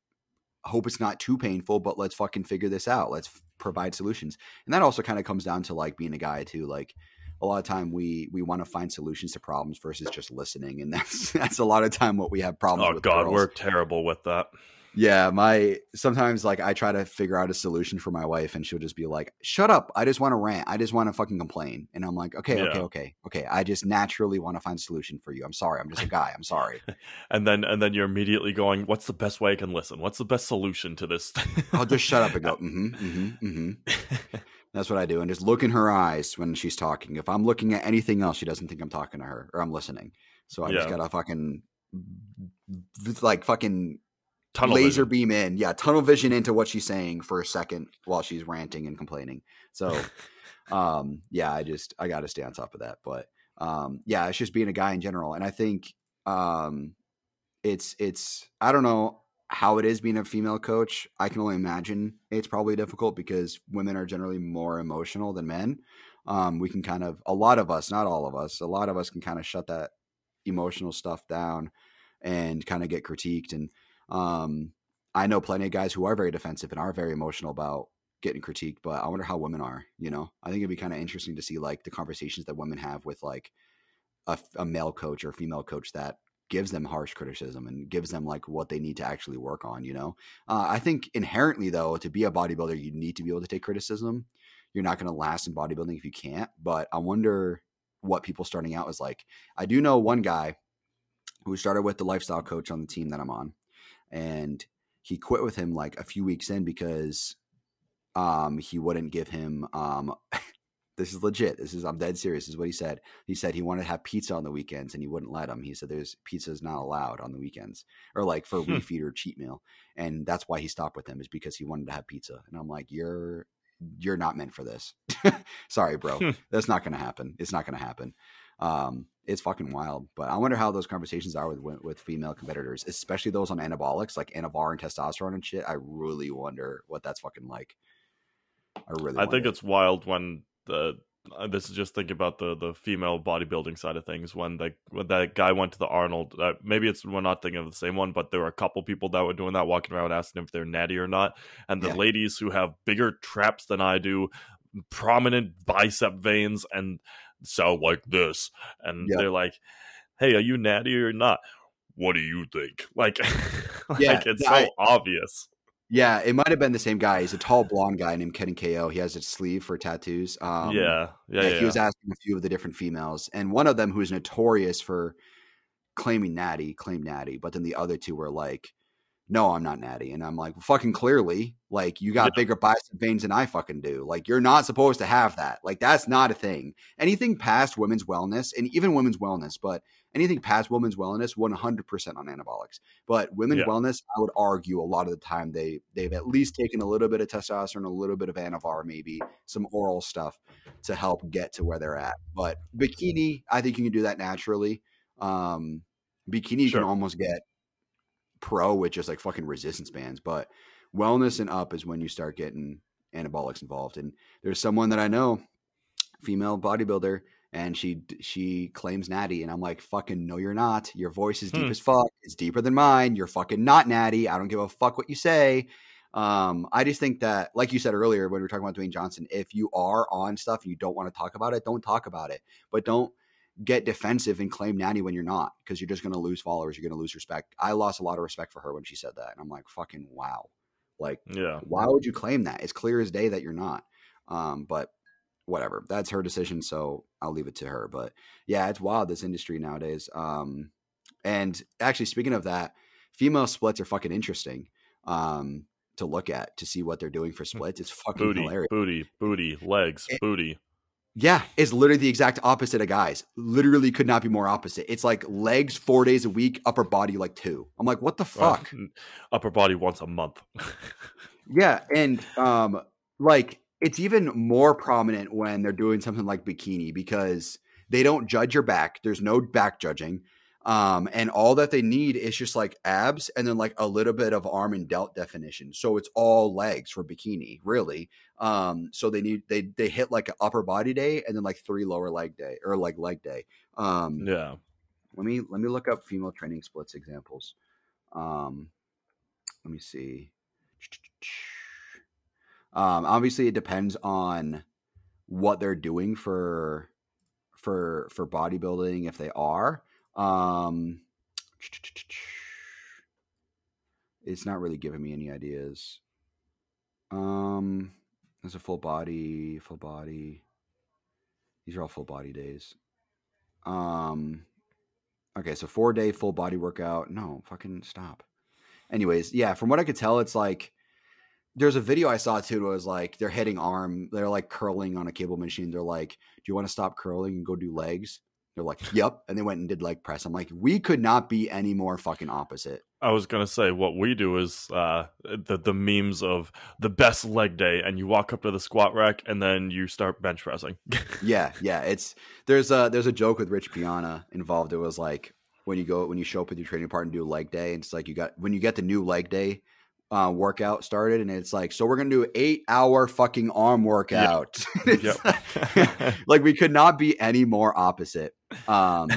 hope it's not too painful, but let's fucking figure this out. Let's f- provide solutions. And that also kind of comes down to like being a guy too. Like, a lot of time we we want to find solutions to problems versus just listening, and that's that's a lot of time what we have problems. Oh God, girls. we're terrible with that. Yeah, my sometimes like I try to figure out a solution for my wife and she'll just be like, "Shut up. I just want to rant. I just want to fucking complain." And I'm like, "Okay, yeah. okay, okay. Okay. I just naturally want to find a solution for you. I'm sorry. I'm just a guy. I'm sorry." and then and then you're immediately going, "What's the best way I can listen? What's the best solution to this?" I'll just shut up and go, "Mhm, mhm, mhm." That's what I do and just look in her eyes when she's talking. If I'm looking at anything else, she doesn't think I'm talking to her or I'm listening. So I yeah. just got to fucking like fucking tunnel laser vision. beam in, yeah, tunnel vision into what she's saying for a second while she's ranting and complaining. So, um, yeah, I just I got to stay on top of that. But um, yeah, it's just being a guy in general, and I think um, it's it's I don't know how it is being a female coach. I can only imagine it's probably difficult because women are generally more emotional than men. Um, we can kind of a lot of us, not all of us, a lot of us can kind of shut that emotional stuff down and kind of get critiqued and um, I know plenty of guys who are very defensive and are very emotional about getting critiqued, but I wonder how women are. You know, I think it'd be kind of interesting to see like the conversations that women have with like a, a male coach or female coach that gives them harsh criticism and gives them like what they need to actually work on. You know, uh, I think inherently though, to be a bodybuilder, you need to be able to take criticism. You're not going to last in bodybuilding if you can't. But I wonder what people starting out is like. I do know one guy who started with the lifestyle coach on the team that I'm on and he quit with him like a few weeks in because um he wouldn't give him um this is legit this is i'm dead serious this is what he said he said he wanted to have pizza on the weekends and he wouldn't let him he said there's pizza is not allowed on the weekends or like for hmm. refeed or cheat meal and that's why he stopped with him is because he wanted to have pizza and i'm like you're you're not meant for this sorry bro hmm. that's not gonna happen it's not gonna happen um it's fucking wild. But I wonder how those conversations are with with female competitors, especially those on anabolics like Anavar and testosterone and shit. I really wonder what that's fucking like. I really. I think it's wild when the uh, this is just thinking about the the female bodybuilding side of things. When the when that guy went to the Arnold uh, maybe it's we're not thinking of the same one but there were a couple people that were doing that walking around asking if they're natty or not. And the yeah. ladies who have bigger traps than I do prominent bicep veins and sound like this. And yep. they're like hey are you natty or not? What do you think? Like, yeah, like it's so I, obvious yeah it might have been the same guy he's a tall blonde guy named ken ko he has a sleeve for tattoos um, yeah yeah, yeah he was asking a few of the different females and one of them who's notorious for claiming natty claimed natty but then the other two were like no, I'm not natty. And I'm like, well, fucking clearly, like you got yeah. bigger bicep veins than I fucking do. Like you're not supposed to have that. Like that's not a thing. Anything past women's wellness and even women's wellness, but anything past women's wellness, 100% on anabolics. But women's yeah. wellness, I would argue a lot of the time they they've at least taken a little bit of testosterone, a little bit of anavar, maybe some oral stuff to help get to where they're at. But bikini, I think you can do that naturally. Um, bikini sure. can almost get pro with just like fucking resistance bands, but wellness and up is when you start getting anabolics involved. And there's someone that I know, female bodybuilder, and she she claims natty, and I'm like, fucking no, you're not. Your voice is deep hmm. as fuck. It's deeper than mine. You're fucking not natty. I don't give a fuck what you say. Um, I just think that, like you said earlier when we were talking about Dwayne Johnson, if you are on stuff and you don't want to talk about it, don't talk about it. But don't get defensive and claim Natty when you're not because you're just going to lose followers. You're going to lose respect. I lost a lot of respect for her when she said that. And I'm like, fucking wow. Like, yeah. why would you claim that? It's clear as day that you're not. Um, but whatever. That's her decision. So I'll leave it to her. But yeah, it's wild, this industry nowadays. Um, and actually, speaking of that, female splits are fucking interesting. Um, to look at to see what they're doing for hmm. splits. It's fucking booty, hilarious. Booty, booty, legs, it, booty Yeah, it's literally the exact opposite of guys. Literally could not be more opposite. It's like legs four days a week, upper body like two. I'm like, what the fuck? Well, upper body once a month. yeah, and um, like it's even more prominent when they're doing something like bikini because they don't judge your back. There's no back judging. Um, and all that they need is just like abs and then like a little bit of arm and delt definition. So it's all legs for bikini, really. Um, so they need they they hit like an upper body day and then like three lower leg day or like leg day. Um, yeah. Let me let me look up female training splits examples. Um, let me see. Um, obviously, it depends on what they're doing for for for bodybuilding if they are. Um, it's not really giving me any ideas. Um, there's a full body, full body. These are all full body days. Um, okay, so four day full body workout. No, fucking stop. Anyways, yeah, from what I could tell, it's like there's a video I saw too. It was like they're hitting arm, they're like curling on a cable machine. They're like, "Do you want to stop curling and go do legs?" They're like, "Yep," and they went and did leg press. I'm like, we could not be any more fucking opposite. I was gonna say what we do is uh, the the memes of the best leg day, and you walk up to the squat rack and then you start bench pressing. yeah, yeah. It's there's a there's a joke with Rich Piana involved. It was like when you go when you show up with your training partner and do a leg day, and it's like you got when you get the new leg day uh, workout started, and it's like, so we're gonna do eight hour fucking arm workout. Yep. yep. like we could not be any more opposite. Um,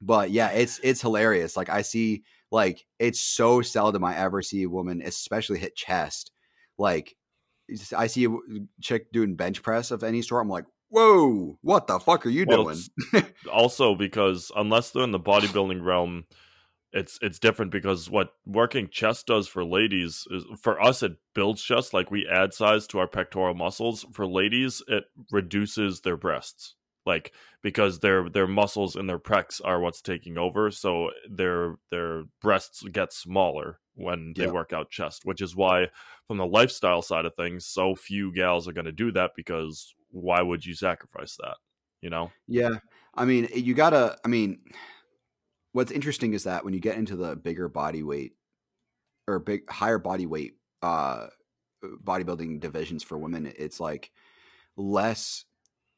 but yeah, it's it's hilarious. Like I see, like it's so seldom I ever see a woman, especially hit chest. Like I see a chick doing bench press of any sort. I'm like, whoa, what the fuck are you well, doing? also, because unless they're in the bodybuilding realm it's it's different because what working chest does for ladies is for us it builds chest like we add size to our pectoral muscles. For ladies it reduces their breasts like because their their muscles and their pecs are what's taking over so their their breasts get smaller when they work out chest which is why from the lifestyle side of things so few gals are going to do that because why would you sacrifice that you know? Yeah i mean you gotta i mean what's interesting is that when you get into the bigger body weight or big higher body weight uh bodybuilding divisions for women it's like less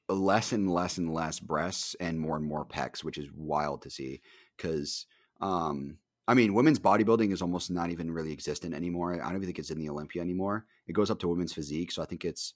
less and less and less breasts and more and more pecs which is wild to see because um i mean women's bodybuilding is almost not even really existent anymore. I don't even think it's in the olympia anymore. It goes up to women's physique so i think it's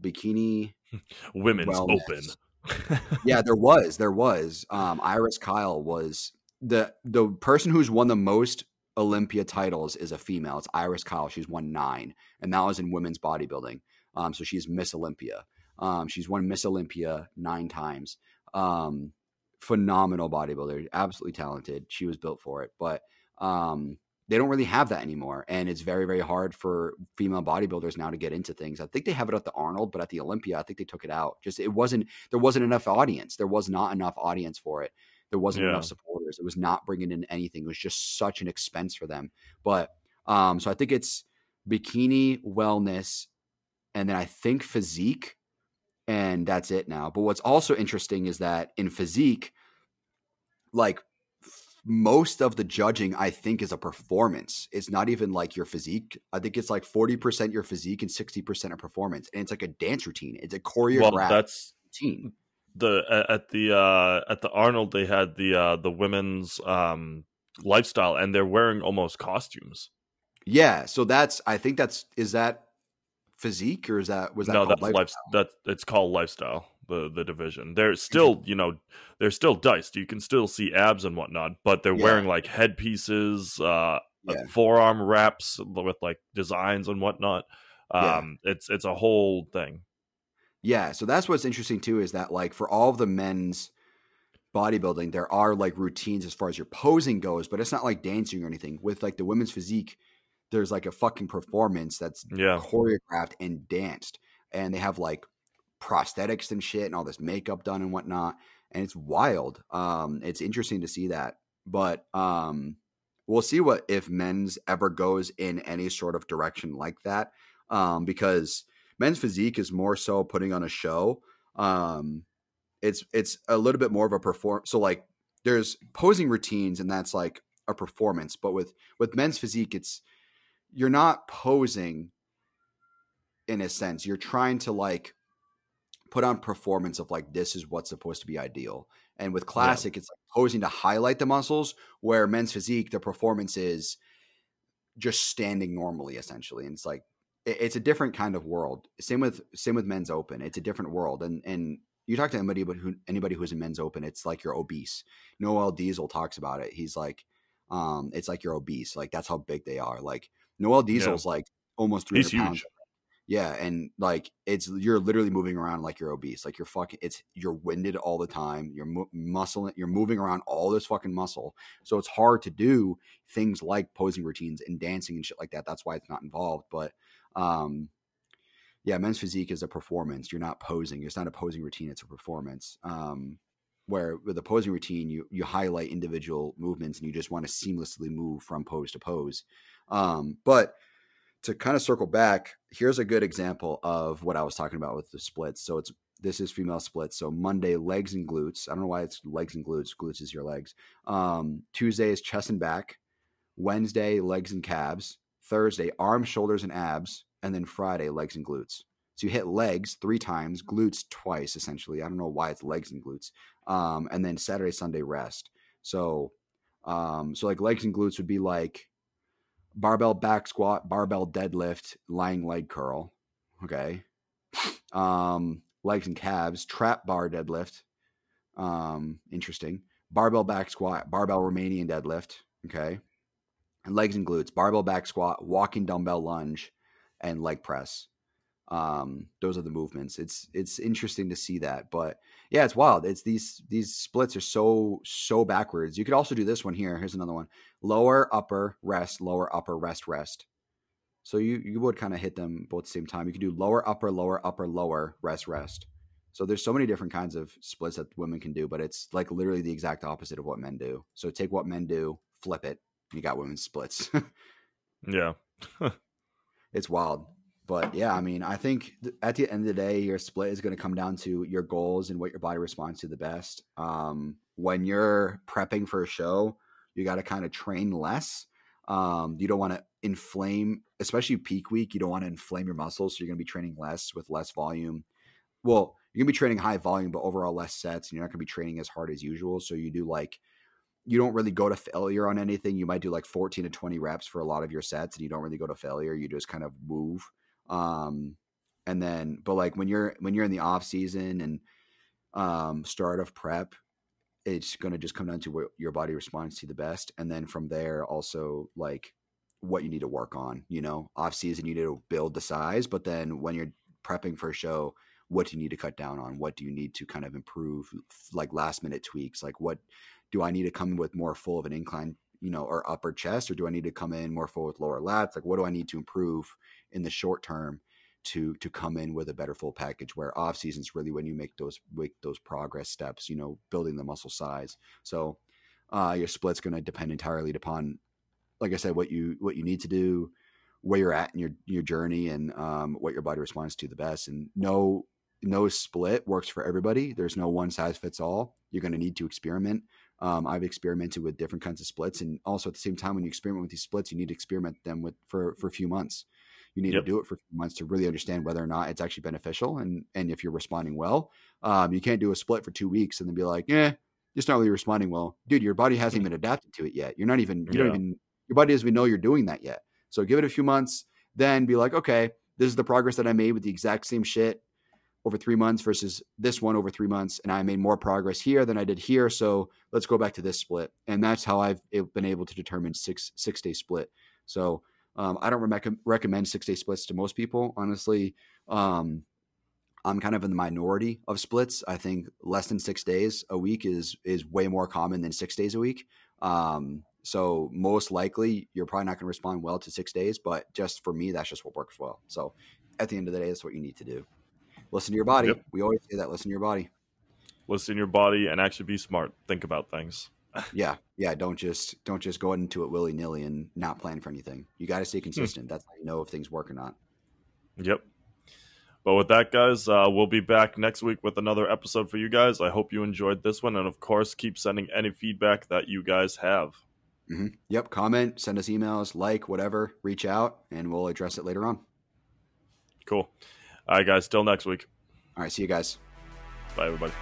bikini women's wellness. open. Yeah there was there was. Um iris kyle was the the person who's won the most Olympia titles is a female. It's Iris Kyle. She's won nine, and that was in women's bodybuilding. Um, so she's Miss Olympia. Um, she's won Miss Olympia nine times. Um, phenomenal bodybuilder, absolutely talented. She was built for it, but um, they don't really have that anymore, and it's very very hard for female bodybuilders now to get into things. I think they have it at the Arnold, but at the Olympia, I think they took it out. Just it wasn't there wasn't enough audience. There was not enough audience for it. There wasn't yeah. enough supporters. It was not bringing in anything. It was just such an expense for them. But um, so I think it's bikini wellness, and then I think physique, and that's it now. But what's also interesting is that in physique, like most of the judging I think is a performance. It's not even like your physique. I think it's like 40% your physique and 60% of performance. And it's like a dance routine. It's a choreographed well, that's, routine the at the uh at the Arnold they had the uh the women's um lifestyle and they're wearing almost costumes. Yeah, so that's I think that's is that physique or is that was that no that's life that it's called lifestyle the the division they're still you know they're still diced you can still see abs and whatnot but they're yeah. wearing like headpieces uh yeah. forearm wraps with like designs and whatnot um yeah. it's it's a whole thing yeah, so that's what's interesting too is that like for all of the men's bodybuilding, there are like routines as far as your posing goes, but it's not like dancing or anything. With like the women's physique, there's like a fucking performance that's yeah. choreographed and danced, and they have like prosthetics and shit and all this makeup done and whatnot, and it's wild. Um, it's interesting to see that, but um, we'll see what if men's ever goes in any sort of direction like that, um, because men's physique is more so putting on a show. Um, it's it's a little bit more of a perform. So like there's posing routines, and that's like a performance. But with with men's physique, it's you're not posing in a sense. You're trying to like put on performance of like this is what's supposed to be ideal. And with classic, yeah. it's like posing to highlight the muscles, where men's physique, the performance is just standing normally, essentially. And it's like it's a different kind of world. Same with same with men's open. It's a different world. And and you talk to anybody but who anybody who's in men's open, it's like you're obese. Noel Deyzel talks about it. He's like, um, it's like you're obese. Like that's how big they are. Like Noel Deyzel's yeah. like almost 300 He's pounds. Yeah, and like it's you're literally moving around like you're obese, like you're fucking. It's you're winded all the time. You're mu- muscle. You're moving around all this fucking muscle, so it's hard to do things like posing routines and dancing and shit like that. That's why it's not involved. But um, yeah, men's physique is a performance. You're not posing. It's not a posing routine. It's a performance. Um, where with a posing routine, you you highlight individual movements and you just want to seamlessly move from pose to pose. Um, but to kind of circle back, here's a good example of what I was talking about with the splits. So it's this is female splits. So Monday legs and glutes. I don't know why it's legs and glutes. Glutes is your legs. Um, Tuesday is chest and back. Wednesday legs and calves. Thursday arms, shoulders, and abs, and then Friday legs and glutes. So you hit legs three times, glutes twice, essentially. I don't know why it's legs and glutes. Um, and then Saturday, Sunday rest. So, um, so like legs and glutes would be like barbell back squat, barbell deadlift, lying leg curl. Okay. Um, legs and calves, trap bar deadlift. Um, interesting. Barbell back squat, barbell Romanian deadlift. Okay. And legs and glutes, barbell back squat, walking dumbbell lunge, and leg press. Um, those are the movements. It's it's interesting to see that, but yeah, it's wild. It's these these splits are so so backwards. You could also do this one here. Here's another one: lower, upper, rest, lower, upper, rest, rest. So you you would kind of hit them both at the same time. You could do lower, upper, lower, upper, lower, rest, rest. So there's so many different kinds of splits that women can do, but it's like literally the exact opposite of what men do. So take what men do, flip it, you got women's splits. yeah. it's wild. But yeah, I mean, I think th- at the end of the day, your split is going to come down to your goals and what your body responds to the best. Um, when you're prepping for a show, you got to kind of train less. Um, you don't want to inflame, especially peak week. You don't want to inflame your muscles, so you're going to be training less with less volume. Well, you're going to be training high volume, but overall less sets, and you're not going to be training as hard as usual. So you do like you don't really go to failure on anything. You might do like 14 to 20 reps for a lot of your sets and you don't really go to failure. You just kind of move. Um, and then, but like when you're, when you're in the off season and, um, start of prep, it's going to just come down to what your body responds to the best. And then from there, also like what you need to work on, you know, off season, you need to build the size, but then when you're prepping for a show, what do you need to cut down on? What do you need to kind of improve, like last minute tweaks? Like what, do I need to come in with more full of an incline, you know, or upper chest, or do I need to come in more full with lower lats? Like, what do I need to improve in the short term to to come in with a better full package? Where off season is really when you make those make those progress steps, you know, building the muscle size. So uh, your split's going to depend entirely upon, like I said, what you what you need to do, where you're at in your your journey, and um, what your body responds to the best. And no no split works for everybody. There's no one size fits all. You're going to need to experiment. Um, I've experimented with different kinds of splits, and also at the same time, when you experiment with these splits, you need to experiment them with for for a few months. You need yep. to do it for a few months to really understand whether or not it's actually beneficial, and and if you're responding well. Um, you can't do a split for two weeks and then be like, yeah, it's not really responding well, dude. Your body hasn't even adapted to it yet. You're not even you yeah. don't even your body doesn't even know you're doing that yet. So give it a few months, then be like, okay, this is the progress that I made with the exact same shit over three months versus this one over three months. And I made more progress here than I did here. So let's go back to this split. And that's how I've been able to determine six, six day split. So um, I don't re- recommend six day splits to most people. Honestly, um, I'm kind of in the minority of splits. I think less than six days a week is is way more common than six days a week. Um, so most likely you're probably not going to respond well to six days, but just for me, that's just what works well. So at the end of the day, that's what you need to do listen to your body. Yep. We always say that. Listen to your body. Listen to your body and actually be smart. Think about things. yeah, yeah. Don't just don't just go into it willy nilly and not plan for anything. You got to stay hmm. consistent. That's how you know if things work or not. Yep. But with that, guys, uh, we'll be back next week with another episode for you guys. I hope you enjoyed this one. And of course, keep sending any feedback that you guys have. Mm-hmm. Yep. Comment, send us emails, like, whatever, reach out, and we'll address it later on. Cool. All right, guys. Till next week. All right. See you guys. Bye, everybody.